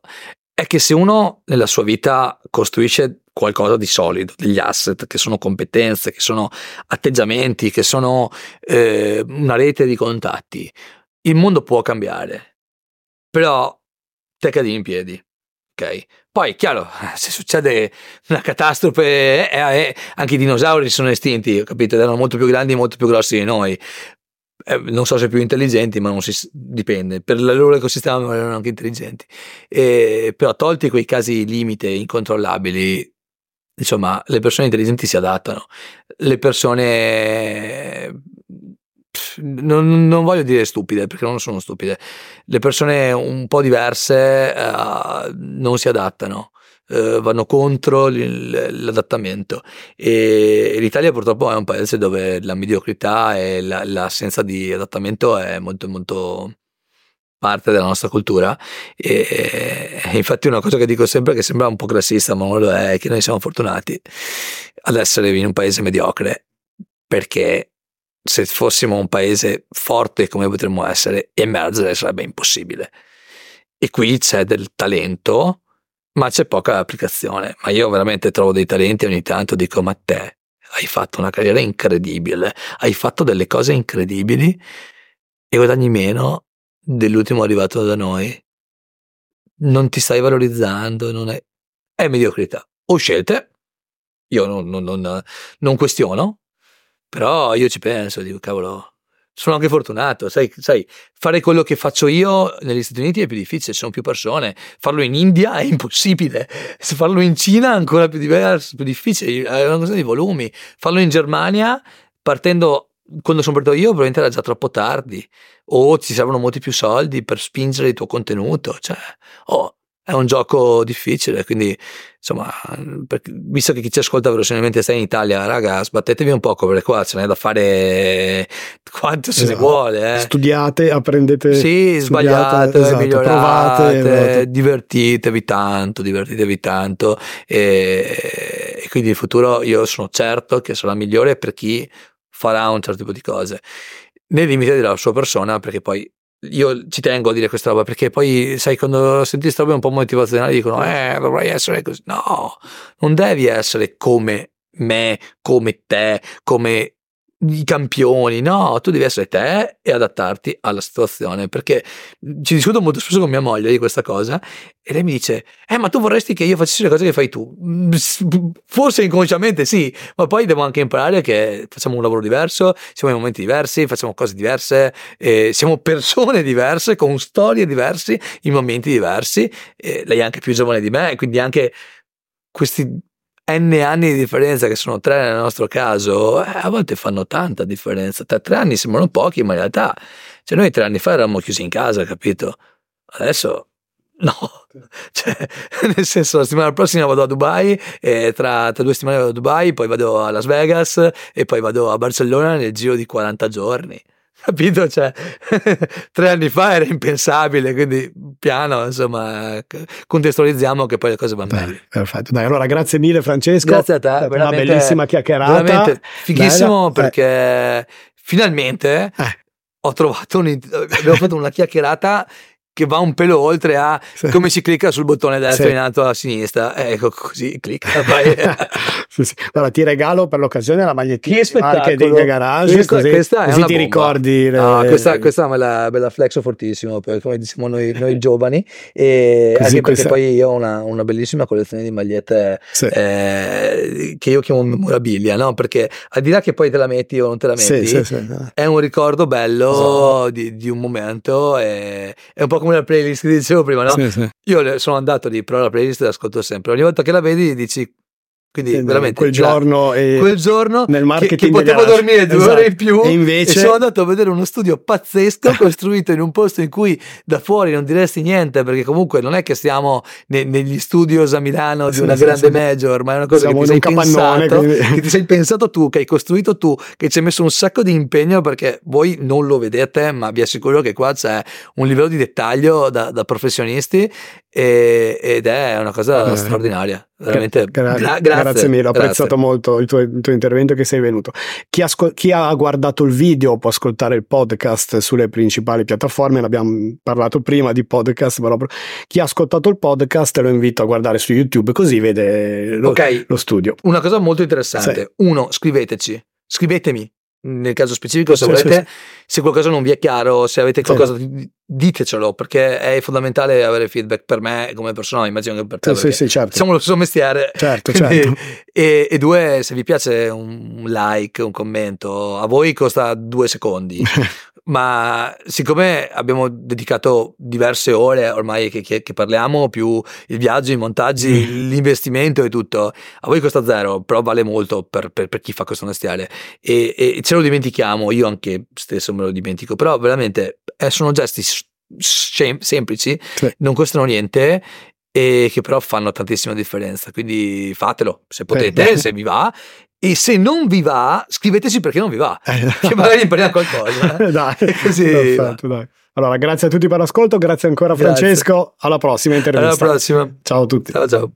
è che se uno nella sua vita costruisce qualcosa di solido, degli asset che sono competenze, che sono atteggiamenti, che sono eh, una rete di contatti, il mondo può cambiare. Però te cadi in piedi. Ok? Poi, chiaro, <laughs> se succede una catastrofe, eh, eh, anche i dinosauri sono estinti, capito? Erano molto più grandi e molto più grossi di noi. Eh, non so se più intelligenti, ma non si dipende. Per il loro ecosistema erano anche intelligenti. E, però, tolti quei casi limite incontrollabili, insomma, le persone intelligenti si adattano. Le persone non, non, voglio dire stupide perché non sono stupide, le persone un po' diverse uh, non si adattano. Uh, vanno contro l'adattamento e l'Italia purtroppo è un paese dove la mediocrità e la, l'assenza di adattamento è molto molto parte della nostra cultura e, e infatti una cosa che dico sempre che sembra un po' classista ma non lo è che noi siamo fortunati ad essere in un paese mediocre perché se fossimo un paese forte come potremmo essere, emergere sarebbe impossibile. E qui c'è del talento, ma c'è poca applicazione. Ma io veramente trovo dei talenti ogni tanto dico, ma te hai fatto una carriera incredibile, hai fatto delle cose incredibili e guadagni meno dell'ultimo arrivato da noi. Non ti stai valorizzando, non è... è mediocrità. O scelte, io non, non, non, non questiono, però io ci penso, dico, cavolo, sono anche fortunato, sai, sai, fare quello che faccio io negli Stati Uniti è più difficile, ci sono più persone, farlo in India è impossibile, farlo in Cina è ancora più diverso, più difficile, è una cosa di volumi, farlo in Germania partendo quando sono partito io probabilmente era già troppo tardi o ci servono molti più soldi per spingere il tuo contenuto, cioè, oh, è un gioco difficile, quindi insomma, per, visto che chi ci ascolta verosimilmente sta in Italia, raga, sbattetevi un poco perché qua ce n'è da fare quanto se esatto. ne vuole. Eh. Studiate, apprendete. Sì, sbagliate, esatto, migliorate, provate, esatto. divertitevi tanto, divertitevi tanto e, e quindi il futuro io sono certo che sarà migliore per chi farà un certo tipo di cose nei limiti della sua persona perché poi io ci tengo a dire questa roba perché poi sai quando senti questa roba un po' motivazionale dicono eh dovrai essere così no non devi essere come me come te come i campioni, no, tu devi essere te e adattarti alla situazione, perché ci discuto molto spesso con mia moglie di questa cosa e lei mi dice, eh ma tu vorresti che io facessi le cose che fai tu? Forse inconsciamente sì, ma poi devo anche imparare che facciamo un lavoro diverso, siamo in momenti diversi, facciamo cose diverse, eh, siamo persone diverse, con storie diverse, in momenti diversi, eh, lei è anche più giovane di me, quindi anche questi N anni di differenza, che sono tre nel nostro caso, eh, a volte fanno tanta differenza. Tre, tre anni sembrano pochi, ma in realtà, cioè noi tre anni fa eravamo chiusi in casa, capito? Adesso <laughs> No, cioè, <laughs> nel senso, la settimana prossima vado a Dubai, tra, tra, due settimane vado a Dubai, poi vado a Las Vegas e poi vado a Barcellona nel giro di 40 giorni. Capito? Cioè, <laughs> tre anni fa era impensabile, quindi piano, insomma, contestualizziamo che poi le cose vanno bene. Perfetto, dai, allora grazie mille Francesco. Grazie a te, una bellissima chiacchierata. Veramente fighissimo Bella. perché eh. finalmente eh. ho trovato, un, abbiamo fatto una chiacchierata che va un pelo oltre a sì. come si clicca sul bottone destro sì. in alto a sinistra. Ecco così, clicca. <laughs> sì, sì. Allora ti regalo per l'occasione la magliettina di Marketing Garage, questa, così, questa così ti bomba. ricordi. No, le... questa, questa me, la, me la flexo fortissimo, per, come diciamo noi, noi giovani, e così anche perché poi io ho una, una, bellissima collezione di magliette eh, che io chiamo memorabilia, no? perché al di là che poi te la metti o non te la metti, è un ricordo bello esatto. di, di, un momento, e, è un po' come come la playlist che dicevo prima, no? Sì, sì. Io sono andato lì, però la playlist l'ascolto sempre. Ogni volta che la vedi dici quindi e veramente quel giorno, e quel giorno nel che, che potevo dormire due esatto. ore in più e, invece... e sono andato a vedere uno studio pazzesco <laughs> costruito in un posto in cui da fuori non diresti niente perché comunque non è che stiamo ne, negli studios a Milano di una sì, grande sì. major ma è una cosa che ti, sei pensato, quindi... che ti sei pensato tu che hai costruito tu che ci hai messo un sacco di impegno perché voi non lo vedete ma vi assicuro che qua c'è un livello di dettaglio da, da professionisti e, ed è una cosa eh, straordinaria veramente gra- gra- grazie, grazie mille ho apprezzato molto il tuo, il tuo, intervento che sei venuto chi, ascol- chi, ha guardato il video può ascoltare il podcast sulle principali piattaforme ne abbiamo parlato prima di podcast però chi ha ascoltato il podcast lo invito a guardare su youtube così vede lo, okay. lo studio una cosa molto interessante sì. uno scriveteci scrivetemi nel caso specifico se sì, volete sì, se qualcosa non vi è chiaro se avete qualcosa di ditecelo perché è fondamentale avere feedback per me come persona, immagino che per te. Sì, sì, certo. Siamo lo stesso mestiere. Certo, certo. E, e, due, se vi piace un like, un commento, a voi costa due secondi. <laughs> ma siccome abbiamo dedicato diverse ore ormai che, che, che, parliamo, più il viaggio, i montaggi, mm. l'investimento e tutto, a voi costa zero, però vale molto per, per, per chi fa questo mestiere e, e, ce lo dimentichiamo, io anche stesso me lo dimentico, però veramente eh, sono gesti sem- semplici, sì. non costano niente e che però fanno tantissima differenza. Quindi fatelo se potete, eh, <laughs> se vi va. E se non vi va, scriveteci perché non vi va, <laughs> eh, che magari impariamo qualcosa. Eh. <laughs> dai, <laughs> così, perfetto, dai. Allora, grazie a tutti per l'ascolto, grazie ancora grazie. Francesco, alla prossima intervista. Alla prossima. Ciao a tutti. Ciao ciao.